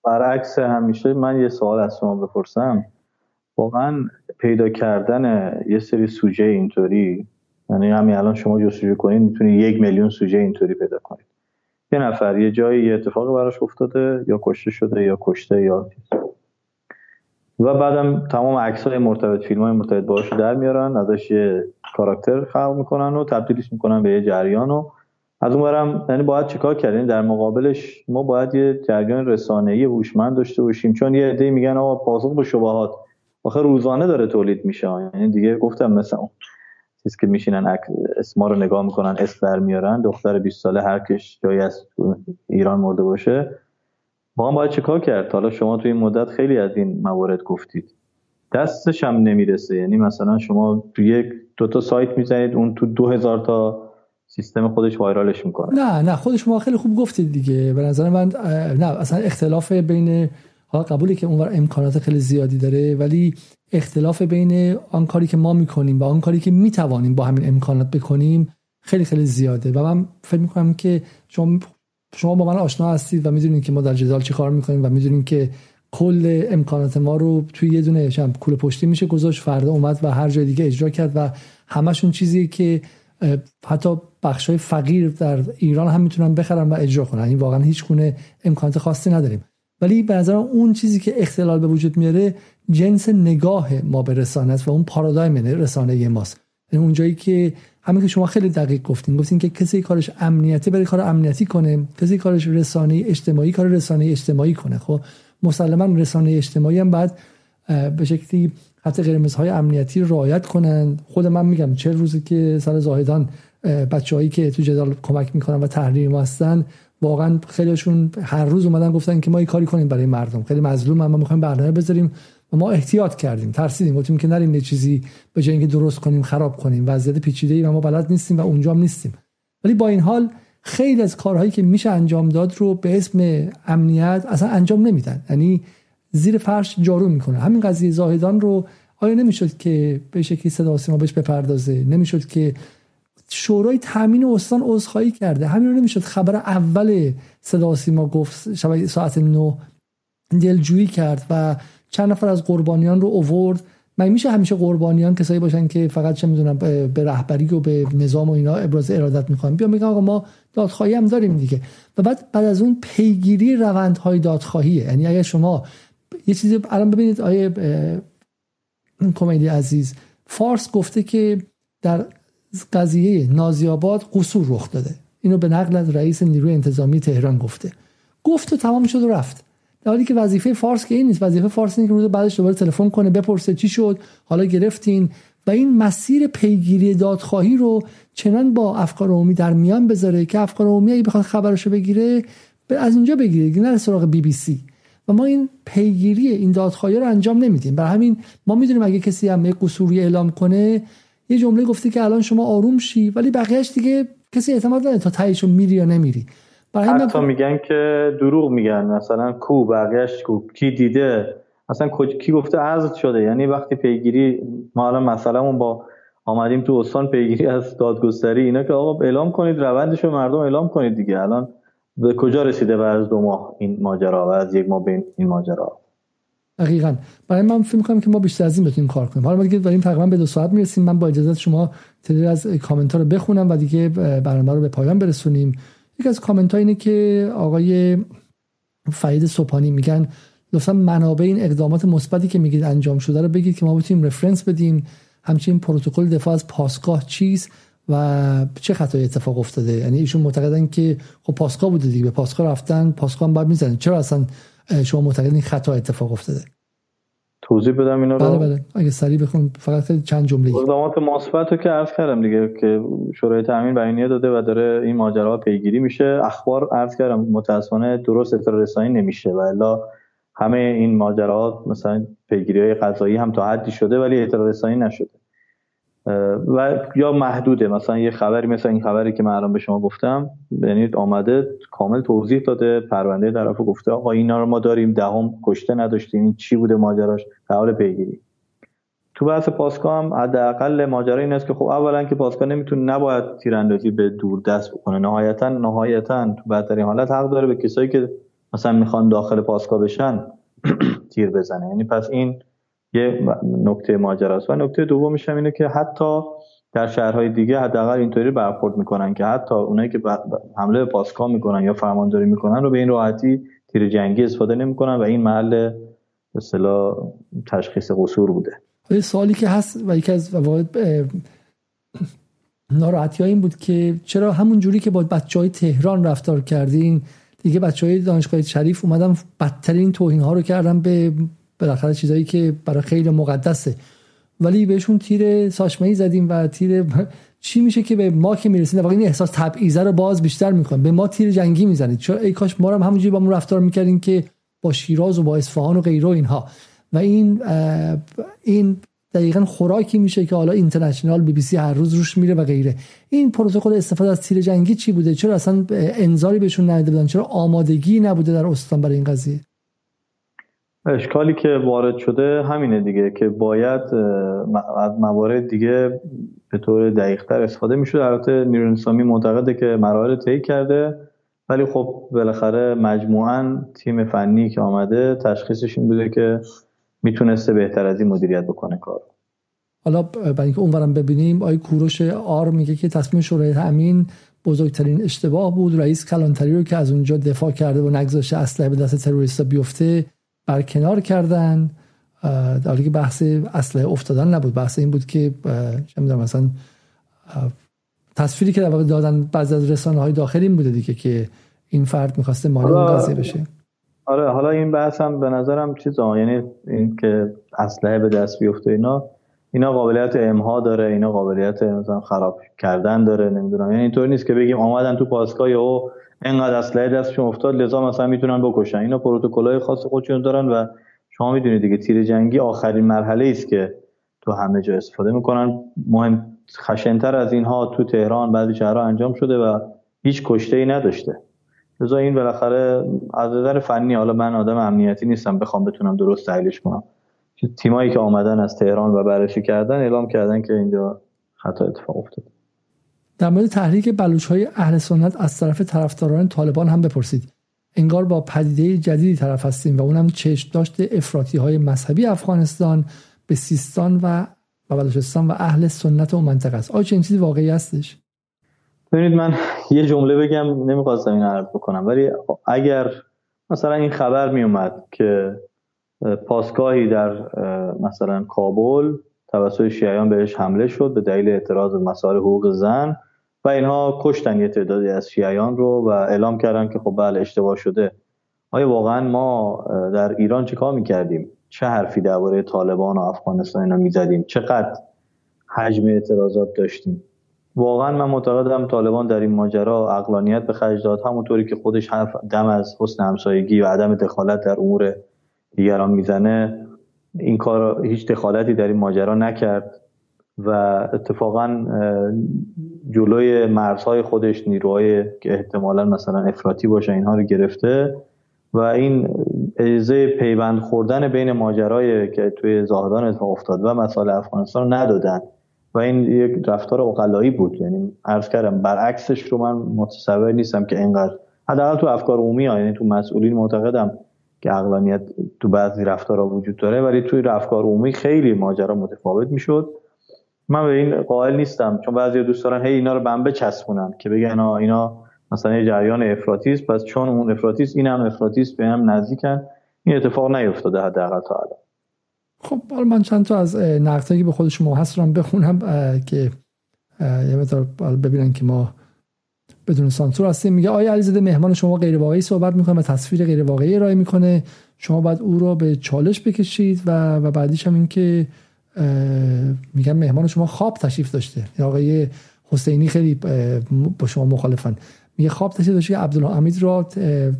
برعکس همیشه من یه سوال از شما بپرسم. واقعا پیدا کردن یه سری سوژه اینطوری یعنی همین الان شما جستجو کنید می‌تونید یک میلیون سوژه اینطوری پیدا کنید یه نفر یه جایی یه اتفاقی براش افتاده یا کشته شده یا کشته یا و بعدم تمام عکس های مرتبط فیلم های مرتبط باهاش در میارن ازش یه کاراکتر خلق می‌کنن و تبدیلش می‌کنن به یه جریان و از اون برم یعنی باید چیکار کردیم در مقابلش ما باید یه جریان رسانه‌ای هوشمند داشته باشیم. چون یه عده میگن آقا پاسخ به شبهات آخه روزانه داره تولید میشه. یعنی دیگه گفتم مثلا چیزی که میشینن اسما رو نگاه می‌کنن اسم میارن. دختر 20 ساله هر کش جایی از ایران مرده باشه. با هم باید چیکار کرد؟ حالا شما توی این مدت خیلی از این موارد گفتید. دستش هم نمی‌رسه. یعنی مثلا شما تو یک دو تا سایت می‌زنید اون تو دو هزار تا سیستم خودش وایرالش می‌کنه. نه نه خودش ما خیلی خوب گفتید دیگه. به نظر من نه اصلا اختلاف بین حالا قبولی که اونور امکانات خیلی زیادی داره ولی اختلاف بین آن کاری که ما می‌کنیم و آن کاری که می‌توانیم با همین امکانات بکنیم خیلی خیلی زیاده. و من فکر می‌کنم که شما شما با من آشنا هستید و می‌دونید که ما در جدال چی کار می‌کنیم و می‌دونیم که کل امکانات ما رو توی یه دونه شم کول پشتی میشه گذاشت فردا اومد و هر جای دیگه اجرا کرد و همشون چیزی که حتی بخش های فقیر در ایران هم می‌تونن بخرن و اجرا کنن. این واقعا هیچ گونه امکانات خاصی نداریم. ولی به نظر اون چیزی که اختلال به وجود میاره جنس نگاه ما به رسانه و اون پارادایم رسانه ماست. یعنی اونجایی که همین که شما خیلی دقیق گفتین گفتین که کسی کارش امنیتی بره کار امنیتی کنه کسی کارش رسانه اجتماعی کار رسانه اجتماعی کنه. خب مسلما رسانه اجتماعی هم بعد به شکلی حتی قرمزهای امنیتی رعایت کنن. خود من میگم چه روزی که سر زاهدان بچههایی که تو جدال کمک می‌کنن و تحریر ما هستن واقعا خیلیشون هر روز اومدن گفتن که ما یه کاری کنیم برای مردم. خیلی مظلوم ما می‌خوایم برنامه بذاریم. و ما احتیاط کردیم. ترسیدیم. گفتیم که نریم یه چیزی به جای اینکه درست کنیم خراب کنیم. وضعیت پیچیده ای و ما بلد نیستیم و اونجا هم نیستیم. ولی با این حال خیلی از کارهایی که میشه انجام داد رو به اسم امنیت اصلا انجام نمیدن. یعنی زیر فرش جارو می‌کنه. همین قضیه زاهدان رو آیا نمی‌شد که به شکلی صدا سیما بهش بپردازه؟ نمی‌شد که شورای تامین استان عذرخواهی کرده؟ همین رو نمی‌شد خبر اول صدا سیما گفت شب ساعت 9 دلجویی کرد و چند نفر از قربانیان رو اوورد. من میشه همیشه قربانیان کسایی باشن که فقط چه می‌دونم به رهبری و به نظام و اینا ابراز ارادت می‌خوان؟ بیا میگم آقا ما دادخواهی هم داریم دیگه. و بعد بعد از اون پیگیری روندهای دادخواهیه. یعنی اگر شما یه چیزی الان ببینید آیه کمدی عزیز. فارس گفته که در قضیه نازیاباد قصور رخ داده. اینو به نقل از رئیس نیروی انتظامی تهران گفته. گفت و تمام شد و رفت. در حالی که وظیفه فارس که این نیست. وظیفه فارس اینه که روز بعدش دوباره تلفن کنه بپرسه چی شد حالا گرفتین. و این مسیر پیگیری دادخواهی رو چنان با افکار عمومی در میان بذاره که افکار عمومی اگه بخواد خبرشو بگیره از اونجا بگیره نه سراغ بی بی سی. و ما این پیگیری این دادخواهی رو انجام نمیدیم. برای همین ما می‌دونیم اگه کسی هم یک قصوری اعلام کنه یه جمله گفته که الان شما آروم شی ولی بقیهش دیگه کسی اعتماد نداره تا تهیشو میری یا نمیری. حتی میگن که دروغ میگن. مثلا کو بقیهش کو کی دیده؟ اصلا کی گفته عرض شده؟ یعنی وقتی پیگیری ما الان مثلا با آمدیم تو استان پیگیری از دادگستری اینا که آقا اعلام کنید روندش رو مردم اعلام کنید دیگه. الان به کجا رسیده بعد از دو ماه این ماجرا و از یک ماه بین این ماجرا؟ دقیقا. برای من فکر می‌کنم که ما بیشتر از این بتونیم کار کنیم. حالا ما دیگه داریم تقریبا به دو ساعت می‌رسیم. من با اجازه شما تعدادی از کامنت ها رو بخونم و دیگه برنامه رو به پایان برسونیم. یکی از کامنت ها اینه که آقای فرید صبحانی میگن لطفا منابع این اقدامات مثبتی که میگید انجام شده رو بگید که ما بتونیم رفرنس بدیم. همچنین پروتکل دفاع از پاسگاه چیست و چه خطایی اتفاق افتاده؟ یعنی ایشون معتقدن که خب پاسگاه بوده دیگه به پاسگاه رفتن پاسگاه هم باید می‌زنن. چرا اصلا شما معتقدین خطا اتفاق افتاده؟ توضیح بدم اینا رو؟ بله بله. اگه سریع بخون فقط چند جمله اقدامات مثبت رو که عرض کردم دیگه که شورای تامین بیانیه داده و داره این ماجرا پیگیری میشه. اخبار عرض کردم متاسفانه درست اطلاع رسانی نمیشه و الا همه این ماجراها مثلا پیگیری های قضایی هم تا حدی شده ولی اطلاع رسانی نشده. و یا محدوده. مثلا یه خبری مثل این خبری که من الان به شما گفتم یعنی آمده کامل توضیح داده پرونده طرفو گفته آقا اینا رو ما داریم دهم کشته نداشتیم این چی بوده ماجراش؟ حال پیگیری. تو بحث پاسکا هم حداقل ماجرا این است که خب اولا که پاسکا نمی‌تونه نباید تیراندازی به دور دست بکنه. نهایتا نهایتا تو بدترین حالت حق داره به کسایی که مثلا می‌خوان داخل پاسکا بشن تیر بزنه. یعنی پس این یه نکته ماجراست. و نکته دومش هم اینه که حتی در شهرهای دیگه حداقل اینطوری برخورد می‌کنن که حتی اونایی که حمله به پاسکا می‌کنن یا فرمانداری می‌کنن رو به این راحتی تیر جنگی استفاده نمی‌کنن و این محل به تشخیص قصور بوده. یه سوالی که هست و یکی از ناراحتی این بود که چرا همون جوری که با بچه های تهران رفتار کردین دیگه بچه های دانشگاه شریف اومدن بدترین توهین ها رو کردن به بالاخره چیزایی که برای خیلی مقدسه. ولی بهشون تیر ساشمایی زدیم و تیر چی میشه که به ما که می‌رسید واقعا این احساس تبعیضه رو باز بیشتر می‌کنه. به ما تیر جنگی می‌زنید. چرا؟ ای کاش ما هم همونجوری با ما رفتار می‌کردیم که با شیراز و با اصفهان و غیره اینها. و این این دقیقا خوراکی میشه که حالا اینترنشنال بی بی سی هر روز روش میره و غیره. این پروتکل استفاده از تیر جنگی چی بوده؟ چرا اصلا انذاری بهشون نداده بودن؟ چرا آمادگی نبوده در استان برای این قضیه؟ اشکالی که وارد شده همینه دیگه که باید از موارد دیگه به طور دقیقتر استفاده می‌شود. البته نیروی انسانی معتقده که مراحل طی کرده ولی خب بالاخره مجموعا تیم فنی که آمده تشخیصش این بوده که می‌تونسته بهتر از این مدیریت بکنه کار. حالا برای اینکه اونورم ببینیم آی کوروش آر میگه که تصمیم شورای تامین بزرگترین اشتباه بود. رئیس کلانتری رو که از اونجا دفاع کرده و نگذاشته اسلحه به دست تروریستا بیفته برکنار کردن در که بحث اسلحه افتادن نبود. بحث این بود که چه می‌دونم مثلا تصویری که در واقع دادن بعض از رسانه های داخلی بوده دیگه که این فرد می‌خواسته مالی اون قضیه بشه. آره حالا این بحث هم به نظرم چیز یعنی این که اسلحه به دست بیفته اینا اینا قابلیت امها داره اینا قابلیت مثلا خراب کردن داره نمی‌دونم. یعنی اینطور نیست که بگیم آمدن تو پاسگاه او انقدر اسلحه دستشون افتاد لذا مثلا می‌تونن بکشن. اینا پروتکل‌های خاص خودشون دارن و شما می‌دونید دیگه تیر جنگی آخرین مرحله است که تو همه جا استفاده می‌کنن. مهم خشنتر از اینها تو تهران بعضی شهرها انجام شده و هیچ کشته ای نداشته. لذا این بالاخره از نظر فنی حالا من آدم امنیتی نیستم بخوام بتونم درست تحلیلش کنم. تیمایی که آمدن از تهران و بررسی کردن اعلام کردن که اینجا خطا اتفاق افتاد در مورد تحریک بلوچ های اهل سنت از طرف طرفداران طالبان هم بپرسید. انگار با پدیده جدیدی طرف هستیم و اونم چشم داشته افراطی های مذهبی افغانستان به سیستان و و بلوچستان و اهل سنت و منطقه است. آیا چنین چیزی واقعی هستش؟ ببینید من یه جمله بگم نمی‌خواستم این عرض بکنم ولی اگر مثلا این خبر می اومد که پاسگاهی در مثلا کابل توسط شیعیان بهش حمله شد به دلیل اعتراض مسائل حقوق زن و اینها کشتن یه تعدادی از شیعیان رو و اعلام کردن که خب بله اشتباه شده. آیا واقعا ما در ایران چیکار می‌کردیم؟ چه حرفی درباره طالبان و افغانستان اینا می‌زدیم؟ چقدر حجم اعتراضات داشتیم؟ واقعا من معتقدم طالبان در این ماجرا اقلانیت به خرج داد همونطوری که خودش حرف دم از حسن همسایگی و عدم دخالت در امور دیگران می‌زنه این کار هیچ دخالتی در این ماجرا نکرد. و اتفاقا جلوی مرزهای خودش نیروهای که احتمالا مثلا افراطی باشه اینها رو گرفته و این اجازه پیوند خوردن بین ماجرای که توی زاهدان اتفاق افتاد و مسائل افغانستان رو ندادن. و این یک رفتار اقلایی بود. یعنی عرض کردم برعکسش رو من متصور نیستم که اینقدر. حداقل تو افکار عمومی ها یعنی تو مسئولین معتقدم که اقلانیت تو بعضی رفتارها وجود داره ولی توی افکار عمومی خیلی ماجرا متفاوت می‌شد. من به این قائل نیستم چون بعضی دوست دارن هی اینا رو بنبه چسبونن که بگن اینا مثلا یه جریان افراطی پس چون اون افراطی است این هم به هم نزدیکن این اتفاق نیفتاده حداقل تا الان. خب حالا من چند تا از نقطه‌ای به خود شما هست رو بخونم که یه مقدار ببینن که ما بدون سانسور هستیم. میگه آیا علیزاده مهمان شما غیر واقعی صحبت می‌کنه و تصویر غیر واقعی ارائه می‌کنه؟ شما باید او رو به چالش بکشید و و بعدیش هم این که میگن مهمان شما خواب تشریف داشته. آقای حسینی خیلی با شما مخالفن. میگه خواب تشریف داشته که عبدالحمید را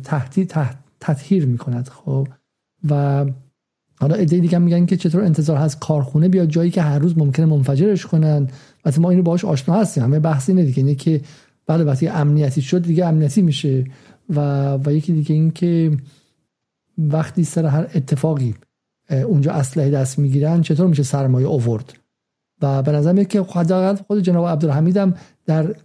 تحتی تطهیر می‌کند خب. و حالا ایده دیگه میگن که چطور انتظار هست کارخونه بیاد جایی که هر روز ممکنه منفجرش کنن. وقتی ما اینو باهاش آشنا هستیم. همه بحثی اینه دیگه. اینه که بله وقتی امنیتی شد دیگه امنیتی میشه. و و یکی دیگه این که وقتی سر هر اتفاقی اونجا اسلحه دست می‌گیرن چطور میشه سرمایه اوورد و به نظر میاد که حداقل خود جناب عبدالحمید هم در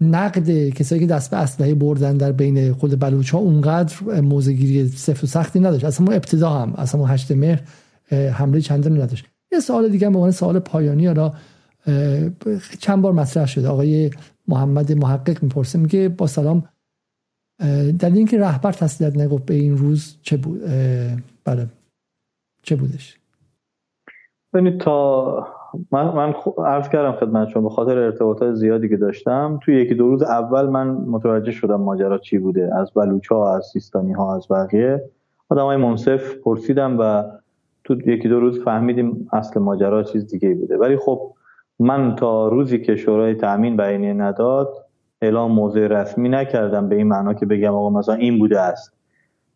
نقد کسایی که دست به اسلحه بردن در بین خود بلوچ ها اونقدر موزگیری سفت و سختی نداشت. اصلا اون ابتدا هم اصلا اون هشت مهر حمله چندانی نداشت. یه سوال دیگه به عنوان سوال پایانی حالا چند بار مطرح شده. آقای محمد محقق می‌پرسه میگه با سلام در اینکه رهبر تسلیت نگفت به این روز چه بود؟ بله. چه بودش؟ ببینید تا من من عرض کردم خدمت شما به خاطر ارتباطات زیادی که داشتم توی یکی دو روز اول من متوجه شدم ماجرا چی بوده. از بلوچا از سیستانی ها از بقیه. آدم های منصف پرسیدم و تو یکی دو روز فهمیدیم اصل ماجرا چیز دیگه بوده. ولی خب من تا روزی که شورای تأمین بیانیه نداد اعلام موضع رسمی نکردم به این معنا که بگم آقا مثلا این بوده است.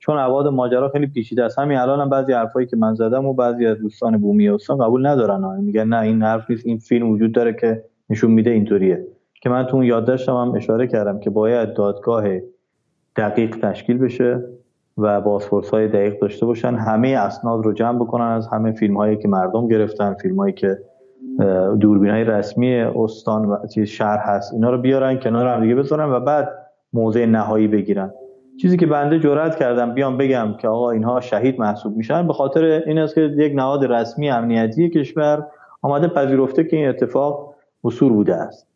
چون ابعاد ماجرا خیلی پیچیده است. همین الان هم بعضی حرفایی که من زدم و بعضی از دوستان بومی استان قبول ندارن. میگن نه این حرف نیست. این فیلم وجود داره که نشون میده اینطوریه. که من تو اون یادداشتم هم اشاره کردم که باید دادگاه دقیق تشکیل بشه و بازپرس های دقیق داشته باشن. همه اسناد رو جمع بکنن از همه فیلم هایی که مردم گرفتن فیلم هایی که دوربین های رسمی استان و شهر هست. اینا رو بیارن کنار هم دیگه بذارن و بعد موضع نهایی بگیرن. چیزی که بنده جرأت کردم بیام بگم که آقا اینها شهید محسوب میشن به خاطر این است که یک نهاد رسمی امنیتی کشور آمده پذیرفته که این اتفاق اصول بوده است.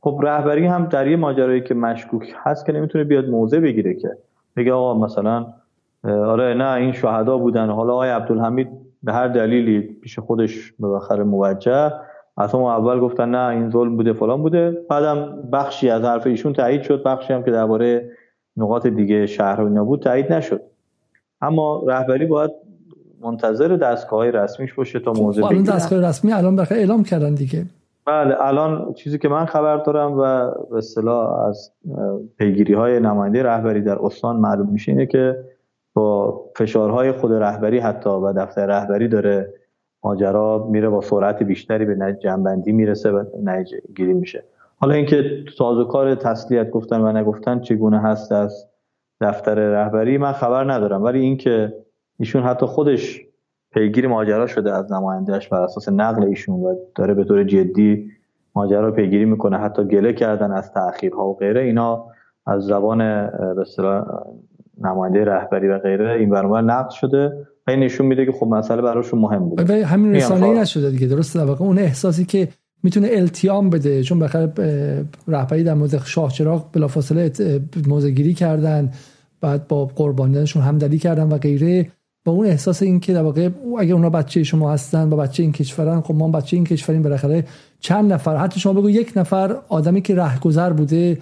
خب رهبری هم در یه ماجرایی که مشکوک هست که نمی‌تونه بیاد موضع بگیره که بگه آقا مثلا آره نه این شهدا بودن. حالا آقای عبدالحمید به هر دلیلی پیش خودش بالاخره موجه. اصلا اول گفتن نه این ظلم بوده فلان بوده. بعدم بخشی از حرف ایشون تایید شد. بخشی هم که درباره نقاط دیگه شهر و اینا بود تایید نشد. اما رهبری باید منتظر دستگاه های رسمیش باشه تا موضوع خب، الان دستگاه رسمی الان بخیر اعلام کردن دیگه. بله الان چیزی که من خبر دارم و به اصطلاح از پیگیری های نماینده رهبری در استان معلوم میشه اینه که با فشارهای خود رهبری حتی و دفتر رهبری داره ماجرا میره با سرعت بیشتری به جنبندی می‌رسه و نتیجه گیری میشه. حالا اینکه سازوکار تسلیت گفتن و نگفتن چگونه هست از دفتر رهبری من خبر ندارم. ولی اینکه ایشون حتی خودش پیگیر ماجرا شده از نمایندهش بر اساس نقل ایشون و داره به طور جدی ماجرا رو پیگیری می‌کنه حتی گله کردن از تاخیرها و غیره اینا از زبان به اصطلاح نماینده رهبری و غیره این برنامه نقد شده و این نشون میده که خب مسئله براشون مهم بود. همین رسانه‌ای نشده دیگه درسته؟ در واقع اون احساسی که می‌تونه التیام بده چون بخیر رهبری در مورد شاه چراغ بلافاصله موزگیری کردن بعد با قربانیانشون همدلی کردن و غیره. با اون احساس این که در واقع اگه اونا بچه شما هستن و بچه این کشورن خب ما بچه این کشوریم. بالاخره چند نفر حتی شما بگو یک نفر آدمی که رهگذر بوده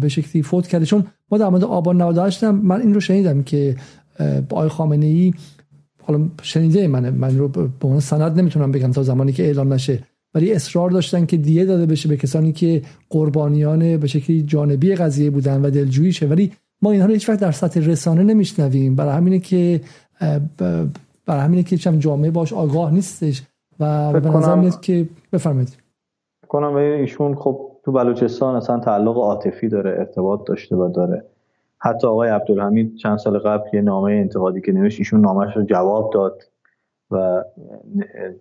به شکلی فوت کرده. چون ما در مورد آبان 98 هم من این رو شنیدم که با آقای خامنه ای حالا شنیده منه من رو به اون سند نمی‌تونم بگم تا زمانی که اعلام نشه. ولی اصرار داشتن که دیه داده بشه به کسانی که قربانیان به شکلی جانبی قضیه بودن و دلجویی شه. ولی ما اینها رو هیچ وقت در سطح رسانه نمیشنویم. برای همینه که برای همینه که چم جامعه باش آگاه نیستش و به نظر میاد که بفرمایید. کنم ایشون خب تو بلوچستان اصلا تعلق عاطفی داره ارتباط داشته و داره. حتی آقای عبدالحمید چند سال قبل یه نامه انتقادی که نوشت ایشون نامش رو جواب داد. و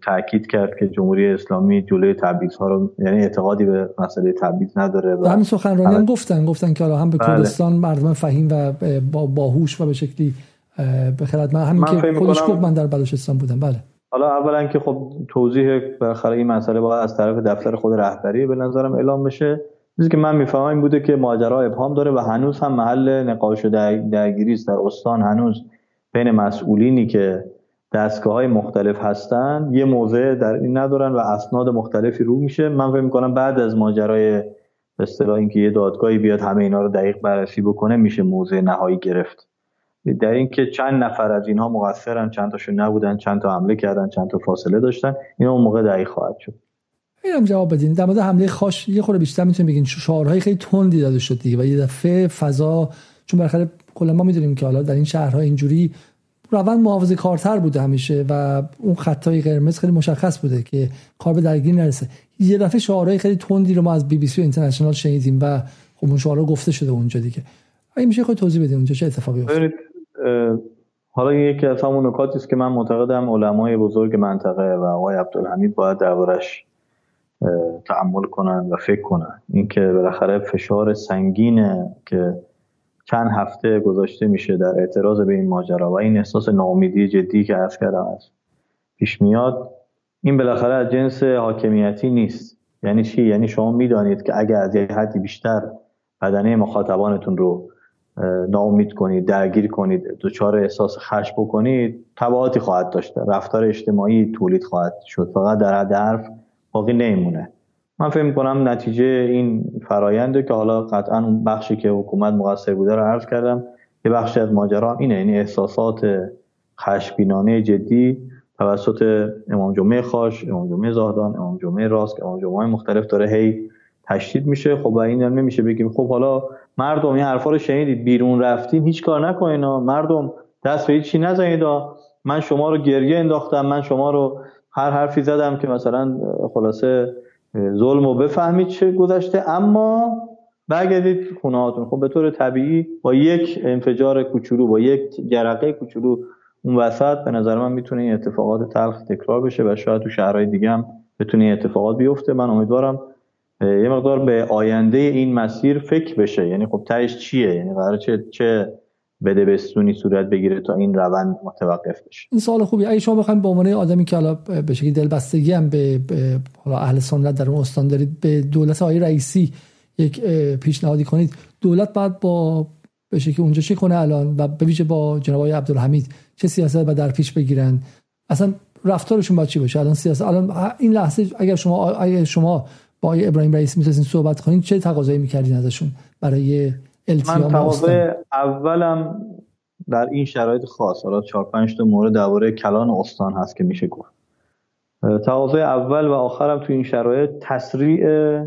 تاکید کرد که جمهوری اسلامی جلوی تبعیض ها رو یعنی اعتقادی به مسئله تبعیض نداره و همین سخنرانی هم گفتن گفتن که حالا هم به بله. کردستان مردم فهیم و با باهوش و به شکلی به من همین که خودش گفت من در بلوچستان بودم. بله. حالا اولا که خب توضیح بالاخره این مسئله باید از طرف دفتر خود رهبری به نظرم اعلام بشه. چیزی که من می‌فهمم این بوده که ماجرا ابهام داره و هنوز هم محل نقاش و درگیری است. در استان هنوز بین مسئولینی که دستگاه های مختلف هستن. یه موضع در این ندارن و اسناد مختلفی رو میشه. من فکر می‌کنم بعد از ماجرای به اصطلاح اینکه یه دادگاهی بیاد همه اینا رو دقیق بررسی بکنه میشه موضع نهایی گرفت. در اینکه چند نفر از اینها مقصرن چند تاشون نبودن چند تا حمله کردن چند تا فاصله داشتن اینا اون موقع دقیق خواهد شد. اینم جواب بدین. در مورد حمله خاش یه خورده بیشتر می‌تونیم بگین. شعارهای خیلی تندی داده شد دیگه و یه دفعه فضا چون بالاخره کلا ما می‌دونیم که حالا در این شهرها اینجوری روند محافظه کارتر بوده همیشه و اون خطای قرمز خیلی مشخص بوده که کار به درگیری نرسه. یه دفعه شعارهای خیلی تندی رو ما از بی بی سی اینترنشنال شنیدیم و خب اون شعارها گفته شده اونجا دیگه. اگه میشه خود توضیح بدید اونجا چه اتفاقی افتاد؟ حالا یکی از همون نکاتی است که من معتقدم علمای بزرگ منطقه و آقای عبدالحمید باید دربارش تعمل کنن و فکر کنن. اینکه بالاخره فشار سنگینه که چند هفته گذاشته میشه در اعتراض به این ماجرا و این احساس ناامیدی جدی که عرض کردم است پیش میاد این بالاخره از جنس حاکمیتی نیست. یعنی چی؟ یعنی شما می‌دانید که اگر از یه حدی بیشتر بدنه مخاطبانتون رو ناامید کنید درگیر کنید دچار احساس خشم بکنید تبعاتی خواهد داشت رفتار اجتماعی تولید خواهد شد. فقط در حد حرف باقی نمیمونه. من فکر می‌کنم نتیجه این فراینده که حالا قطعا اون بخشی که حکومت مقصر بوده رو عرض کردم یه بخشی از ماجرا اینه یعنی احساسات خشبینانه جدی توسط امام جمعه خاش، امام جمعه زاهدان، امام جمعه راست، امام جمعه مختلف داره هی تشدید میشه. خب این نمیشه بگیم. خب حالا مردم این حرفا رو شنیدید بیرون رفتین هیچ کار نکنین مردم دست به هیچی نزنید. من شما رو گریه انداختم. من شما رو هر حرفی زدم که مثلا خلاصه ظلم رو بفهمید چه گذشته اما برگردید خونه هاتون خب به طور طبیعی با یک انفجار کوچولو با یک جرقه کوچولو اون وسط به نظر من می‌تونه این اتفاقات تلخ تکرار بشه و شاید تو شهرهای دیگه هم بتونه این اتفاقات بیفته. من امیدوارم یه مقدار به آینده این مسیر فکر بشه. یعنی خب تهش چیه؟ یعنی قرار چه چه بده بستونی صورت بگیره تا این روند متوقف بشه. این سوال خوبی. اگه شما بخواید به عنوان آدمی که حالا به شکلی دلبستگی هم به, حالا اهل سنت در اون استان دارید به دولت آقای رئیسی یک پیشنهادی کنید. دولت بعد با به شکلی اونجا چی کنه الان و به ویژه با جناب آقای عبدالحمید چه سیاست و در پیش بگیرن؟ اصلا رفتارشون با چی باشه؟ الان سیاست الان این لحظه اگر شما اگر شما با ابراهیم رئیس می‌تونستین صحبت کنین چه تقاضایی می‌کردین ازشون برای من تقاضای اولم در این شرایط خاص حالا 4 5 تا مورد درباره کلان استان هست که میشه گفت. تقاضای اول و آخرم تو این شرایط تسریع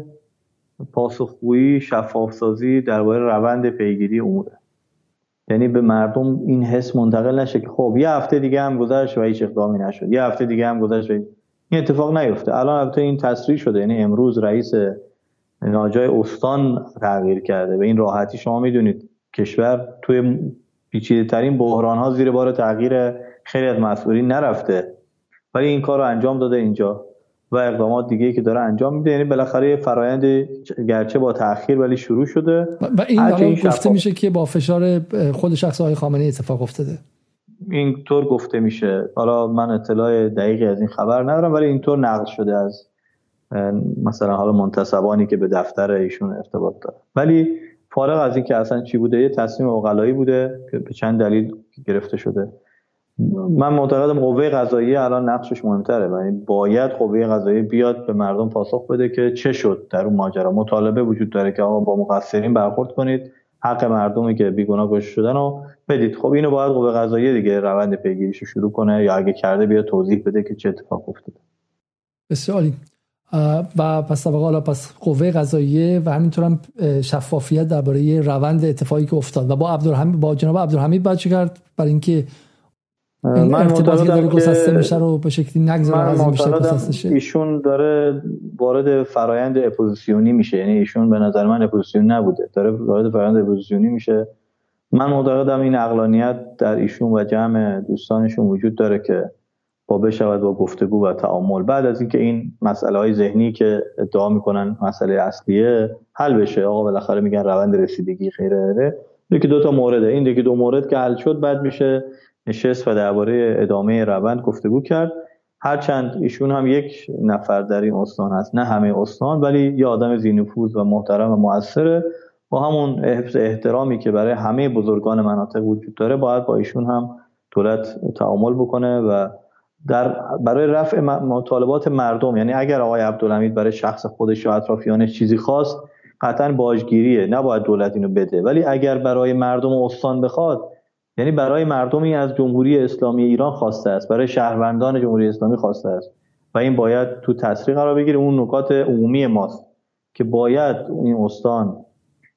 پاسخگویی شفافسازی درباره روند پیگیری اموره یعنی به مردم این حس منتقل نشه که خب یه هفته دیگه هم گذشت و هیچ اقدامی نشد. یه هفته دیگه هم گذشت و این اتفاق نیفته. الان البته این تسریع شده. یعنی امروز رئیس ناجای استان تغییر کرده. به این راحتی شما می‌دونید کشور توی پیچیده ترین بحران ها زیر بار تغییر خیلی از مسئولین نرفته. ولی این کار رو انجام داده اینجا و اقدامات دیگه که داره انجام میده. یعنی بالاخره فرایند گرچه با تاخیر ولی شروع شده. و این, این گفته میشه که با فشار خود شخص آقای خامنه‌ای اتفاق افتاده. اینطور گفته میشه. حالا من اطلاع دقیقی از این خبر ندارم ولی اینطور نقل شده از مثلا حالا منتصبانی که به دفتر ایشون ارتباط داره. ولی فارغ از این که اصلا چی بوده یه تصمیم اوقلایی بوده که به چند دلیل گرفته شده. من معتقدم قوه قضاییه الان نقشش مهمتره. یعنی باید قوه قضاییه بیاد به مردم پاسخ بده که چه شد. در اون ماجرا مطالبه وجود داره که آقا با مقصرین برخورد کنید حق مردمی که بیگناه کشته شدن رو بدید. خب اینو باید قوه قضاییه دیگه روند پیگیریش شروع کنه یا اگه کرده بیاد توضیح بده که چه اتفاق افتاده. بسیار و پس حالا پس قوه قضاییه و همینطور هم شفافیت درباره روند اتفاقی که افتاد. و با عبدالحمید با جناب عبدالحمید باید چیکار برای اینکه من ارتباطی داره گسسته میشه رو به شکلی نگذاره از ایشون داره وارد فرایند اپوزیسیونی میشه. یعنی ایشون به نظر من اپوزیسیونی نبوده. داره وارد فرایند اپوزیسیونی میشه. من معتقدم این عقلانیت در ایشون و جمع دوستانشون وجود داره که با بشود با گفتگو و تعامل. بعد از اینکه این مسئله های ذهنی که ادعا می‌کنن مسئله اصلیه حل بشه. آقا بالاخره میگن روند رسیدگی خیره غیره یکی دو تا مورده. این دیگه دو مورد که حل شد بعد میشه نشست و درباره ادامه روند گفتگو کرد. هرچند ایشون هم یک نفر در این استان هست. نه همه استان ولی یه آدم زینفوز و محترم و موثره. با همون حفظ احترامی که برای همه بزرگان مناطق وجود داره باید با ایشون هم دولت تعامل بکنه و در برای رفع مطالبات مردم یعنی اگر آقای عبدالحمید برای شخص خودش یا اطرافیانش چیزی خواست قطعا باجگیریه نباید دولت اینو بده. ولی اگر برای مردم استان بخواد یعنی برای مردمی از جمهوری اسلامی ایران خواسته است برای شهروندان جمهوری اسلامی خواسته است. و این باید تو تصریح قرار بگیره. اون نکات عمومی ماست که باید این استان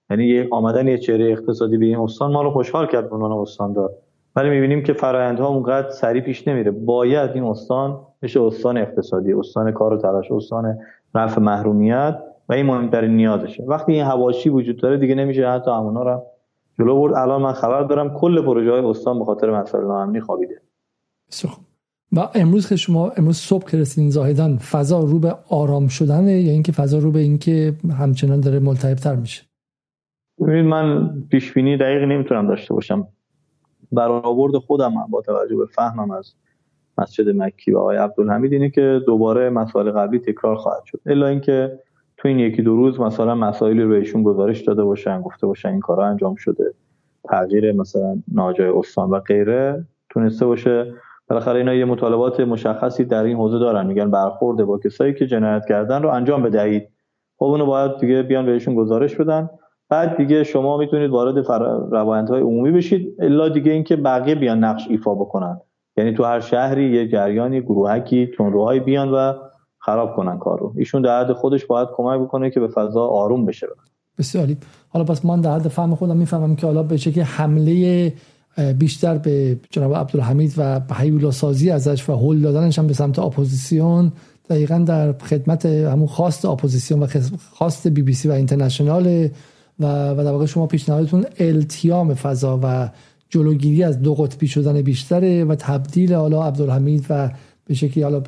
یعنی آمدن یه چهره اقتصادی به این استان ما رو خوشحال کرد به عنوان استان دار ولی می‌بینیم که فرآیندها اونقدر سریع پیش نمیره. باید این استان بشه استان اقتصادی استان کار و تلاش استان رفع محرومیت و این مهمترین نیازشه. وقتی این حواشی وجود داره دیگه نمیشه حتی همونا رو جلو برد. الان من خبر دارم کل پروژه های استان به خاطر مسائل ناامنی خوابیده. و امروز که شما امروز صبح که رسیدین زاهدان فضا رو به آرام شدنه یا اینکه فضا رو به اینکه همچنان داره ملتهب تر میشه؟ ببینید من پیش بینی دقیقی نمی‌تونم داشته باشم. برآورد خودم با توجه به فهمم از مسجد مکی و آقای عبدالحمید اینه که دوباره مسائل قبلی تکرار خواهد شد. الا اینکه تو این یکی دو روز مثلا مسائلی رو بهشون گزارش داده باشن گفته باشن این کارا انجام شده تغییر مثلا ناجای استان و غیره تونسته باشه. بالاخره اینا یه مطالبات مشخصی در این حوزه دارن. میگن برخورد با کسایی که جنایت کردن رو انجام بدهید. خب اونو باید دیگه بیان بهشون گزارش بدن. بعد دیگه شما می‌تونید وارد روایت‌های عمومی بشید. الا دیگه اینکه بقیه بیان نقش ایفا بکنن. یعنی تو هر شهری یه جریانی گروهکی تندروهایی بیان و خراب کنن کارو. ایشون در حد خودش باید کمک بکنه که به فضا آروم بشه. بسیاری حالا پس من در حد فهم خودم می‌فهمم که حالا به که حمله بیشتر به جناب عبدالحمید و هیولا سازی ازش و هل دادنش هم به سمت اپوزیسیون دقیقا در خدمت همون خواست اپوزیسیون و خواست بی بی سی و اینترنشنال و و در واقع شما پیشنهادتون التیام فضا و جلوگیری از دو قطبی شدن بیشتره و تبدیل حالا عبدالحمید و به شکلی حالا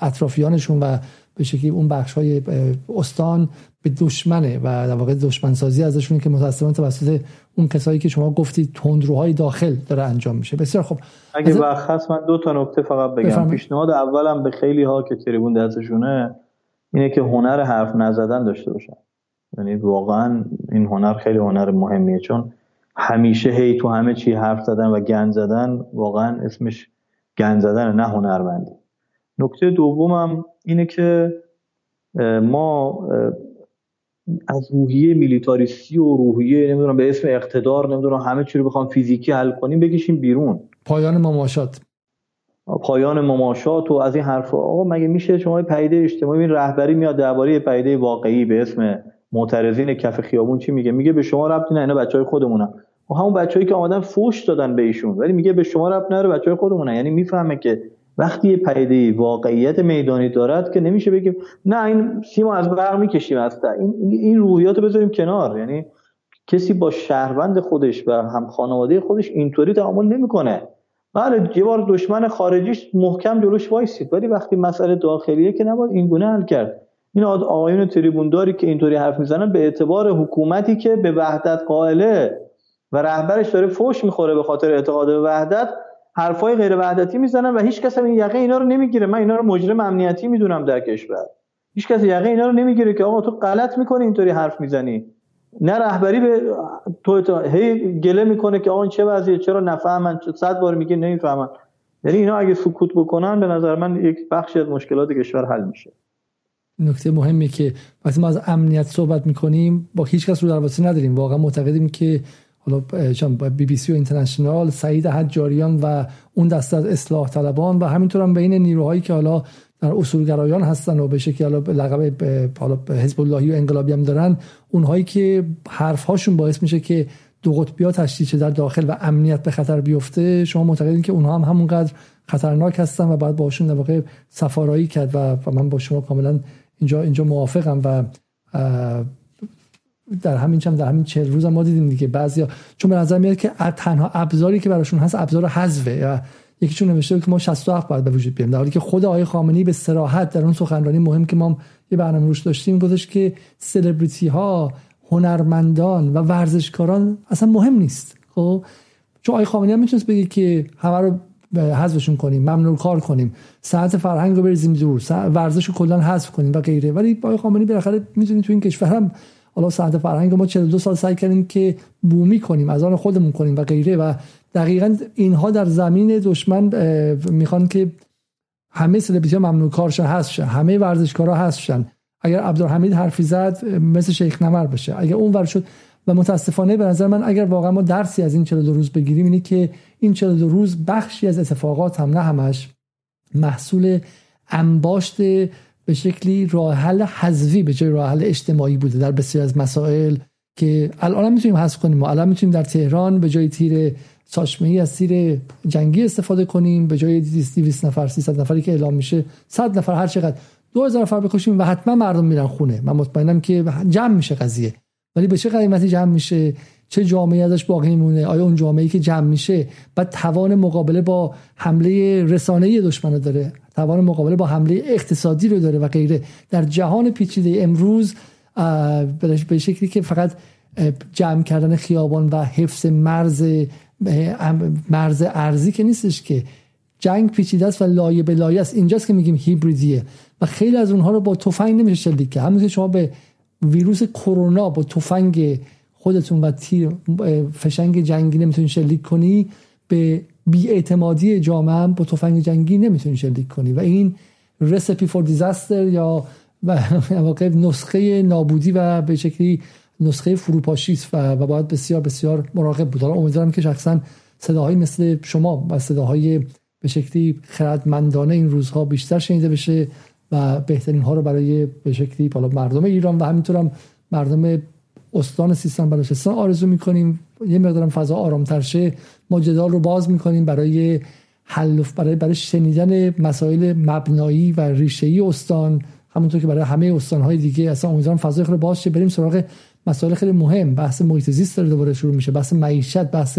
اطرافیانشون و به شکلی اون بخش های استان به دشمنه و در واقع دشمن سازی ازشون که متاسفانه توسط اون کسایی که شما گفتید تندروهای داخل داره انجام میشه. بسیار خب اگه. وقت هست من دو تا نکته فقط بگم. پیشنهاد اولم به خیلی ها که تریبون دستشونه اینه که هنر حرف نزدن داشته باشن. یعنی واقعا این هنر خیلی هنر مهمیه چون همیشه هی تو همه چی حرف زدن و گند زدن واقعا اسمش گند زدن نه هنرمندی. نکته دومم اینه که ما از روحیه میلیتاریستی و روحیه نمی‌دونم به اسم اقتدار نمی‌دونم همه چی رو بخوام فیزیکی حل کنیم بکشیم بیرون. پایان مماشات. پایان مماشات و از این حرفا آقا مگه میشه شما پیده اجتماعی این رهبری میاد درباره پیده واقعی به اسم معترضین کف خیابون چی میگه؟ میگه به شما ربطی نه اینا بچهای خودمونن و همون بچه‌ای که آمدن فوش دادن به ایشون ولی میگه به شما ربط نداره بچهای خودمونن یعنی می‌فهمه که وقتی یه پیده واقعیت میدانی دارد که نمیشه بگیم نه این سیما از برق می‌کشیم اصلا این این روحیات رو بذاریم کنار. یعنی کسی با شهروند خودش و هم خانواده خودش اینطوری تعامل نمی‌کنه. بله یه بار دشمن خارجیش محکم جلوش وایسید ولی وقتی مسئله داخلیه که نباید این گونه حل کرد. این آقایون تریبونداری که اینطوری حرف می‌زنن به اعتبار حکومتی که به وحدت قائله و رهبرش داره فوش می‌خوره به خاطر اعتقاد به وحدت حرفای غیر وحدتی می‌زنن و هیچ کس این یقه اینا رو نمی‌گیره. من اینا رو مجرم امنیتی می‌دونم در کشور. هیچ کس یقه اینا رو نمی‌گیره که آقا تو غلط می‌کنی اینطوری حرف می‌زنی. نه رهبری به تو هی گله می‌کنه که آقا چه وضعیه چرا نفهمن؟ صد بار میگه نمی‌فهمن. یعنی اینا اگه سکوت بکنن به نظر من یک بخشی از مشکلات کشور حل میشه. نکته مهمی که وقتی ما از امنیت صحبت می‌کنیم با هیچ کس رو درواسی نداریم. واقعا معتقدیم که حالا بی بی سی و اینترنشنال سعید حجاریان و اون دسته از اصلاح طلبان و همینطور هم بین نیروهایی که حالا در اصولگرایان هستن و به شکلی حالا لقب حالا حزب اللهی و انقلابی هم دارن اونهایی که حرفهاشون باعث میشه که دو قطبی تشدید در داخل و امنیت به خطر بیفته شما معتقدین که اونها هم همونقدر خطرناک هستن و بعد باشون در واقع سفارایی کرد و من با شما کاملا اینجا اینجا موافقم و در همین چم در همین چهل روز هم ما دیدیم دیگه بعضیا چون به نظر میاد که تنها ابزاری که براشون هست ابزار حذفه یکیشون نوشته که ما 67 باید به وجود بیاریم. در حالی که خود آقای خامنه‌ای به صراحت در اون سخنرانی مهم که ما یه برنامه روش داشتیم گفتش که سلبریتی ها هنرمندان و ورزشکاران اصلا مهم نیست. خب؟ چون آقای خامنه‌ای هم می‌تونست بگه که همه رو حذفشون کنیم ممنوع کار کنیم. ساعت فرهنگ رو بریزیم دور. ورزش رو کلا حذف کنیم و غیره. ولی آقای خامنه‌ای بالاخره می‌تونید تو این کشور هم حالا ساعت فرهنگ ما 42 سال سعی کردیم که بومی کنیم از آن خودمون کنیم و غیره و دقیقا اینها در زمین دشمن می‌خوان که همه سلبریتی ها ممنوع کارشن هستشن همه ورزشکارا هستشن اگر عبدالحمید حرفی زد مثل شیخ نمر بشه. اگر اون ور شد و متاسفانه به نظر من اگر واقعا ما درسی از این 42 روز بگیریم اینه که این 42 روز بخشی از اتفاقات هم نه همش محصول انباشت به شکلی راه حل حذفی به جای راه حل اجتماعی بوده در بسیار از مسائل که الان می‌تونیم حذف کنیم. و الان می‌تونیم در تهران به جای تیر ساچمه از تیر جنگی استفاده کنیم به جای 200 نفر 300 نفری که اعلام میشه 100 نفر هر چقدر. 2000 نفر بکشیم و حتما مردم میرن خونه. من مطمئنم که جمع میشه قضیه. ولی به چه قیمتی جمع میشه؟ چه جامعه ازش باقی میمونه؟ آیا اون جامعه که جمع میشه بعد توان مقابله با حمله رسانه‌ای دشمن داره؟ توان مقابله با حمله اقتصادی رو داره و غیره. در جهان پیچیده امروز به شکلی که فقط جمع کردن خیابان و حفظ مرز مرز ارزی که نیستش که. جنگ پیچیده است و لایه به لایه است. اینجاست که میگیم هیبریدیه. و خیلی از اونها رو با تفنگ نمیشه شلیک همون که شما به ویروس کرونا با تفنگ خودتون و تیر فشنگ جنگی نمی‌تونی شلیک کنی به بیاعتمادی جامعه با تفنگ جنگی نمی‌تونی شلیک کنی. و این رسپی فور دیزاستر یا واقع نسخه نابودی و به شکلی نسخه فروپاشی است و باید بسیار بسیار مراقب بود. امیدوارم که شخصا صداهایی مثل شما و صداهای به شکلی خردمندانه این روزها بیشتر شنیده بشه و بهترین ها رو برای به شکلی مردم ایران و همینطورم مردم استان سیستان بلوچستان آرزو می‌کنیم. یه مقدارم فضا آرامتر شه. ما جدال رو باز می‌کنیم برای حل برای برای شنیدن مسائل مبنایی و ریشه‌ای استان. همونطور که برای همه استانهای دیگه اصلا امیدوارم فضای خیلی باز شه. بریم سراغ مسائل خیلی مهم. بحث محیط زیست داره دوباره شروع میشه. بحث معیشت بحث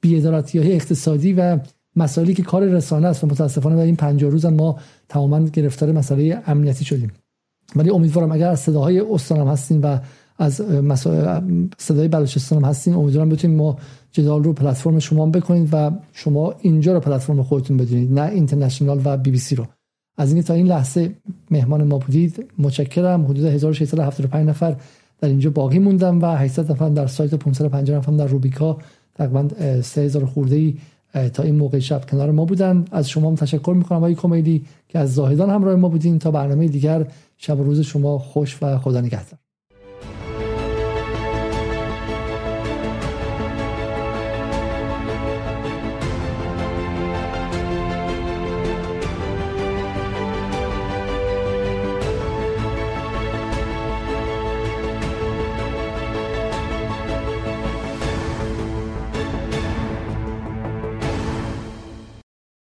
بی‌عدالتی اقتصادی و مسائلی که کار رسانه است و متاسفانه در این 50 روز ما تماما گرفتار مسئله امنیتی شدیم. ولی امیدوارم اگر از صداهای استانم هستین و از صدای بلوچستان هم هستین. امیدوارم بتونیم ما جدال رو پلتفرم شما بکنید و شما اینجا رو پلتفرم خودتون بدونید نه اینترنشنال و بی بی سی رو. از اینکه تا این لحظه مهمان ما بودید متشکرم. حدود 1675 نفر در اینجا باقی موندم و 800 نفر در سایت 550 نفر در روبیکا. تقریبا 3000 خورده ای تا این موقع شب کنار ما بودن. از شما هم تشکر می‌کنم آقای کمیلی که از زاهدان همراه ما بودین. تا برنامه دیگر شب و روز شما خوش و خدا نگهدار.